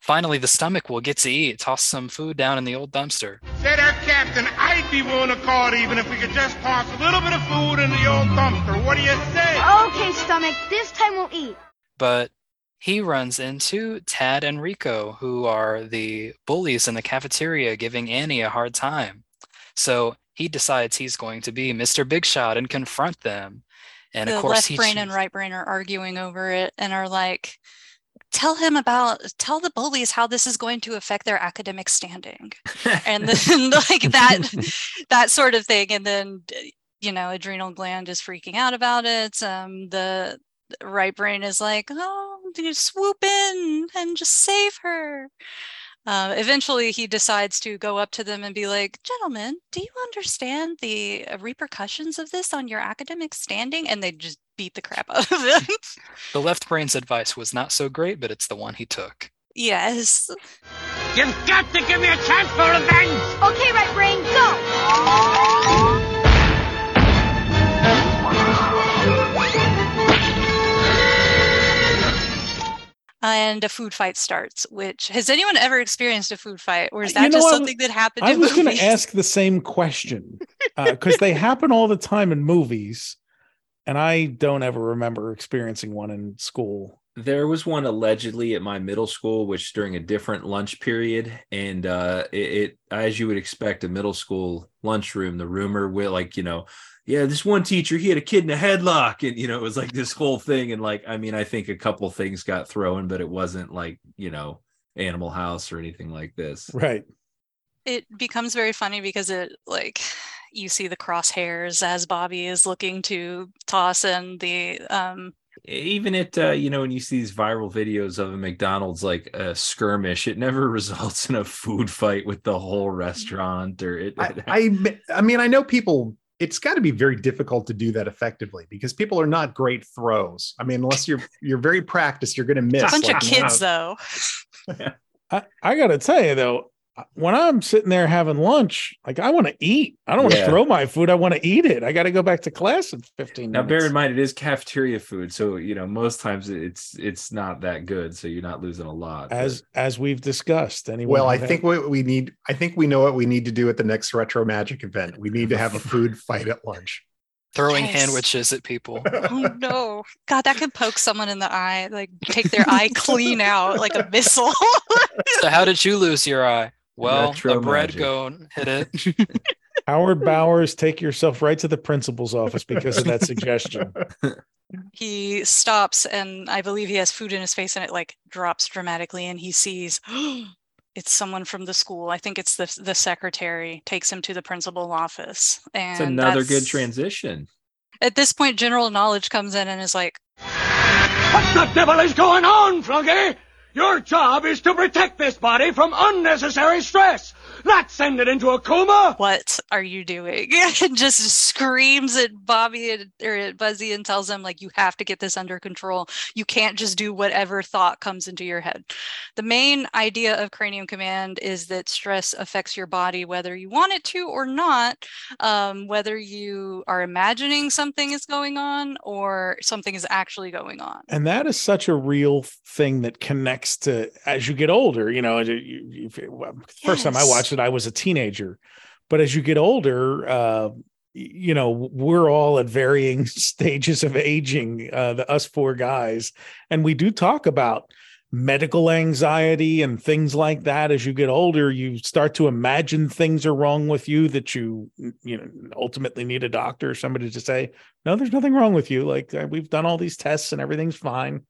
G: finally the stomach will get to eat. Toss some food down in the old dumpster.
S: Say there, Captain, I'd be willing to call it even if we could just toss a little bit of food in the old dumpster. What do you say?
N: Okay, stomach, this time we'll eat.
G: But he runs into Tad and Rico, who are the bullies in the cafeteria giving Annie a hard time. So he decides he's going to be Mr. Big Shot and confront them. And
F: the
G: of course,
F: left
G: he
F: brain
G: choo-
F: and right brain are arguing over it and are like, tell him about, tell the bullies how this is going to affect their academic standing. and *laughs* then *laughs* like that, *laughs* that sort of thing. And then, you know, adrenal gland is freaking out about it. Um, the right brain is like, oh, you swoop in and just save her. Uh, eventually, he decides to go up to them and be like, Gentlemen, do you understand the uh, repercussions of this on your academic standing? And they just beat the crap out of him. *laughs*
G: the left brain's advice was not so great, but it's the one he took.
F: yes.
R: You've got to give me a chance for revenge.
N: Okay, right brain, go!
F: And a food fight starts. Which has anyone ever experienced a food fight, or is
B: You
F: that
B: know,
F: just
B: I
F: something
B: w-
F: that happened?
B: I
F: in
B: was going to ask the same question *laughs* because they happen all the time in movies, and I don't ever remember experiencing one in school.
E: There was one allegedly at my middle school, which during a different lunch period, and uh, it, it as you would expect, a middle school lunchroom. The rumor will like you know, yeah, this one teacher he had a kid in a headlock, and you know it was like this whole thing, and like I mean I think a couple things got thrown, but it wasn't like you know Animal House or anything like this.
B: Right.
F: it becomes very funny because it like you see the crosshairs as Bobby is looking to toss in the um
E: even at uh, you know when you see these viral videos of a McDonald's like a skirmish, it never *laughs* results in a food fight with the whole restaurant or it.
D: I, I I mean, I know people. It's got to be very difficult to do that effectively because people are not great throws. I mean, unless you're you're very practiced, you're going to miss.
F: a bunch
D: like,
F: of kids
D: wow.
F: though. *laughs*
B: I, I got to tell you though, when I'm sitting there having lunch, like I want to eat. I don't want to
E: Yeah.
B: throw my food. I want to eat it. I got to go back to class in 15
E: now
B: minutes.
E: Now bear in mind it is cafeteria food, so you know most times it's it's not that good, so you're not losing a lot. but-
B: as as we've discussed. Anyone
D: Well, I think what we need. I think we know what we need to do at the next retro magic event. We need to have a food *laughs* fight at lunch.
G: Throwing
F: Yes.
G: sandwiches at people. *laughs*
F: oh no. God, that could poke someone in the eye, like take their eye *laughs* clean out like a missile.
G: so how did you lose your eye? Well,
E: Retro
G: a bread
E: magic.
G: cone hit it. *laughs*
B: Howard Bowers, take yourself right to the principal's office because of that *laughs* suggestion.
F: he stops and I believe he has food in his face and it like drops dramatically and he sees *gasps* it's someone from the school. I think it's the the secretary takes him to the principal office. And
E: it's another good transition.
F: At this point, general knowledge comes in and is like,
L: What the devil is going on, Flunky? Your job is to protect this body from unnecessary stress, not send it into a coma.
F: What are you doing? *laughs* and just screams at Bobby and, or at Buzzy and tells him, like, you have to get this under control. You can't just do whatever thought comes into your head. The main idea of Cranium Command is that stress affects your body whether you want it to or not, um, whether you are imagining something is going on or something is actually going on.
B: and that is such a real thing that connects to as you get older you know you, you, well, first time i watched it i was a teenager. But as you get older uh you know we're all at varying *laughs* stages of aging uh the us four guys. And we do talk about medical anxiety and things like that. As you get older you start to imagine things are wrong with you that you you know ultimately need a doctor or somebody to say no there's nothing wrong with you. Like uh, we've done all these tests and everything's fine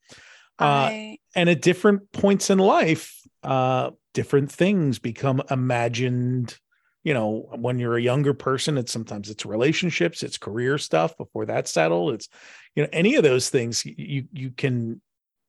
B: uh,
F: I,
B: and at different points in life uh different things become imagined. You know when you're a younger person it's sometimes it's relationships it's career stuff before that's settled. It's you know any of those things you you can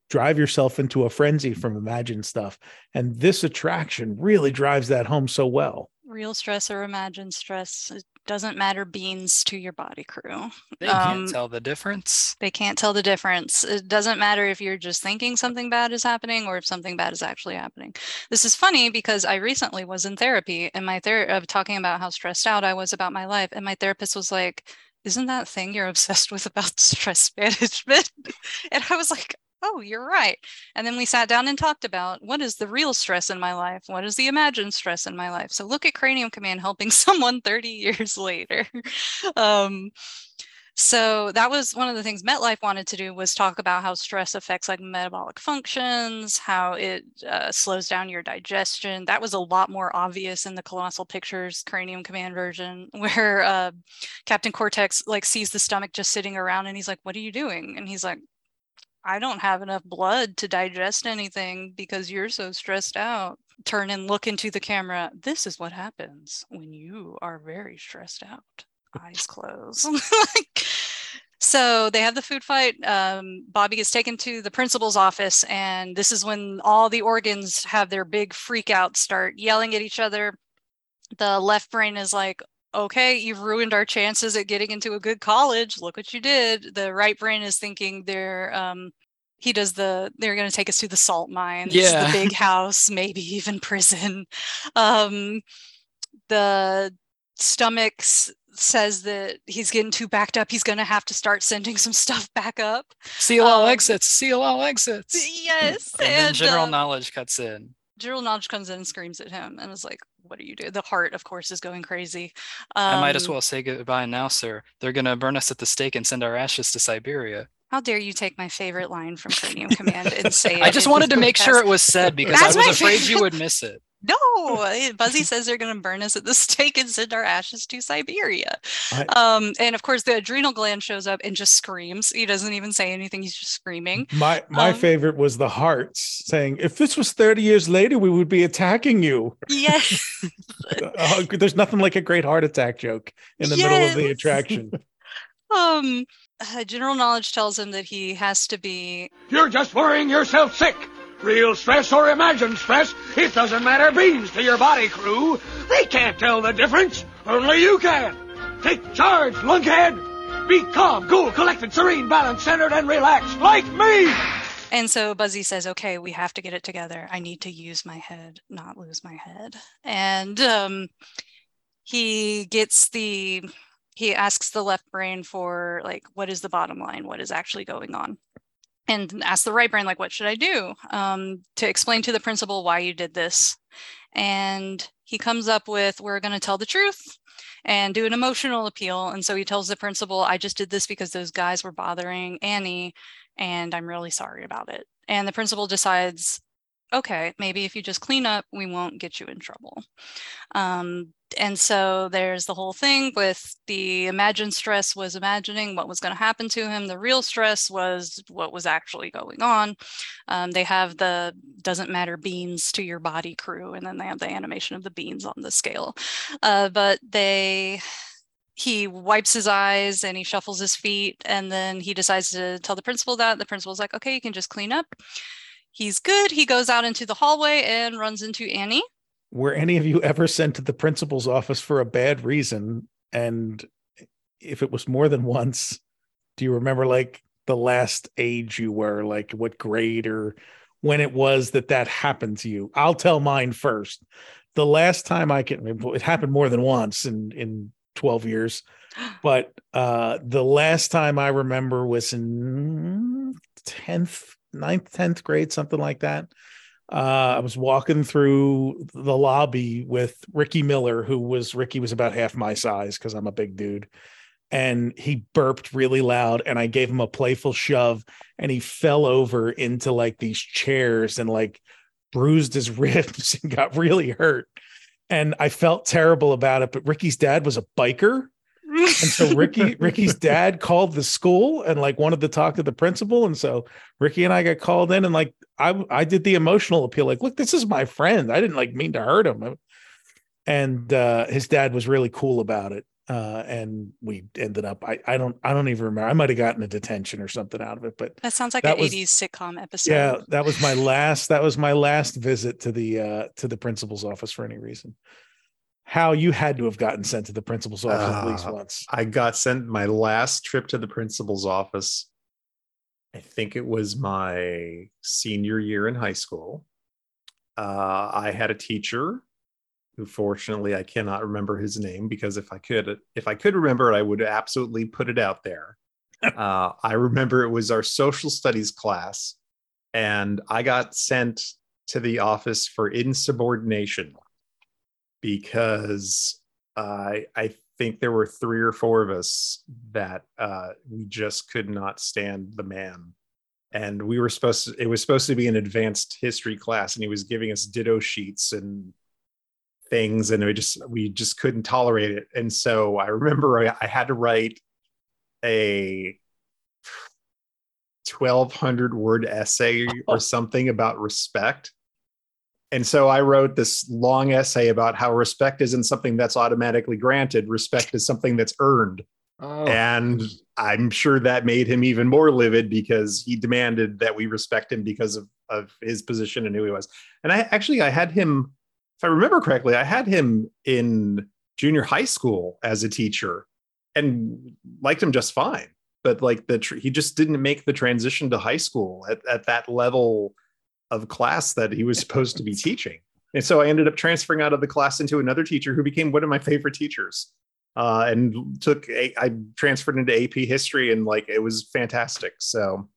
B: drive yourself into a frenzy from imagined stuff. And this attraction really drives that home so well
F: real stress or imagined stress, it doesn't matter beans to your body crew.
G: They
F: Um,
G: can't tell the difference.
F: They can't tell the difference. It doesn't matter if you're just thinking something bad is happening or if something bad is actually happening. This is funny because I recently was in therapy and my ther- of talking about how stressed out I was about my life, and my therapist was like, "Isn't that thing you're obsessed with about *laughs* stress management?" and I was like. Oh, you're right. And then we sat down and talked about what is the real stress in my life? What is the imagined stress in my life? So look at Cranium Command helping *laughs* someone 30 years later. *laughs* um, so that was one of the things MetLife wanted to do was talk about how stress affects like metabolic functions, how it uh, slows down your digestion. That was a lot more obvious in the Colossal Pictures Cranium Command version, *laughs* where uh, Captain Cortex like sees the stomach just sitting around, and he's like, "What are you doing?" And he's like, I don't have enough blood to digest anything because you're so stressed out. Turn and look into the camera. This is what happens when you are very stressed out. Eyes *laughs* closed. *laughs* so they have the food fight. Um, Bobby gets taken to the principal's office, and this is when all the organs have their big freak out, start yelling at each other. The left brain is like, okay, you've ruined our chances at getting into a good college. Look what you did. The right brain is thinking they're um he does the they're going to take us to the salt mines,
G: Yeah.
F: the big house, maybe even *laughs* prison. Um the stomachs says that he's getting too backed up. He's going to have to start sending some stuff back up.
G: Seal all
F: Um,
G: exits. Seal all exits.
F: Yes.
G: And
F: and,
G: general
F: um,
G: knowledge cuts in.
F: General Knowledge comes in and screams at him and is like, What do you do? The heart, of course, is going crazy.
G: I might as
F: Um,
G: well say goodbye now, sir. They're gonna burn us at the stake and send our ashes to Siberia.
F: How dare you take my favorite line from Cranium Command and say it? *laughs*
G: I just wanted to make sure it was said *laughs* because
F: That's
G: I was afraid you would miss it.
F: No, Buzzy says they're going to burn us at the *laughs* stake and send our ashes to Siberia.
B: I-
F: Um, and of course, the adrenal gland shows up and just screams. He doesn't even say anything. He's just screaming.
B: My my
F: Um,
B: favorite was the hearts saying, "If this was thirty years later, we would be attacking you."
F: Yes. *laughs*
B: Oh, there's nothing like a great heart attack joke in the middle of the attraction. *laughs*
F: Um, uh, general knowledge tells him that he has to be.
L: You're just worrying yourself sick. Real stress or imagined stress, it doesn't matter beans to your body crew. They can't tell the difference. Only you can. Take charge, lunkhead. Be calm, cool, collected, serene, balanced, centered, and relaxed, like me.
F: And so Buzzy says, "Okay, we have to get it together. I need to use my head, not lose my head." And um, he gets the he asks the left brain for like, "What is the bottom line? What is actually going on?" And ask the right brain, like, "What should I do?" Um, to explain to the principal why you did this. And he comes up with, "We're going to tell the truth." and do an emotional appeal. And so he tells the principal, I just did this because those guys were bothering Annie and I'm really sorry about it. And the principal decides, okay, maybe if you just clean up, we won't get you in trouble. Um, and so there's the whole thing with the imagined stress was imagining what was going to happen to him. The real stress was what was actually going on. Um, they have the doesn't matter beans to your body crew, and then they have the animation of the beans on the scale. Uh, but they he wipes his eyes and he shuffles his feet and then he decides to tell the principal that the principal's like okay you can just clean up he's good he goes out into the hallway and runs into annie
B: Were any of you ever sent to the principal's office for a bad reason? And if it was more than once, do you remember like the last age you were, like what grade or when it was that that happened to you? I'll tell mine first. The last time I can, it happened more than once in in 12 years, *gasps* but uh the last time I remember was in 10th, 9th, 10th grade, something like that. Uh, I was walking through the lobby with Ricky Miller, who was Ricky was about half my size because I'm a big dude. And he burped really loud, and I gave him a playful shove, and he fell over into like these chairs and like bruised his *laughs* ribs and got really hurt. And I felt terrible about it. But Ricky's dad was a biker. And so Ricky, *laughs* Ricky's dad called the school and like wanted to talk to the principal. And so Ricky and I got called in and like I I did the emotional appeal, like, look, this is my friend. I didn't like mean to hurt him. And uh his dad was really cool about it. Uh and we ended up I I don't I don't even remember. I might have gotten a detention or something out of it, but
F: that sounds like
B: That
F: an
B: was-
F: 80s sitcom episode
B: yeah, that was my last that was my last visit to the uh to the principal's office for any reason. How you had to have gotten sent to the principal's office at least
D: Uh,
B: once.
D: I got sent my last trip to the principal's office. I think it was my senior year in high school. Uh, I had a teacher who, fortunately, I cannot remember his name because if I could, if I could remember it, I would absolutely put it out there. *laughs* uh, I remember it was our social studies class, and I got sent to the office for insubordination because I I think there were three or four of us that uh, we just could not stand the man, and we were supposed to. It was supposed to be an advanced history class, and he was giving us ditto sheets and things, and we just we just couldn't tolerate it. And so I remember I, I had to write a 1200 word essay or *laughs* something about respect and so I wrote this long essay about how respect isn't something that's automatically granted. Respect is something that's earned.
E: Oh.
D: And I'm sure that made him even more livid because he demanded that we respect him because of, of his position and who he was. And I actually I had him, if I remember correctly, I had him in junior high school as a teacher and liked him just fine. But like the tr- he just didn't make the transition to high school at, at that level of class that he was supposed to be teaching. And so I ended up transferring out of the class into another teacher who became one of my favorite teachers. uh, and took a, I transferred into AP history and like it was fantastic. So,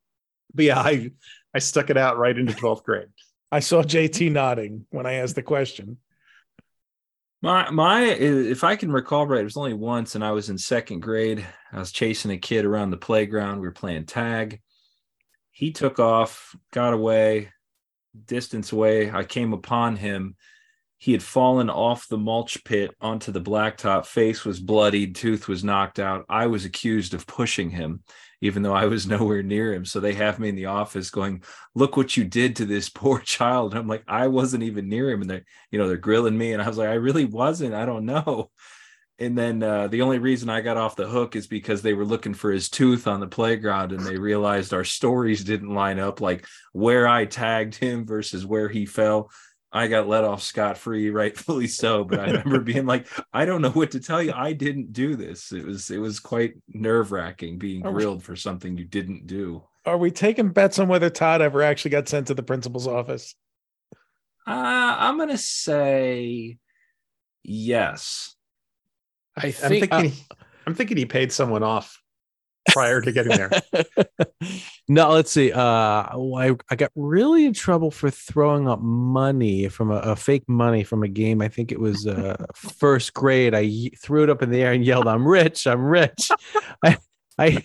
D: but yeah, I I stuck it out right into 12th grade.
B: I saw JT nodding when I asked the question.
E: My my if I can recall right, it was only once, and I was in second grade. I was chasing a kid around the playground. We were playing tag. He took off, got away, distance away. I came upon him. He had fallen off the mulch pit onto the blacktop. Face was bloodied, tooth was knocked out. I was accused of pushing him, even though I was *laughs* nowhere near him. So they have me in the office going, "Look what you did to this *laughs* poor child." And I'm like, I wasn't even near him, and they're, you know, they're grilling me, and I was like, I really wasn't. I don't know. And then uh, the only reason I got off the hook is because they were looking for his tooth on the playground, and they realized our stories didn't line up, like where I tagged him versus where he fell. I got let off scot free, *laughs* rightfully so. But I remember being like, I don't know what to tell you. I didn't do this. It was it was quite nerve wracking being
B: Are we-
E: grilled for something you didn't do.
B: Are we taking bets on whether Todd ever actually got sent to the principal's office?
E: Uh, I'm gonna say yes.
C: I
D: I'm
C: think
D: thinking I'm thinking he paid someone off prior to getting there. *laughs*
C: no, let's see. Uh, I, I got really in trouble for throwing up money from a, a fake money from a game. I think it was uh, *laughs* first grade. I threw it up in the air and yelled, "I'm rich! I'm rich!" *laughs* I, I,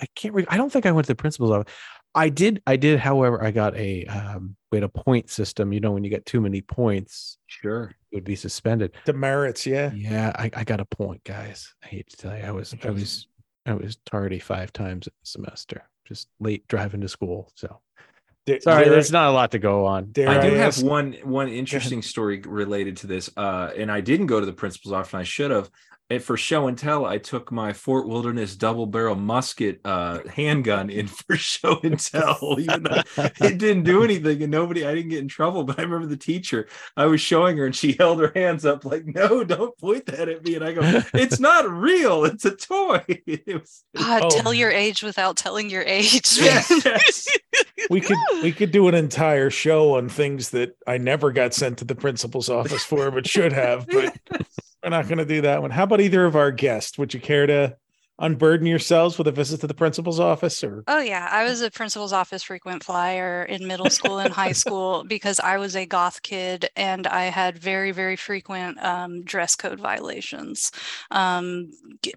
C: I can't. Re- I don't think I went to the principal's office. I did. I did. However, I got a um, we had a point system. You know, when you get too many points,
E: sure,
C: would be suspended.
B: Demerits, yeah.
C: Yeah, I, I got a point, guys. I hate to tell you, I was I was I was tardy five times a semester, just late driving to school. So
B: Da-
C: sorry,
B: dare-
C: there's not a lot to go on.
B: dare
E: I do
B: I
E: have
B: ask-
E: one one *laughs* interesting story related to this, uh, and I didn't go to the principal's office. And I should have. And for show and tell, I took my Fort Wilderness double barrel musket uh, handgun in *laughs* for show and tell. *laughs* Even though it didn't do anything, and nobody, I didn't get in trouble. But I remember the teacher. I was showing her, and she *laughs* held her hands up like, "No, don't point that at me." And I go, "It's not real. It's a toy." It was,
F: God,
B: Oh.
F: tell your age without telling your age.
E: Yes.
B: we could we could do an entire show on things that I never got sent to the principal's office for, but should have. But we're not going to do that one. How about either of our guests? Would you care to unburden yourselves with a visit to the principal's office? Or
F: Oh yeah, I was a principal's office frequent flyer in middle school and high *laughs* school because I was a goth kid and I had very very frequent um, dress code violations um,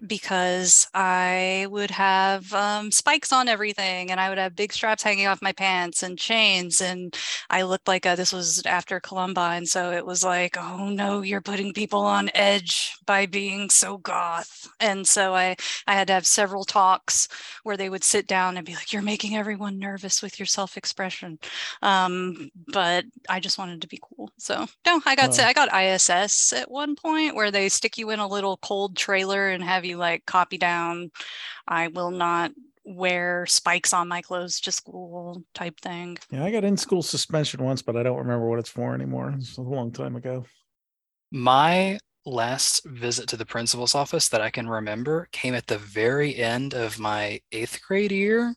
F: because I would have um, spikes on everything and I would have big straps hanging off my pants and chains and I looked like a, this was after Columbine, so it was like, oh no, you're putting people on edge by being so goth, and so I I had to have several talks where they would sit down and be like, "You're making everyone nervous with your self-expression," um, but I just wanted to be cool. So no, I got
B: Wow.
F: I got ISS at one point where they stick you in a little cold trailer and have you like copy down, "I will not." wear spikes on my clothes to school type thing
B: yeah, I got in school suspension once, but I don't remember what it's for anymore. It's a long time ago.
G: My last visit to the principal's office that I can remember came at the very end of my eighth grade year.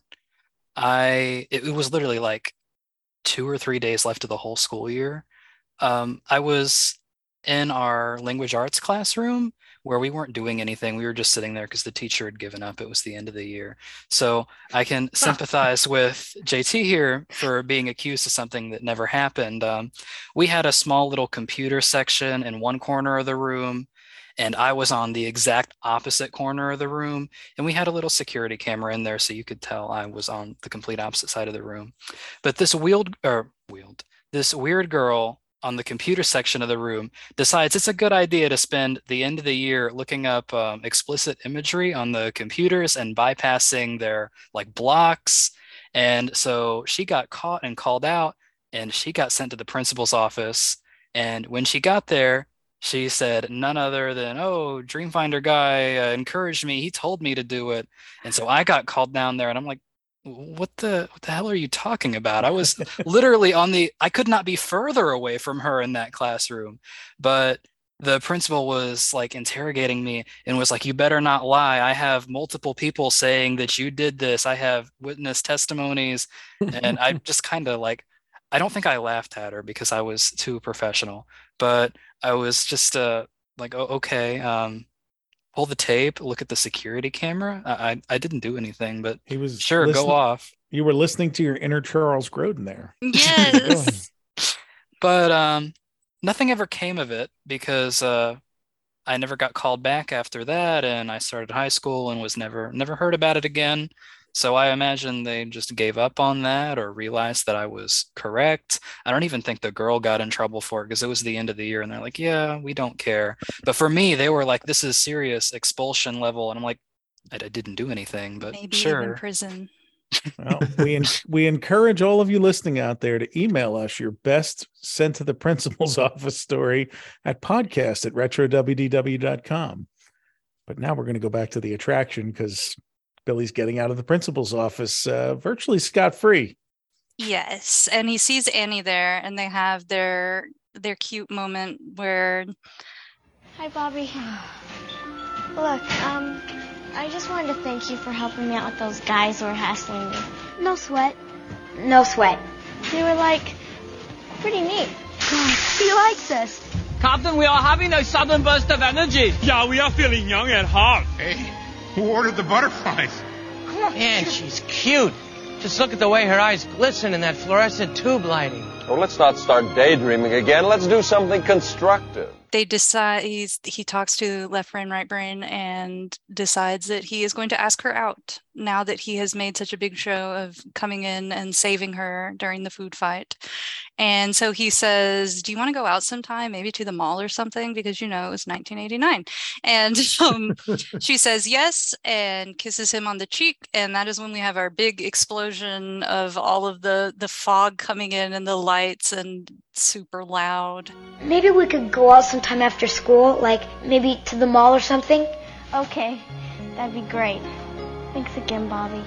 G: I it, it was literally like two or three days left of the whole school year. Um, I was in our language arts classroom where we weren't doing anything. We were just sitting there because the teacher had given up. It was the end of the year. So I can *laughs* sympathize with JT here for being accused of something that never happened. Um, we had a small little computer section in one corner of the room and I was on the exact opposite corner of the room. And we had a little security camera in there, so you could tell I was on the complete opposite side of the room. But this wheeled or wheeled, this weird girl on the computer section of the room decides it's a good idea to spend the end of the year looking up um, explicit imagery on the computers and bypassing their like blocks. And so she got caught and called out, and she got sent to the principal's office. And when she got there, she said none other than, "Oh, Dreamfinder guy uh, encouraged me. He told me to do it." And so I got called down there, and I'm like, "What the what the hell are you talking about?" I was *laughs* literally on the. I could not be further away from her in that classroom, but the principal was like interrogating me and was like, "You better not lie. I have multiple people saying that you did this. I have witness testimonies." And I *laughs* just kind of like I don't think I laughed at her because I was too professional, but I was just uh like, oh, okay, um, pull the tape, look at the security camera. I I, I didn't do anything, but
B: he was
G: sure
B: listen-
G: go off.
B: You were listening to your inner Charles Grodin there. *laughs*
F: Yes.
G: But um, nothing ever came of it because uh, I never got called back after that, and I started high school and was never never heard about it again. So I imagine they just gave up on that or realized that I was correct. I don't even think the girl got in trouble for it because it was the end of the year and they're like, yeah, we don't care. But for me, they were like, this is serious expulsion level. And I'm like, I, I didn't do anything, but
F: Maybe even
G: sure.
F: prison.
B: Well, we en- we encourage all of you listening out there to email us your best sent to the principal's *laughs* office story at podcast at retrodwdw.com. But now we're going to go back to the attraction because Billy's getting out of the principal's office uh, virtually scot free.
F: Yes, and he sees Annie there, and they have their their cute moment where
N: Hi, Bobby. Look, um, I just wanted to thank you for helping me out with those guys who were hassling me. No sweat. No sweat. They were like pretty neat. *sighs* he likes us.
R: Captain, we are having a sudden burst of energy.
L: Yeah, we are feeling young and hot. Hey, who ordered the butterflies?
Q: Man, she's cute. Just look at the way her eyes glisten in that fluorescent tube lighting.
P: Well, let's not start daydreaming again. Let's do something constructive.
F: they decide he's he talks to left brain right brain and decides that he is going to ask her out now that he has made such a big show of coming in and saving her during the food fight and so he says do you want to go out sometime maybe to the mall or something because you know it was 1989 and *laughs* um, she says yes and kisses him on the cheek and that is when we have our big explosion of all of the the fog coming in and the lights and super loud
N: Maybe we could go out sometime after school, like maybe to the mall or something. Okay, that'd be great. Thanks again, Bobby.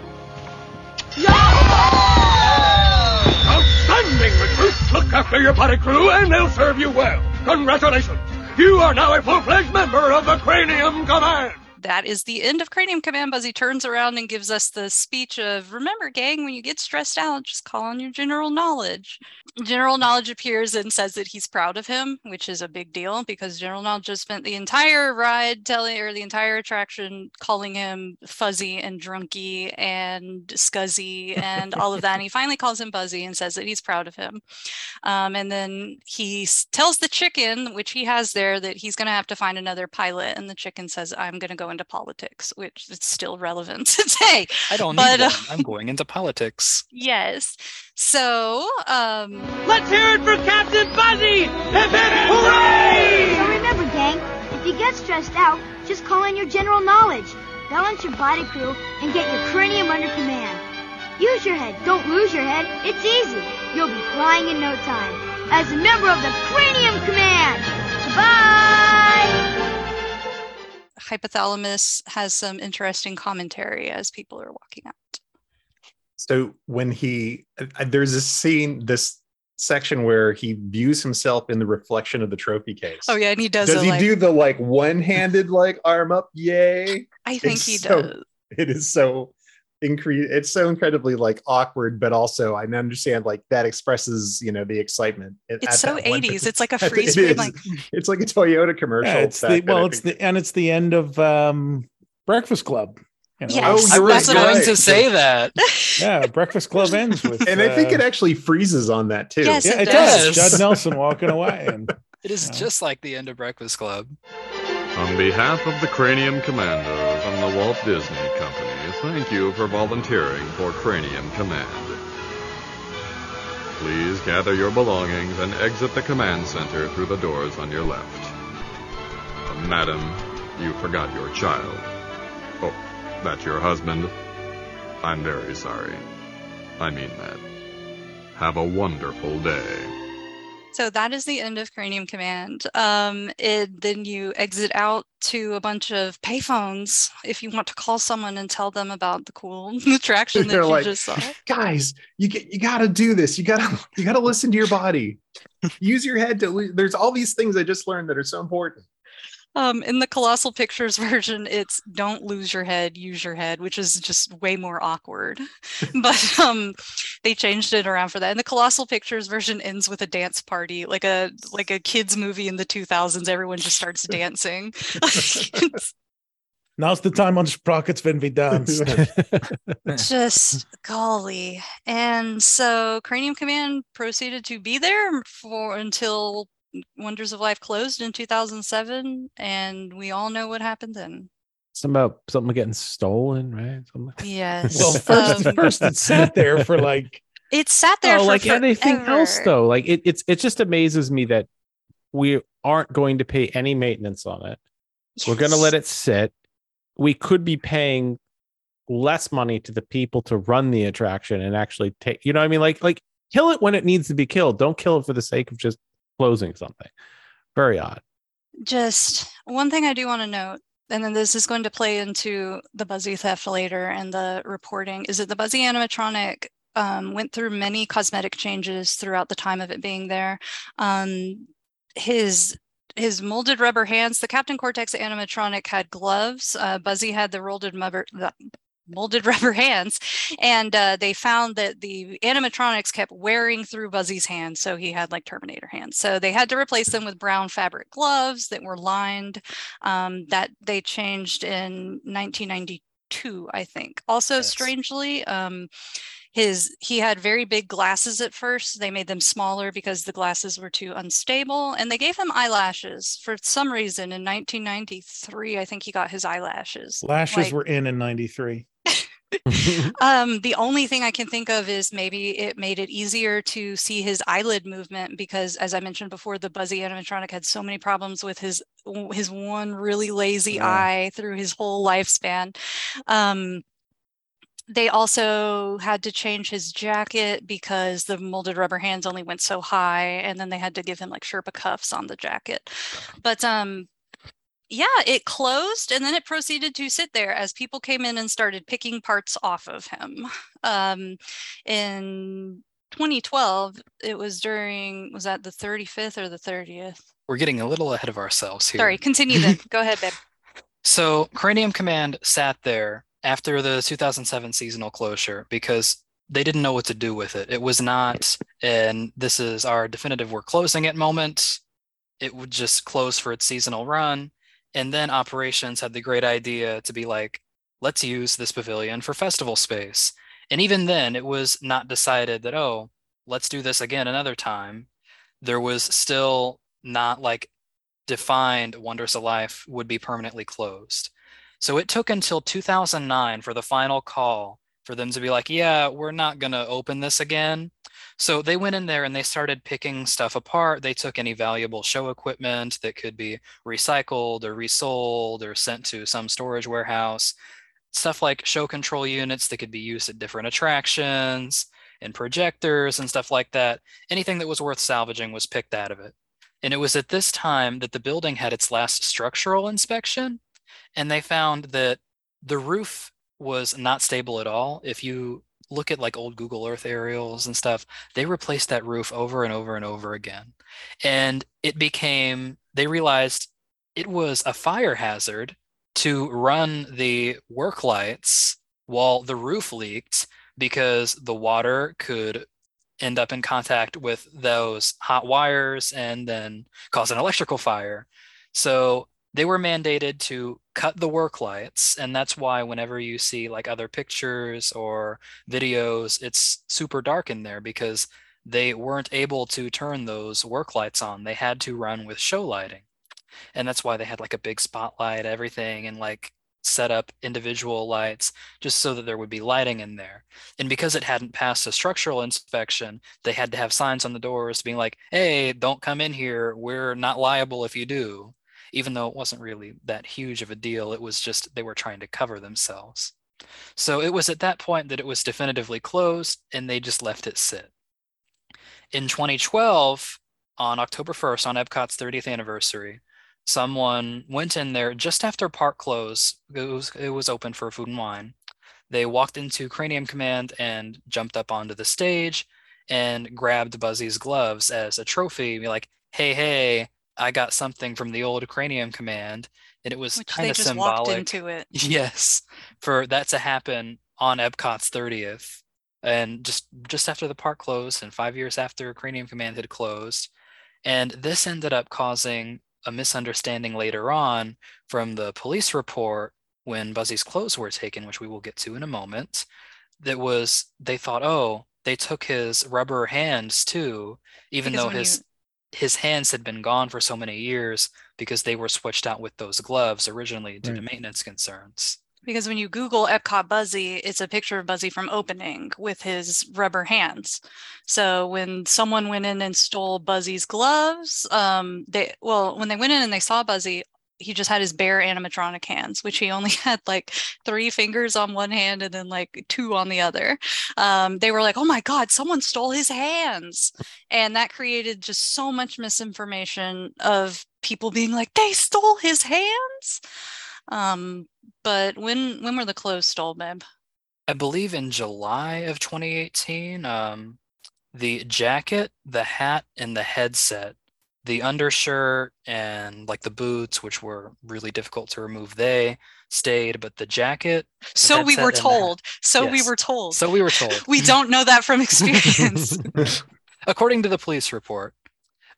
L: Outstanding, recruits! Look after your body crew and they'll serve you well. Congratulations! You are now a full-fledged member of the Cranium Command!
F: That is the end of Cranium Command. Buzzy turns around and gives us the speech of Remember, gang, when you get stressed out, just call on your general knowledge. General knowledge appears and says that he's proud of him, which is a big deal because general knowledge has spent the entire ride telling or the entire attraction calling him fuzzy and drunky and scuzzy and all of that. And he *laughs* finally calls him Buzzy and says that he's proud of him. Um, and then he s- tells the chicken, which he has there, that he's going to have to find another pilot. And the chicken says, I'm going to go into politics, which is still relevant *laughs* today.
G: I don't
F: But,
G: need
F: uh.
G: I'm going into politics. *laughs*
F: Yes. So, um,
Q: Let's hear it for Captain Buzzy! Hip hip hooray!
N: So remember, gang, if you get stressed out, just call in your general knowledge, balance your body crew, and get your cranium under command. Use your head, don't lose your head. It's easy. You'll be flying in no time. As a member of the Cranium Command. Bye.
F: Hypothalamus has some interesting commentary as people are walking out.
D: So when he uh, there's a scene, this section where he views himself in the reflection of the trophy case.
F: Oh yeah, and he does.
D: Does he
F: like,
D: do the like one-handed like arm up? Yay!
F: I think
D: It's
F: he
D: so-
F: does.
D: It is so incre- It's so incredibly like awkward, but also I understand like that expresses you know the excitement.
F: It's so 80s. It's like a *laughs*
D: It
F: freeze
D: is.
F: frame, like
D: it's like a Toyota commercial.
B: Yeah, it's the
D: back then, I
B: well, it's the and it's the end of um, Breakfast Club. You know,
F: Yes,
D: Oh, you're right,
F: what I was
D: right.
G: to say that. *laughs*
B: yeah, Breakfast Club *laughs* ends with.
D: and I think
B: uh,
D: it actually freezes on that too.
F: Yes,
B: yeah,
F: it
B: it does.
G: does.
B: Judd Nelson walking away, and
G: It is just like the end of Breakfast Club.
O: On behalf of the Cranium Commandos and the Walt Disney Company, thank you for volunteering for Cranium Command. Please gather your belongings and exit the command center through the doors on your left. Uh, madam, you forgot your child. Oh, that's your husband? I'm very sorry. I mean that. Have a wonderful day.
F: So that is the end of Cranium Command. Um, it, then you exit out to a bunch of payphones if you want to call someone and tell them about the cool *laughs* *laughs* attraction that you
D: like,
F: just saw.
D: guys, you get you got to do this. You got to you got to listen to your body. *laughs* Use your head to. There's all these things I just learned that are so important.
F: Um, in the Colossal Pictures *laughs* version, it's "Don't lose your head, use your head," which is just way more awkward. *laughs* *laughs* but um, they changed it around for that. And the Colossal Pictures version ends with a dance party, like a like a kids movie in the 2000s. Everyone just starts dancing.
B: Now's the time on Sprockets Wenn we dance.
F: just golly. And so Cranium Command proceeded to be there for until Wonders of Life closed in 2007, and we all know what happened then.
C: Something about something getting stolen, right? Something. *laughs*
F: Yes.
B: well, first,
F: Um,
B: first it sat there for like
F: it sat there
C: oh,
F: for
C: like anything else though. Like it, it's it just amazes me that we aren't going to pay any maintenance on it. We're going to let it sit. We could be paying less money to the people to run the attraction and actually take. You know, what I mean, like like kill it when it needs to be killed. Don't kill it for the sake of just closing something. Very odd.
F: Just one thing I do want to note, and then this is going to play into the Buzzy theft later and the reporting, is that the Buzzy animatronic um, went through many cosmetic changes throughout the time of it being there. Um, his his molded rubber hands, the Captain Cortex animatronic had gloves. Uh, Buzzy had the molded rubber, molded *laughs* rubber hands, and uh, they found that the animatronics kept wearing through Buzzy's hands, so he had like Terminator hands. So they had to replace them with brown fabric gloves that were lined. Um, that they changed in 1992, I think. Also, strangely, um, his he had very big glasses at first. They made them smaller because the glasses were too unstable, and they gave him eyelashes for some reason. In 1993, I think he got his eyelashes.
B: lashes
F: Like,
B: were in in 93. *laughs* *laughs*
F: um, the only thing I can think of is maybe it made it easier to see his eyelid movement because, as I mentioned before, the Buzzy animatronic had so many problems with his his one really lazy
T: Yeah.
F: eye through his whole lifespan. Um, they also had to change his jacket because the molded rubber hands only went so high, and then they had to give him like Sherpa cuffs on the jacket. But um, yeah, it closed and then it proceeded to sit there as people came in and started picking parts off of him. Um, in 2012, it was during, was that the 35th or the 30th?
G: We're getting a little ahead of ourselves here.
F: Sorry, continue then. *laughs* Go ahead, babe.
G: So Cranium Command sat there after the 2007 seasonal closure because they didn't know what to do with it. It was not, and this is our definitive we're closing it moment. It would just close for its seasonal run. And then operations had the great idea to be like, let's use this pavilion for festival space. And even then, it was not decided that, oh, let's do this again another time. There was still not like defined Wonders of Life would be permanently closed. So it took until 2009 for the final call for them to be like, yeah, we're not going to open this again. So they went in there and they started picking stuff apart. They took any valuable show equipment that could be recycled or resold or sent to some storage warehouse. Stuff like show control units that could be used at different attractions and projectors and stuff like that. Anything that was worth salvaging was picked out of it. And it was at this time that the building had its last structural inspection, and they found that the roof was not stable at all. If you look at like old Google Earth aerials and stuff, they replaced that roof over and over and over again. And it became, they realized it was a fire hazard to run the work lights while the roof leaked because the water could end up in contact with those hot wires and then cause an electrical fire. So they were mandated to cut the work lights. And that's why whenever you see like other pictures or videos, it's super dark in there because they weren't able to turn those work lights on. They had to run with show lighting. And that's why they had like a big spotlight, everything, and like set up individual lights just so that there would be lighting in there. And because it hadn't passed a structural inspection, they had to have signs on the doors being like, hey, don't come in here. We're not liable if you do. Even though it wasn't really that huge of a deal, it was just they were trying to cover themselves. So it was at that point that it was definitively closed and they just left it sit. In 2012, on October 1st, on Epcot's 30th anniversary, someone went in there just after park close. It was, it was open for food and wine. They walked into Cranium Command and jumped up onto the stage and grabbed Buzzy's gloves as a trophy. Be like, hey, hey, I got something from the old Cranium Command. And it was kind of symbolic.
F: into it. *laughs*
G: Yes, for that to happen on Epcot's 30th. And just just after the park closed and five years after Cranium Command had closed. And this ended up causing a misunderstanding later on from the police report when Buzzy's clothes were taken, which we will get to in a moment, that was they thought, oh, they took his rubber hands too, even
F: Because
G: though his his hands had been gone for so many years because they were switched out with those gloves originally due to maintenance concerns.
F: Because when you Google Epcot Buzzy, it's a picture of Buzzy from opening with his rubber hands. So when someone went in and stole Buzzy's gloves, um, they well, when they went in and they saw Buzzy, he just had his bare animatronic hands, which he only *laughs* had like three fingers on one hand and then like two on the other. Um, they were like, "Oh my God, someone stole his hands," and that created just so much misinformation of people being like, "They stole his hands." Um, but when when were the clothes stole, babe?
G: I believe in July of 2018, um, the jacket, the hat, and the headset, the undershirt, and like the boots, which were really difficult to remove, they stayed, but the jacket.
F: So we were
G: and the hat-
F: told. So we were told.
G: So we were told. *laughs*
F: We don't know that from experience. *laughs* *laughs*
G: According to the police report,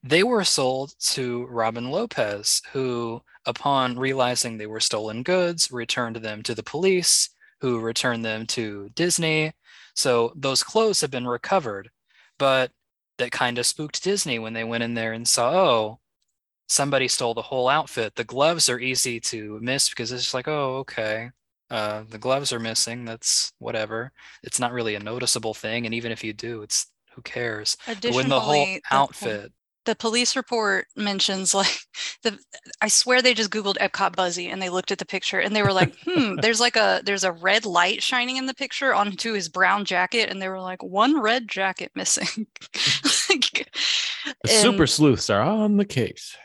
G: they were sold to Robin Lopez, who, upon realizing they were stolen goods, returned them to the police, who returned them to Disney. So those clothes have been recovered, but that kind of spooked Disney when they went in there and saw, oh, somebody stole the whole outfit. The gloves are easy to miss because it's just like, oh, okay. Uh, the gloves are missing. That's whatever. It's not really a noticeable thing. And even if you do, it's who cares? When the whole outfit,
F: the police report mentions like *laughs* the I swear they just googled Epcot Buzzy and they looked at the picture and they were like, *laughs* "Hmm, there's like a there's a red light shining in the picture onto his brown jacket." And they were like, "One red jacket missing." *laughs* Like,
C: super sleuths are on the case.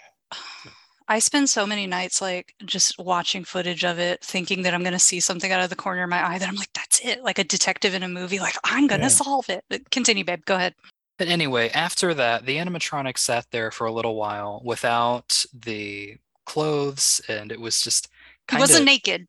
F: I spend so many nights like just watching footage of it, thinking that I'm going to see something out of the corner of my eye that I'm like, "That's it!" Like a detective in a movie. Like I'm going to
G: Yeah.
F: solve it. But continue, babe. Go ahead.
G: But anyway, after that, the animatronic sat there for a little while without the clothes, and it was just kind
F: wasn't naked.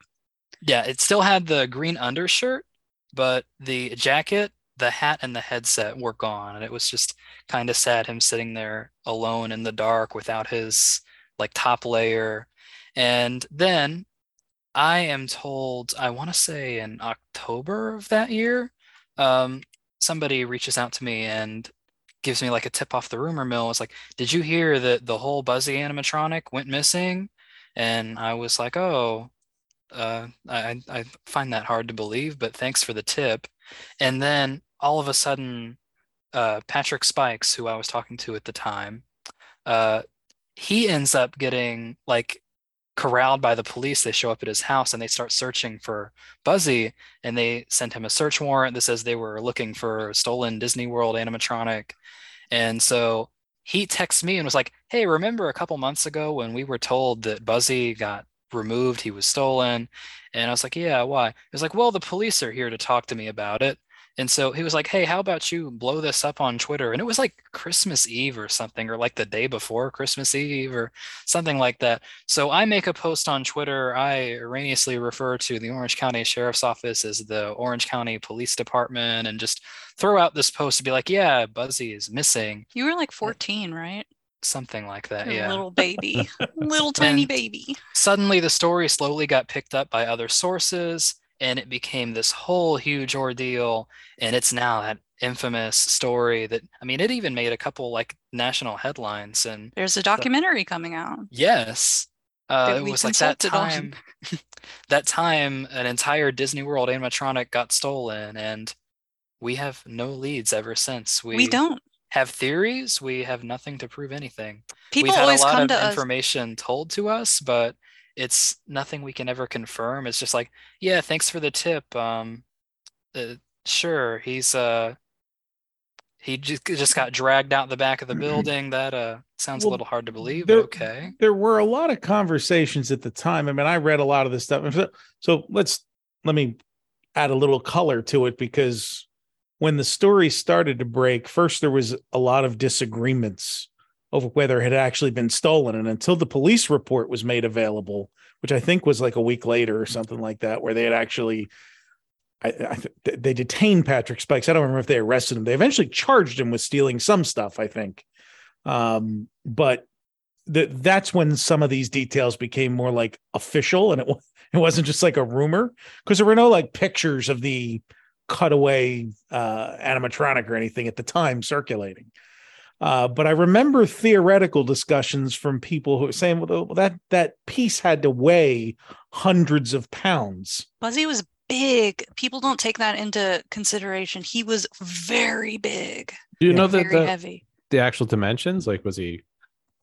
G: yeah. It still had the green undershirt, but the jacket, the hat, and the headset were gone, and it was just kind of sad him sitting there alone in the dark without his like top layer. And then I am told, I want to say in October of that year, um, somebody reaches out to me and gives me like a tip off the rumor mill. It's like, did you hear that the whole Buzzy animatronic went missing? And I was like, oh, uh, I, I find that hard to believe, but thanks for the tip. And then all of a sudden, uh, Patrick Spikes, who I was talking to at the time, uh, he ends up getting like corralled by the police. They show up at his house and they start searching for Buzzy, and they send him a search warrant that says they were looking for stolen Disney World animatronic. And so he texts me and was like, Hey, remember a couple months ago when we were told that Buzzy got removed, he was stolen? And I was like, Yeah, why? He was like, Well, the police are here to talk to me about it. And so he was like, Hey, how about you blow this up on Twitter? And it was like Christmas Eve or something, or like the day before Christmas Eve or something like that. So I make a post on Twitter. I erroneously refer to the Orange County Sheriff's Office as the Orange County Police Department and just throw out this post to be like, Yeah, Buzzy is missing.
F: You were like uh, 14, right?
G: Something like that.
F: A
G: Yeah.
F: little baby, *laughs* little tiny baby.
G: Suddenly the story slowly got picked up by other sources and it became this whole huge ordeal. And it's now that infamous story that, I mean, it even made a couple like national headlines. And
F: There's a documentary coming out.
G: yes, uh, it was like that time, *laughs* that time an entire Disney World animatronic got stolen and we have no leads ever since.
F: We we don't.
G: have theories. We have nothing to prove anything.
F: People
G: We've had
F: always
G: a lot
F: come
G: of
F: to us-
G: information told to us, but it's nothing we can ever confirm. It's just like, yeah, thanks for the tip. Um, uh, sure, he's uh, he just just got dragged out the back of the building. That uh sounds a little hard to believe,
B: there,
G: okay.
B: there were a lot of conversations at the time. I mean, I read a lot of this stuff. So, so let's let me add a little color to it because when the story started to break, first there was a lot of disagreements over whether it had actually been stolen. And until the police report was made available, which I think was like a week later or something like that, where they had actually I, I they detained Patrick Spikes. I don't remember if they arrested him. They eventually charged him with stealing some stuff, I think. Um, but that that's when some of these details became more like official and it, it wasn't just like a rumor because there were no like pictures of the cutaway uh animatronic or anything at the time circulating uh, but I remember theoretical discussions from people who were saying, well, that that piece had to weigh hundreds of pounds.
F: Buzzy was big. People don't take that into consideration. He was very big.
C: Do you know the,
F: very
C: the
F: heavy.
C: the actual dimensions? Like, was he?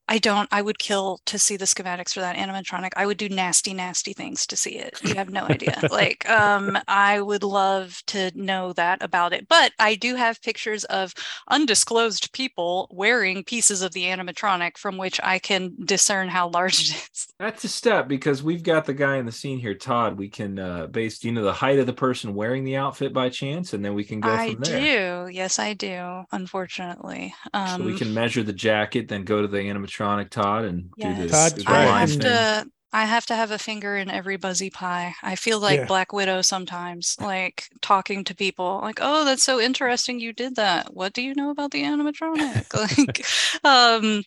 F: I don't. I would kill to see the schematics for that animatronic. I would do nasty, nasty things to see it. You have no idea. *laughs* like, um, I would love to know that about it. But I do have pictures of undisclosed people wearing pieces of the animatronic from which I can discern how large it is. *laughs*
E: That's a step because we've got the guy in the scene here, Todd. We can uh base you know the height of the person wearing the outfit by chance, and then we can go
F: I
E: from there.
F: I do. Yes, I do. Unfortunately, um,
E: So we can measure the jacket, then go to the animatronic Todd and do this.
B: Todd's
E: do the
F: I
E: line
F: have
E: thing.
F: to. I have to have a finger in every Buzzy pie. I feel like
B: Yeah.
F: Black Widow sometimes, like talking to people, like, "Oh, that's so interesting. You did that. What do you know about the animatronic?" *laughs* like, um,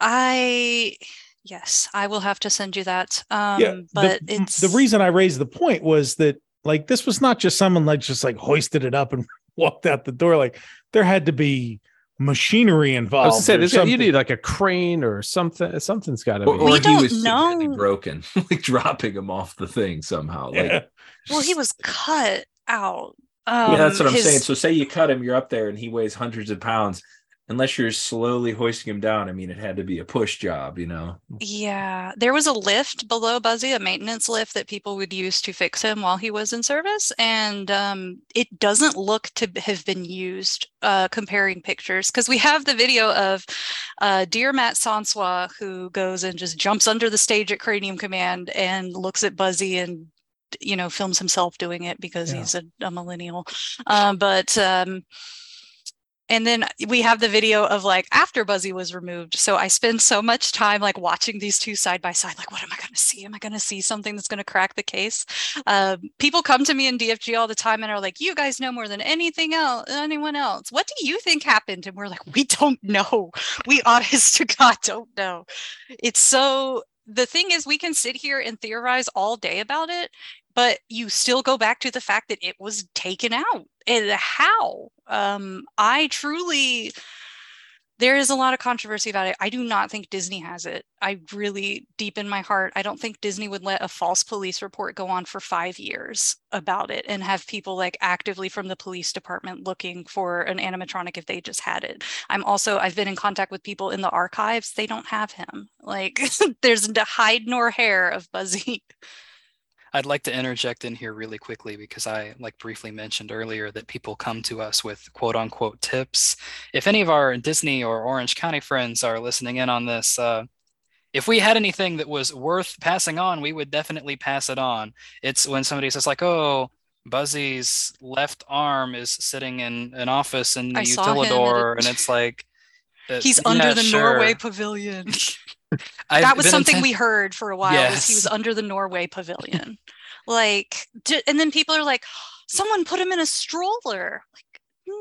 F: I, yes, I will have to send you that. Um,
B: yeah,
F: but
B: the,
F: it's
B: the reason I raised the point was that like this was not just someone like just like hoisted it up and *laughs* walked out the door. Like there had to be machinery
C: I
B: involved.
C: was to say,
B: or
C: this guy- you need like a crane or something. Something's got to be.
E: or
F: We
E: he
F: don't
E: was
F: know.
E: broken, *laughs* like dropping him off the thing somehow. Like,
B: Yeah.
F: well, he was cut out.
E: yeah, that's
F: Um,
E: what I'm saying. So say you cut him, you're up there, and he weighs hundreds of pounds. Unless you're slowly hoisting him down, I mean, it had to be a push job, you know.
F: Yeah, there was a lift below Buzzy, a maintenance lift that people would use to fix him while he was in service, and um, it doesn't look to have been used. Uh, comparing pictures, because we have the video of uh, dear Matt Sansois who goes and just jumps under the stage at Cranium Command and looks at Buzzy and you know films himself doing it because
B: Yeah.
F: he's a, a millennial. Um, but um, and then we have the video of like after Buzzy was removed. So I spend so much time like watching these two side by side. Like, what am I going to see? Am I going to see something that's going to crack the case? Um, people come to me in DFG all the time and are like, "You guys know more than anything else, anyone else. What do you think happened?" And we're like, "We don't know. We honest to God don't know." It's so. The thing is, we can sit here and theorize all day about it, but you still go back to the fact that it was taken out and how um i truly there is a lot of controversy about it. I do not think disney has it. I really deep in my heart i don't think disney would let a false police report go on for five years about it and have people like actively from the police department looking for an animatronic if they just had it. I'm also i've been in contact with people in the archives. They don't have him. Like *laughs* there's the hide nor hair of buzzy
G: I'd like to interject in here really quickly because I, like briefly mentioned earlier, that people come to us with quote unquote tips. If any of our Disney or Orange County friends are listening in on this, uh, if we had anything that was worth passing on, we would definitely pass it on. It's when somebody says, like, oh, Buzzy's left arm is sitting in an office in the
F: I saw him at a-
G: utilidor, and it's like, uh,
F: he's under
G: yeah,
F: the
G: sure.
F: Norway pavilion. *laughs* That was something
G: inten-
F: we heard for a while. Was he was under the Norway pavilion, like, and then people are like, "Someone put him in a stroller." Like,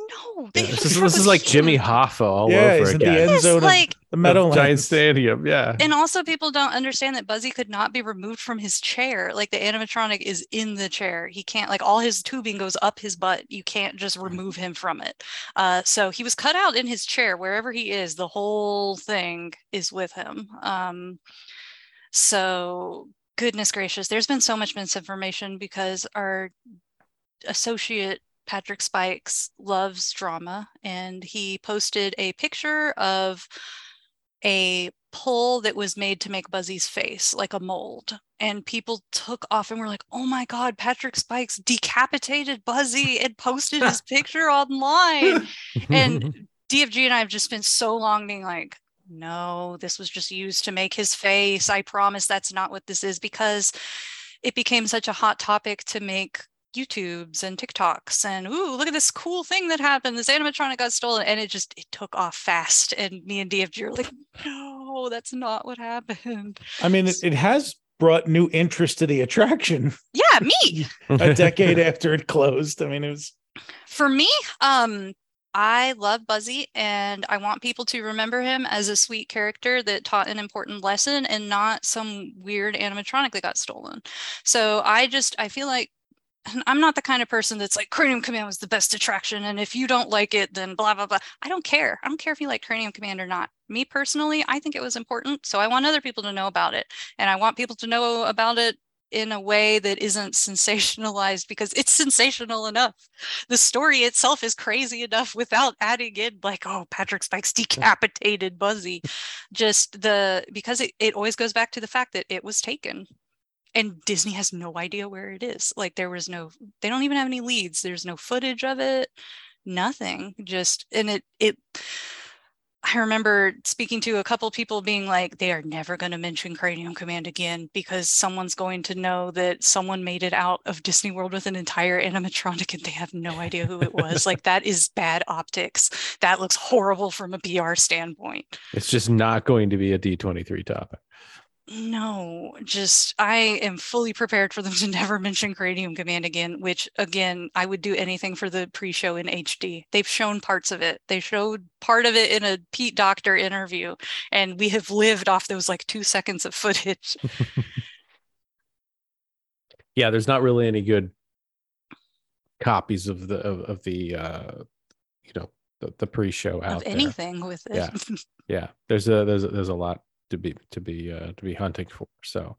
F: no, they
C: Yeah, this is this is like. Jimmy Hoffa all
B: Yeah,
C: over
B: he's in the
C: again.
B: end
F: Yes,
B: zone of
F: like-
B: the
C: The
B: Meadowlands.
C: giant stadium. Yeah.
F: And also, people don't understand that Buzzy could not be removed from his chair. Like the animatronic is in the chair. He can't, like, all his tubing goes up his butt. You can't just remove him from it. Uh, so he was cut out in his chair. Wherever he is, the whole thing is with him. Um, so, goodness gracious, there's been so much misinformation because our associate Patrick Spikes loves drama, and he posted a picture of a pull that was made to make Buzzy's face, like a mold. And people took off and were like, oh my God, Patrick Spikes decapitated Buzzy and posted his *laughs* picture online. and *laughs* DFG and I have just been so long being like, no, this was just used to make his face. I promise that's not what this is because it became such a hot topic to make YouTubes and TikToks and ooh, look at this cool thing that happened. This animatronic got stolen and it just it took off fast. And me and DFG were like, no, that's not what happened.
B: I mean, it, it has brought new interest to the attraction
F: Yeah, *laughs* me.
B: a decade after it closed. I mean, it was
F: For me, um, I love Buzzy and I want people to remember him as a sweet character that taught an important lesson and not some weird animatronic that got stolen. So I just I feel like I'm not the kind of person that's like Cranium Command was the best attraction and if you don't like it then blah blah blah. I don't care. I don't care if you like Cranium Command or not. Me personally, I think it was important, so I want other people to know about it and I want people to know about it in a way that isn't *laughs* sensationalized because it's sensational enough. The story itself is crazy enough without adding in like, oh, Patrick Spikes decapitated Buzzy. Just the because it, it always goes back to the fact that it was taken. And Disney has no idea where it is. Like there was no they don't even have any leads. There's no footage of it, nothing. Just and it it I remember speaking to a couple people being like, they are never going to mention Cranium Command again because someone's going to know that someone made it out of Disney World with an entire animatronic and they have no idea who it was. like, that is bad optics. That looks horrible from a PR standpoint.
C: It's just not going to be a D23 topic.
F: No, just I am fully prepared for them to *laughs* never mention Cranium Command again, which again, I would do anything for the pre show in HD. They've shown parts of it. They showed part of it in a Pete Docter interview, and we have lived off those like two seconds of footage. *laughs*
C: Yeah, there's not really any good copies of the of, of the uh you know the, the pre-show out
F: of
C: there.
F: anything with it.
C: Yeah. *laughs* Yeah. There's a there's a, there's a lot to be to be uh to be hunting for. So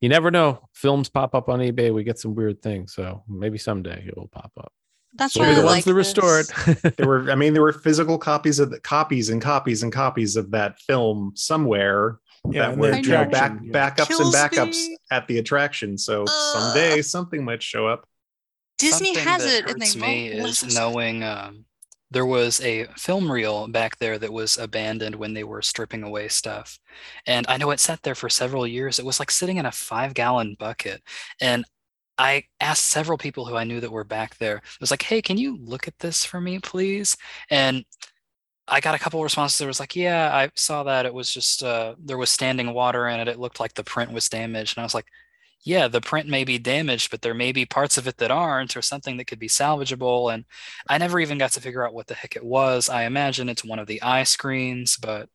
C: you never know. Films pop up on eBay. We get some weird things. So maybe someday it will pop up.
F: That's
C: Maybe
F: why
C: the
F: I
C: ones
F: like
C: that restore it. *laughs*
D: there were i mean there were physical copies of the copies and copies and copies of that film somewhere
B: Yeah,
D: that were you know, back
B: yeah.
D: backups
F: Kills
D: and backups
F: me.
D: at the attraction so someday something might show up
F: Disney
G: Something
F: has
G: that
F: it and they
G: me
F: won't
G: is knowing um, there was a film reel back there that was abandoned when they were stripping away stuff, and I know it sat there for several years. It was like sitting in a five-gallon bucket, and I asked several people who I knew that were back there. I was like, "Hey, can you look at this for me, please?" And I got a couple responses. There was like, "Yeah, I saw that. It was just uh, there was standing water in it. It looked like the print was damaged." And I was like, yeah, the print may be damaged, but there may be parts of it that aren't, or something that could be salvageable. And I never even got to figure out what the heck it was. I imagine it's one of the eye screens, but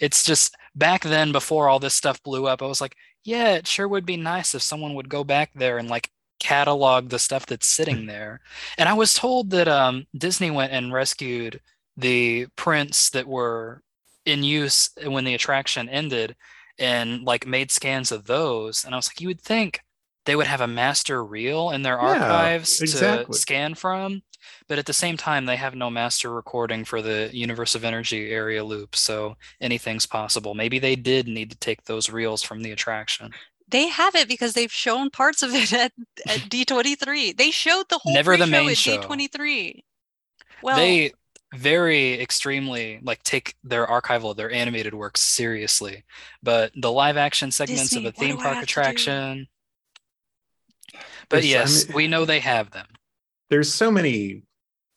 G: it's just back then before all this stuff blew up, I was like, yeah, it sure would be nice if someone would go back there and like catalog the stuff that's sitting *laughs* there. And I was told that um, Disney went and rescued the prints that were in use when the attraction ended and like made scans of those. And I was like, you would think they would have a master reel in their
D: Yeah,
G: archives
D: exactly.
G: to scan from. But at the same time, they have no master recording for the Universe of Energy area loop. So anything's possible. Maybe they did need to take those reels from the attraction.
F: They have it because they've shown parts of it *laughs* at, at D23. They showed the whole
G: Never the
F: pre-show
G: main
F: at
G: show.
F: D23. Well,
G: they very extremely like take their archival, their animated works seriously. But the live action segments
F: Disney,
G: of a theme park
F: have to do?
G: attraction. But
D: There's- I
G: yes,
D: mean-
G: we know they have them.
D: there's so many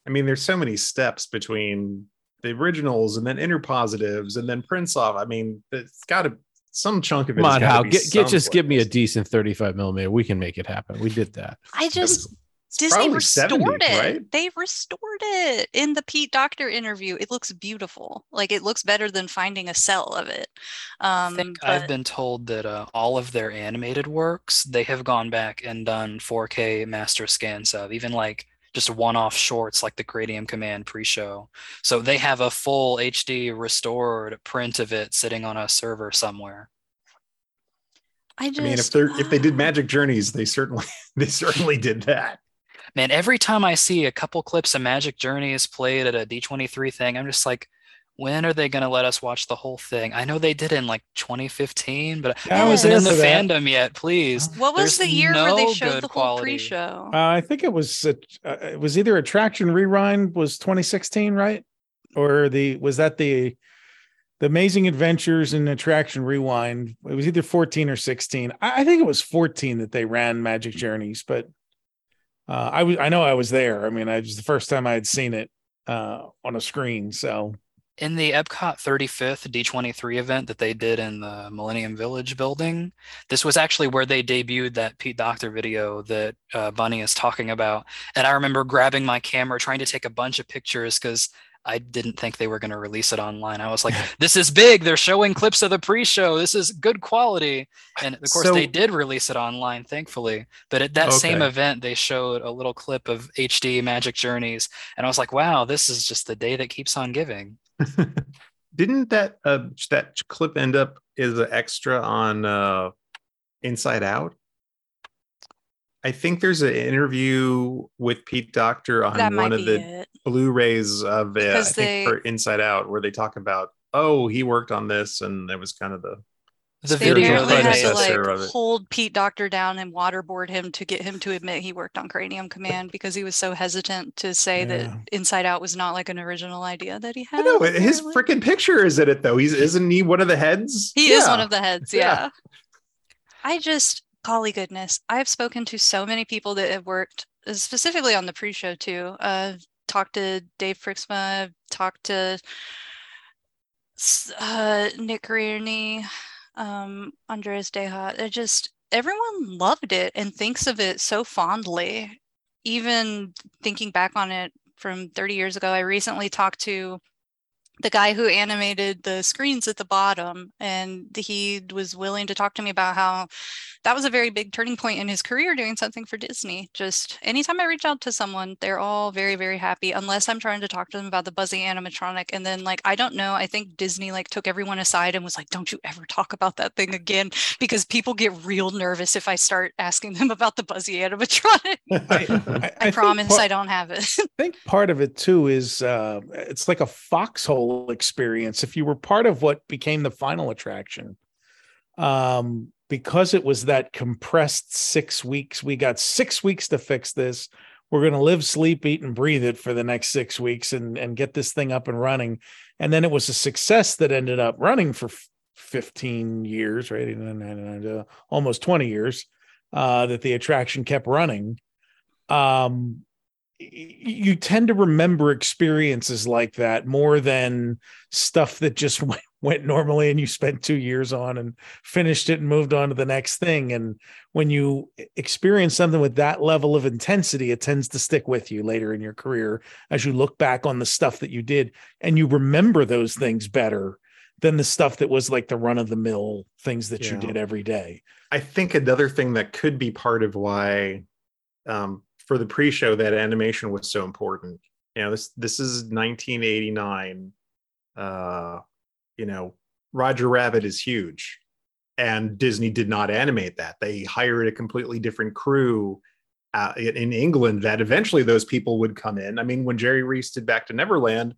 D: i mean there's so many steps between the originals and then interpositives and then prints off i mean it's got to some chunk of it
C: Come
D: has
C: on,
D: gotta
C: Hal.
D: be
C: Get, get just give me a decent 35 millimeter. We can make it happen. We did that.
F: I just
D: It's
F: Disney
D: probably
F: restored
D: 70s,
F: it.
D: right?
F: They restored it in the Pete Docter interview. It looks beautiful. Like it looks better than finding a cell of it. Um,
G: I think
F: but
G: I've been told that uh, all of their animated works, they have gone back and done 4K master scans of, even like just one-off shorts like the Cranium Command pre-show. So they have a full HD restored print of it sitting on a server somewhere.
F: I just
D: i mean if they're if they did *sighs* magic journeys they certainly *laughs* they certainly did that
G: Man, every time I see a couple clips of Magic Journeys played at a D23 thing, I'm just like, when are they going to let us watch the whole thing? I know they did in like 2015, but
B: Yeah, I
G: I
B: was
G: wasn't in the
B: that.
G: fandom yet. Please,
F: what was
G: There's
F: the year where they showed the whole pre-show?
B: Uh, I think it was uh, uh, it was either Attraction Rewind was 2016, right? Or the was that the the Amazing Adventures in Attraction Rewind? It was either 14 or 16. I, I think it was 14 that they ran Magic Journeys, but uh, I was I know I was there. I mean, I was the first time I had seen it uh, on a screen. So
G: In the Epcot 35th D23 event that they did in the Millennium Village building, this was actually where they debuted that Pete Docter video that uh, Bunny is talking about. And I remember grabbing my camera, trying to take a bunch of pictures because I didn't think they were going to release it online. I was like, *laughs* this is big. They're showing clips of the pre show. This is good quality. And of course,
D: So-
G: they did release it online, thankfully. But at that same event, they showed a little clip of HD Magic Journeys. And I was like, wow, this is just the day that keeps on giving. *laughs*
D: Didn't that uh, that clip end up as an extra on uh, Inside Out? I think there's an interview with Pete Docter on
F: That
D: one of the
F: it.
D: Blu-rays of it, I think
F: they-
D: for Inside Out, where they talk about, oh, he worked on this, and it was kind of the
G: The
F: They
G: video
F: apparently
G: that
F: had
G: they-
F: to
D: predecessor
F: like
D: of it.
F: hold Pete Docter down and waterboard him to get him to admit he worked on Cranium Command because he was so hesitant to say
D: Yeah.
F: that Inside Out was not like an original idea that he had.
D: I know his freaking picture is in it though. He's isn't he one of the heads?
F: He is one of the heads, *laughs*
D: Yeah.
F: yeah. I just, golly goodness, I've spoken to so many people that have worked uh, specifically on the pre-show too. Uh, talked to Dave Pruiksma, talked to uh, Nick Rierney, um, Andreas Deja. It just everyone loved it and thinks of it so fondly. Even thinking back on it from 30 years ago, I recently talked to the guy who animated the screens at the bottom and he was willing to talk to me about how that was a very big turning point in his career doing something for Disney. Just anytime I reach out to someone, they're all very, very happy, unless I'm trying to talk to them about the Buzzy animatronic. And then, like, I don't know, I think Disney like took everyone aside and was like, don't you ever talk about that thing again *laughs* because people get real nervous if I start asking them about the Buzzy animatronic. *laughs*
B: I,
F: I,
B: think
F: promise
B: part-
F: I don't have it.
B: I think part of it too is uh, it's like a foxhole experience. If you were part of what became the final attraction, um, because it was that compressed six weeks, we got six weeks to fix this. We're going to live, sleep, eat, and breathe it for the next six weeks and and get this thing up and running. And then it was a success that ended up running for 15 years, right? Uh, almost 20 years uh, that the attraction kept running. Um, you tend to remember experiences like that more than stuff that just *laughs* went, went normally and you spent two years on and finished it and moved on to the next thing. And when you experience something with that level of intensity, it tends to stick with you later in your career as you look back on the stuff that you did and you remember those things better than the stuff that was like the run of the mill things that you did every day.
D: I think another thing that could be part of why um, for the pre-show that animation was so important. You know, this this is 1989. Uh, you know, Roger Rabbit is huge, and Disney did not animate that. They hired a completely different crew uh, in, England. That eventually those people would come in. I mean, when Jerry Rees did Back to Neverland,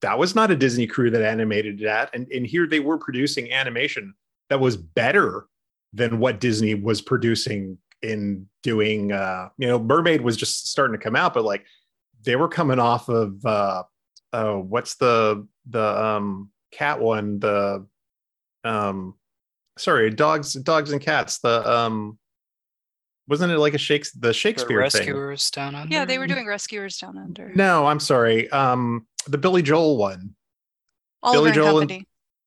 D: that was not a Disney crew that animated that, and and here they were producing animation that was better than what Disney was producing in doing uh you know Mermaid was just starting to come out but like they were coming off of uh oh what's the the um cat one the um sorry dogs dogs and cats the um wasn't it like a shakes the
G: The
D: Shakespeare thing
G: rescuers down under.
F: yeah, they were doing Rescuers Down Under.
D: no I'm sorry um the Billy Joel one
F: Oliver and
D: Joel
F: Company.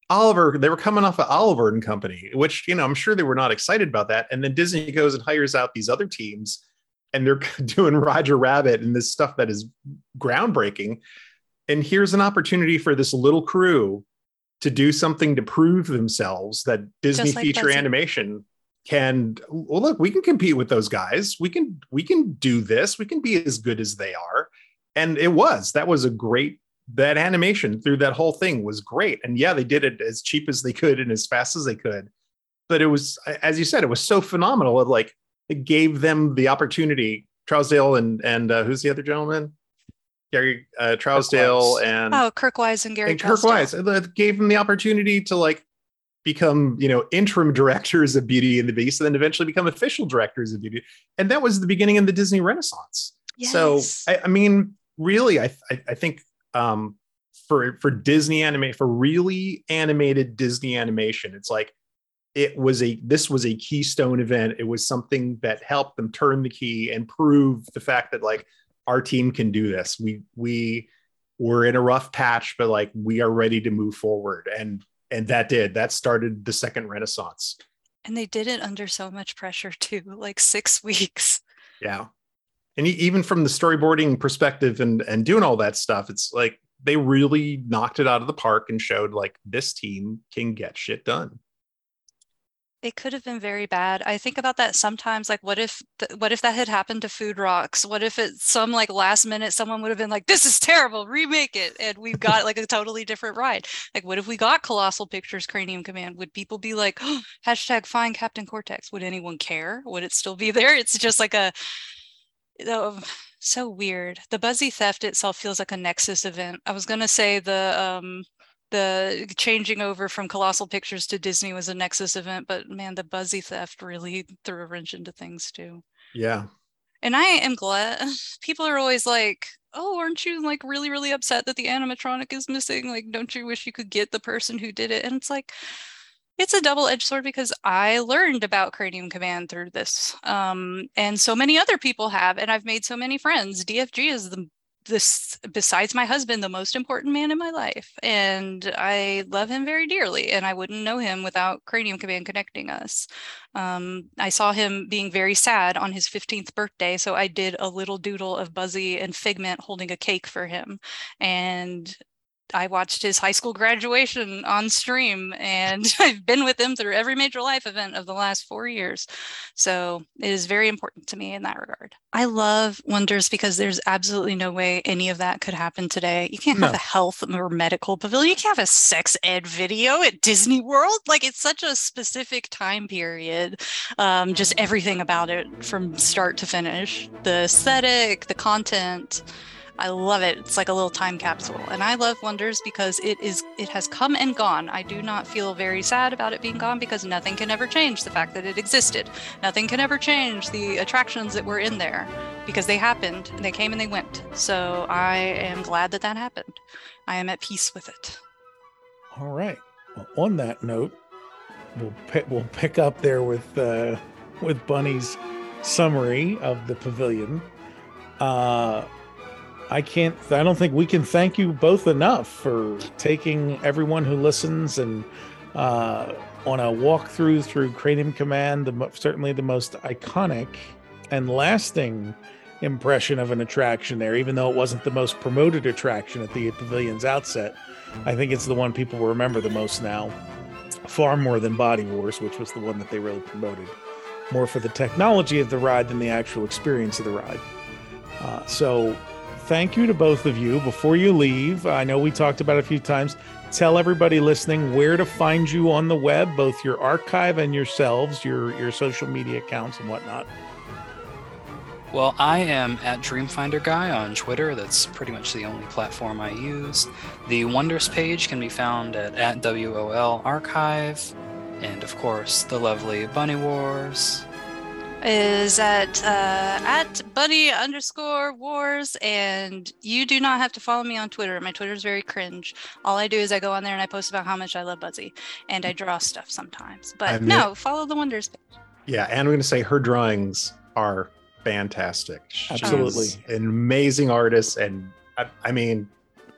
D: Oliver, they were coming off of Oliver and Company, which you know I'm sure they were not excited about that. And then Disney goes and hires out these other teams, and they're *laughs* doing Roger Rabbit and this stuff that is groundbreaking. And here's an opportunity for this little crew to do something to prove themselves that Disney
F: like
D: feature
F: Buzzy.
D: animation can. Well, look, we can compete with those guys. We can we can do this. We can be as good as they are. And it was that was a great that animation through that whole thing was great. And yeah, they did it as cheap as they could and as fast as they could. But it was, as you said, it was so phenomenal. It like it gave them the opportunity. Trousdale and and uh, who's the other gentleman? Gary uh, Trousdale and
F: Oh, Kirk Wise and Gary
D: and Kirk
F: Trousdale.
D: Wise. It gave them the opportunity to like become, you know, interim *laughs* directors of Beauty and the Beast, and then eventually become official directors of Beauty. And that was the beginning of the Disney Renaissance. So I, I mean, really, I I, I think um, for for Disney anime for really animated Disney animation, it's like it was a this was a keystone event. It was something that helped them turn the key and prove the fact that like our team can do this. We we we're in a rough patch, but like we are ready to move forward. And and that did that started the second renaissance.
F: And they did it under so much pressure too, like six *laughs* weeks.
D: Yeah. And even from the storyboarding perspective and and doing all that stuff, it's like they really knocked it out of the park and showed like this team can get shit done.
F: It could have been very bad. I think about that sometimes. Like, what if, th- what if that had happened to Food Rocks? What if at some like last minute someone would have been like, "This is terrible, remake it," and we've got like a totally different ride. Like, what if we got Colossal Pictures Cranium Command? Would people be like, oh, *gasps* hashtag find Captain Cortex? Would anyone care? Would it still be there? It's just like a, oh, *sighs* so weird. The Buzzy theft itself feels like a Nexus event. I was gonna say the um the changing over from Colossal Pictures to Disney was a Nexus event, but man, the Buzzy theft really threw a wrench into things too.
D: Yeah.
F: And I am glad *sighs* people are always like, oh, aren't you like really, really upset that the animatronic is missing? Like, don't you wish you could get the person who did it? And it's like, it's a double-edged sword because I learned about Cranium Command through this. Um, and so many other people have, and I've made so many friends. DFG is the this besides my husband the most important man in my life and i love him very dearly and i wouldn't know him without cranium command connecting us um, i saw him being very sad on his 15th birthday so i did a little doodle of buzzy and figment holding a cake for him and I watched his high school graduation on stream, and *laughs* I've been with him through every major life event of the last four years. So it is very important to me in that regard. I love Wonders because there's absolutely no way any of that could happen today. You can't have a health or medical pavilion. You can't have a sex ed video at Disney World. Like it's such a specific time period. Um, just everything about it from start to finish the aesthetic, the content. I love it. It's like a little time capsule. And I love Wonders because it is it has come and gone. I do not feel very sad about it being gone because nothing can ever change the fact that it existed. Nothing can ever change the attractions that were in there because they happened and they came and they went. So I am glad that that happened. I am at peace with it.
B: All right. Well, on that note, we'll pick, we'll pick up there with uh, with Bunny's summary of the pavilion. Uh, I can't. I don't think we can thank you both enough for taking everyone who listens and uh, on a walkthrough through Cranium Command. The certainly the most iconic and lasting impression of an attraction there, even though it wasn't the most promoted attraction at the pavilion's outset. I think it's the one people remember the most now, far more than Body Wars, which was the one that they really promoted, more for the technology of the ride than the actual experience of the ride. Uh, so, thank you to both of you. Before you leave, I know we talked about it a few times. Tell everybody listening where to find you on the web, both your archive and yourselves, your your social media accounts and whatnot.
G: Well, I am at Dreamfinder Guy on Twitter. That's pretty much the only platform I use. The Wonders page can be found at, at WOL Archive. And of course, the lovely Bunny Wars.
F: Is at uh, at bunny underscore wars and you do not have to follow me on twitter my twitter is very cringe all i do is i go on there and i post about how much i love buzzy and i draw stuff sometimes but
D: I've
F: no
D: ne-
F: follow the wonders page
D: Yeah, and I'm going to say her drawings are fantastic. She's
B: Absolutely.
D: an amazing artist, and I, I mean,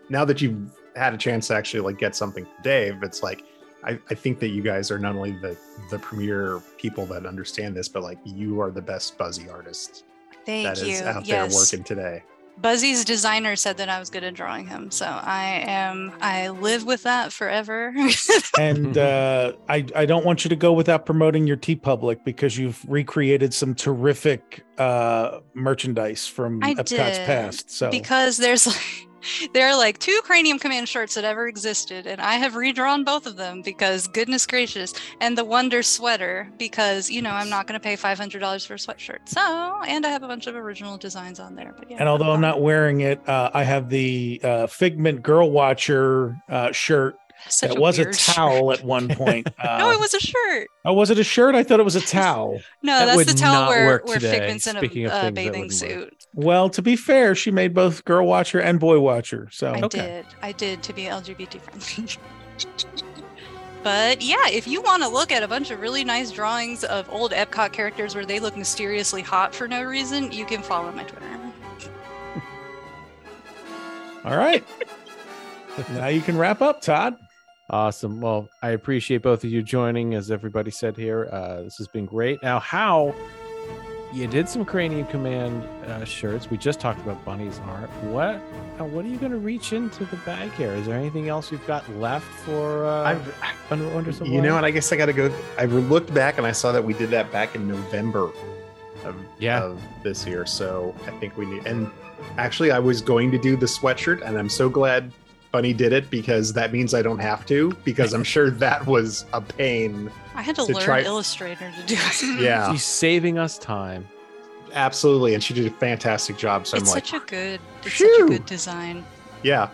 D: now that you've had a chance to actually like get something from Dave, it's like I, I think that you guys are not only the the premier people that understand this, but like you are the best Buzzy artist
F: thank
D: that is
F: you
D: out
F: yes
D: there working today.
F: buzzy's designer said that i was good at drawing him so i am i live with that forever *laughs*
B: and uh, I, I don't want you to go without promoting your TeePublic because you've recreated some terrific uh, merchandise from
F: I
B: Epcot's
F: did
B: past. So
F: because there's like there are like two cranium command shirts that ever existed and i have redrawn both of them because goodness gracious and the wonder sweater because you know i'm not going to pay $500 for a sweatshirt so and i have a bunch of original designs on there but yeah
B: and although I'm not wearing it, uh, I have the uh, Figment Girl Watcher uh, shirt.
F: Such
B: that
F: a
B: was a
F: weird
B: towel at one *laughs* point. Uh,
F: no it was a shirt
B: oh, was it a shirt? I thought it was a towel. *laughs*
F: no
C: That
F: that's the towel
C: not
F: where, where figments in
C: Speaking
F: a uh, bathing suit
B: Well, to be fair, she made both Girl Watcher and Boy Watcher. So
F: I did. I did to be LGBT friendly. *laughs* but yeah, if you want to look at a bunch of really nice drawings of old Epcot characters where they look mysteriously hot for no reason, you can follow my Twitter.
B: All right. now you can wrap up, Todd.
C: Awesome. Well, I appreciate both of you joining, as everybody said here. Uh, this has been great. Now, how you did some Cranium Command uh, shirts. We just talked about Bunny's art. What? uh, What are you going to reach into the bag here? Is there anything else you've got left for uh, Wonder- Wonders of
D: You know what? I guess I got to go. I looked back and I saw that we did that back in November of,
C: Yeah.
D: of this year. So I think we need. And actually, I was going to do the sweatshirt, and I'm so glad Bunny did it because that means I don't have to. Because I'm sure that was a pain.
F: I had to,
D: To
F: learn
D: try-
F: Illustrator to do it. *laughs* *laughs*
D: Yeah,
C: She's saving us time.
D: absolutely. And she did a fantastic job. So
F: it's
D: I'm like,
F: such a good, it's such a good design.
D: yeah.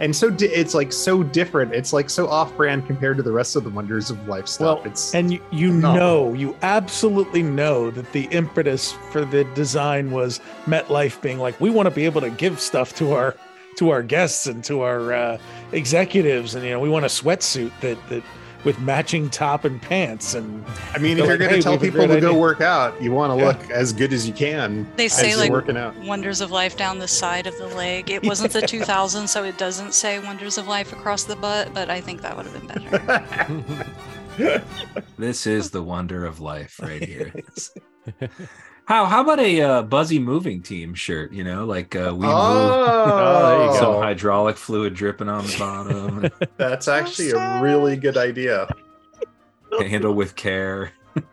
D: And so di- it's like so different. It's like so off-brand compared to the rest of the Wonders of Life stuff.
B: Well,
D: it's
B: and you, you
D: phenomenal.
B: know, you absolutely know that the impetus for the design was MetLife being like, we want to be able to give stuff to our to our guests and to our uh, executives, and you know, we want a sweatsuit that that with matching top and pants. And
D: I mean, if you're
B: like,
D: going
B: "Hey,
D: to tell
B: we have a
D: people
B: great
D: to go work out, you want to
B: Yeah.
D: look as good as you can.
F: They
D: as
F: say
D: you're
F: like
D: working out.
F: Wonders of Life down the side of the leg. It wasn't the *laughs* 2000, so it doesn't say Wonders of Life across the butt, but I think that would have been better. *laughs*
E: This is the wonder of life right here. *laughs* how how about a uh, Buzzy moving team shirt? You know, like uh, we
D: Oh, *laughs* there you
E: move some hydraulic fluid dripping on the bottom, *laughs*
D: That's actually a really good idea.
E: handle with care. *laughs*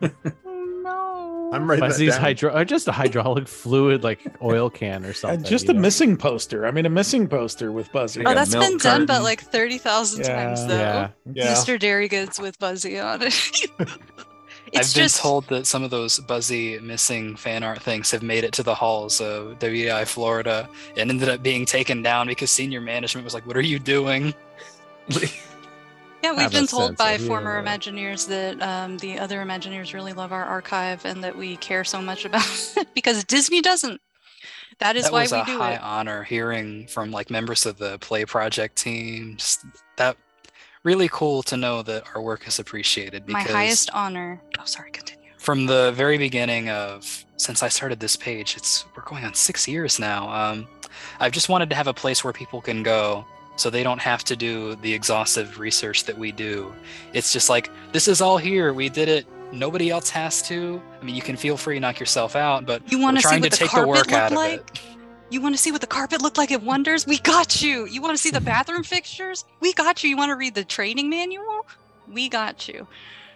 E: No.
D: I'm writing that
C: Fuzzy's hydro, or just a hydraulic fluid like oil can or
B: Uh,
C: something.
B: just a
C: know?
B: missing poster. I mean, a missing poster with Buzzy.
F: oh, that's been done but
E: carton.
F: like 30,000 times though.
C: Yeah.
D: Yeah.
F: Mr. Dairy Goods with Buzzy on it. It's
G: I've been told that some of those buzzy missing fan art things have made it to the halls of WDI Florida and ended up being taken down because senior management was like, "What are you doing?" *laughs*
F: Yeah, we've been told by
C: of
F: former
C: humor.
F: Imagineers that um, the other Imagineers really love our archive and that we care so much about *laughs* it because Disney doesn't. That is
G: that
F: why
G: was
F: we
G: a
F: do
G: high
F: it.
G: honor hearing from like members of the play project team. Just that really cool to know that our work is appreciated.
F: My
G: Because
F: highest honor. Oh, sorry, continue.
G: from the very beginning of since I started this page, it's we're going on six years now. Um, I've just wanted to have a place where people can go so they don't have to do the exhaustive research that we do. It's just like this is all here. We did it. Nobody else has to. I mean, you can feel free to knock yourself out, but
F: You want to see what
G: to
F: the
G: take the work out
F: looked
G: of
F: like?
G: it.
F: You want to see what the carpet looked like at Wonders? We got you. You want to see the bathroom fixtures? We got you. You want to read the training manual? We got you.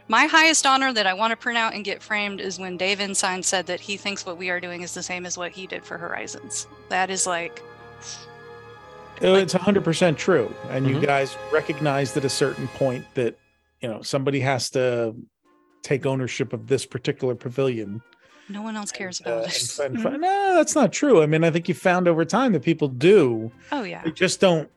F: My highest honor that I want to print out and get framed is when Dave Ensign said that he thinks what we are doing is the same as what he did for Horizons. That is like,
B: Oh, it's 100% true and you
C: Mhm.
B: guys recognized at a certain point that you know somebody has to take ownership of this particular pavilion
F: no one else cares
B: uh,
F: about
B: and
F: it.
B: fi- and fi- no that's not true i mean i think you found over time that people do
F: Oh, yeah.
B: they just don't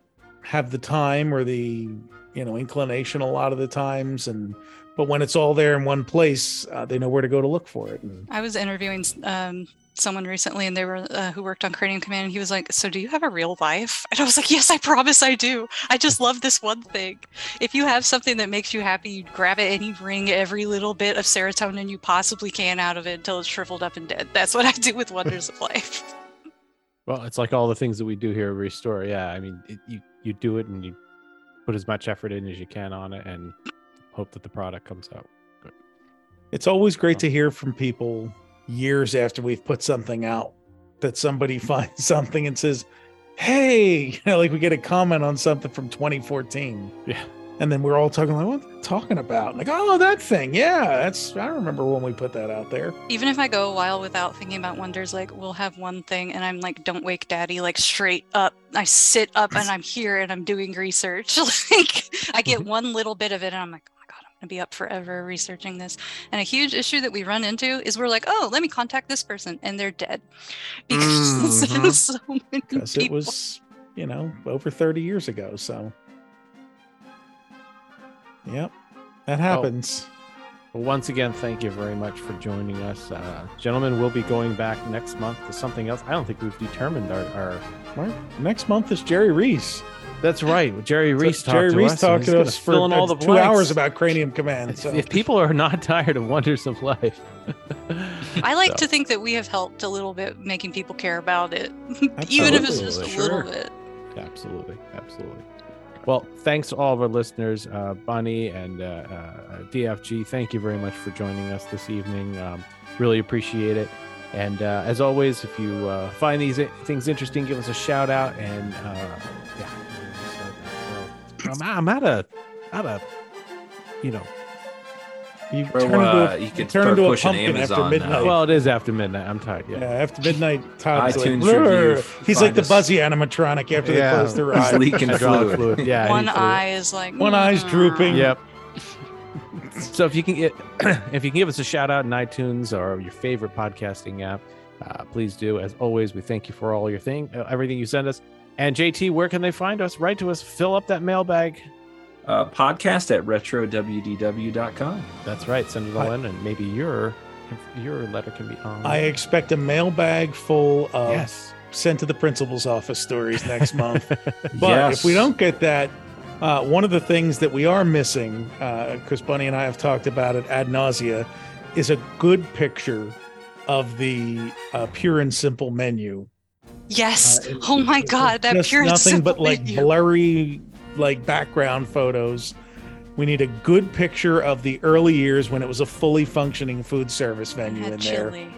B: have the time or the you know inclination a lot of the times and but when it's all there in one place uh, they know where to go to look for it and
F: I was interviewing um, someone recently, and they were uh, who worked on Cranium Command, and he was like, "So, do you have a real life?" And I was like, "Yes, I promise I do. I just love this one thing. If you have something that makes you happy, you grab it and you wring every little bit of serotonin you possibly can out of it until it's shriveled up and dead. That's what I do with Wonders of Life. *laughs*
C: Well, it's like all the things that we do here at Restore. Yeah, I mean, it, you you do it and you put as much effort in as you can on it, and hope that the product comes out. Good.
B: it's always great to hear from people years after we've put something out that somebody *laughs* finds something and says hey *laughs* you know like we get a comment on something from 2014
C: Yeah.
B: and then we're all talking like what are they talking about like oh that thing yeah that's i remember when we put that out there
F: Even if I go a while without thinking about Wonders, like we'll have one thing, and I'm like, "Don't wake Daddy!" Like straight up, I sit up and I'm here and I'm doing research. *laughs* like I get mm-hmm. one little bit of it, and I'm like, "Oh my god, I'm gonna be up forever researching this." And a huge issue that we run into is we're like, "Oh, let me contact this person," and they're dead *laughs* because *laughs*
E: Mhm.
F: so many
B: because it was you know over 30 years ago so yep that happens
C: Well, once again, thank you very much for joining us, uh, gentlemen. We'll be going back next month to something else. I don't think we've determined our. our
B: Well, next month is jerry rees
C: that's right. Jerry
B: So
C: Rees.
B: jerry
C: talked to
B: rees
C: us,
B: talked to us for
C: in all the
B: two
C: blanks.
B: hours about cranium command
C: If,
B: so
C: if people are not *laughs* tired of Wonders of Life,
F: I like
C: So-
F: to think that we have helped a little bit making people care about it, *laughs* even if it's just a
C: Absolutely,
F: little bit.
C: Absolutely, absolutely. Well, thanks to all of our listeners, uh, Bunny and uh, uh, DFG. Thank you very much for joining us this evening. Um, really appreciate it. And uh, as always, if you uh, find these things interesting, give us a shout out. And uh, yeah, I'm, I'm at a, at a, you know,
B: you
E: Bro,
B: turn into
E: uh,
B: a,
E: you could
B: turn into a
E: pushing
B: pumpkin after midnight.
E: now.
C: well, it is after midnight. I'm tired. Yeah.
B: Yeah, after midnight, Todd's
E: iTunes
B: "Brr."
E: review,
B: he's like the
E: us.
B: Buzzy animatronic after they
C: Yeah.
B: close their
E: He's
B: eyes.
E: leaking
C: Hydraulic
E: fluid.
C: Yeah.
F: One eye is like
B: One eye's
F: "Mm."
B: drooping.
C: Yep. so if you can get, *clears throat* if you can give us a shout out in iTunes or your favorite podcasting app, uh, please do. As always, we thank you for all your thing, uh, everything you send us. And JT, where can they find us? Write to us. Fill up that mailbag.
E: Uh, podcast at retrowdw.com.
C: That's right. Send it all
B: I-
C: in, and maybe your your letter can be on.
B: I expect a mailbag full of
C: yes.
B: sent to the principal's office stories next month. *laughs* But
E: Yes.
B: if we don't get that, uh, one of the things that we are missing, because Bunny and I have talked about it ad nausea, is a good picture of the uh, pure and simple menu.
F: Yes.
B: Uh, it-
F: oh my
B: it's
F: God, that
B: just
F: pure and
B: nothing but
F: simple
B: like
F: menu.
B: blurry, like background photos. We need a good picture of the early years when it was a fully functioning food service venue
F: Had
B: in there
F: chili.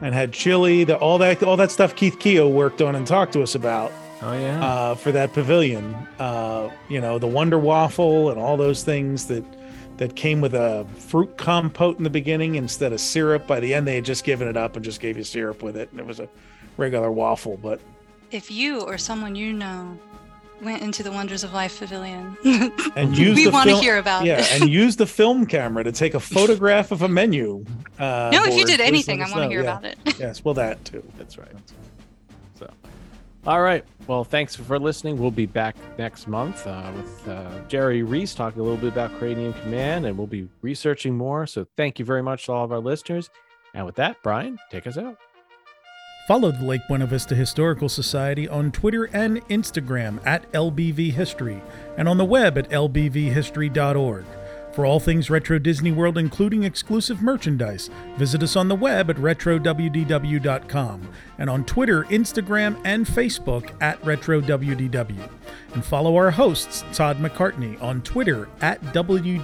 B: and had chili, the, all that, all that stuff Keith Keogh worked on and talked to us about
E: Oh, yeah.
B: uh, for that pavilion. Uh, you know, the Wonder Waffle and all those things that that came with a fruit compote in the beginning instead of syrup. By the end, they had just given it up and just gave you syrup with it, and it was a regular waffle. But
F: If you or someone you know went into the Wonders of Life Pavilion, *laughs*
B: and use
F: we want to hear about
B: yeah,
F: it.
B: and use the film camera to take a photograph of a menu. Uh,
F: no, if you did anything, I want to hear
B: Yeah.
F: about it. *laughs*
B: Yes, well, that too.
C: That's right. So, all right. Well, thanks for listening. We'll be back next month uh, with uh, Jerry Rees talking a little bit about Cranium Command, and we'll be researching more. So, thank you very much to all of our listeners. And with that, Brian, take us out.
B: Follow the Lake Buena Vista Historical Society on Twitter and Instagram at LBV History and on the web at lbvhistory.org. For all things Retro Disney World, including exclusive merchandise, visit us on the web at retrowdw.com and on Twitter, Instagram, and Facebook at RetroWDW. And follow our hosts, Todd McCartney, on Twitter at WDWMS,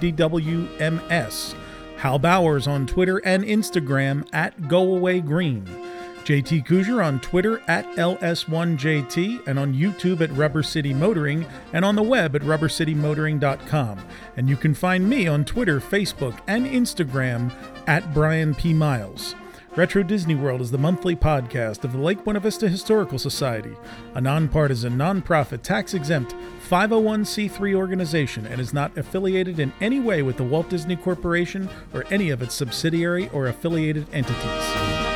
B: Hal Bowers on Twitter and Instagram at GoAwayGreen. JT Kuger on Twitter at LS1JT and on YouTube at Rubber City Motoring and on the web at rubbercitymotoring.com. And you can find me on Twitter, Facebook, and Instagram at Brian P. Miles. Retro Disney World is the monthly podcast of the Lake Buena Vista Historical Society, a nonpartisan, nonprofit, tax exempt 501c3 organization and is not affiliated in any way with the Walt Disney Corporation or any of its subsidiary or affiliated entities.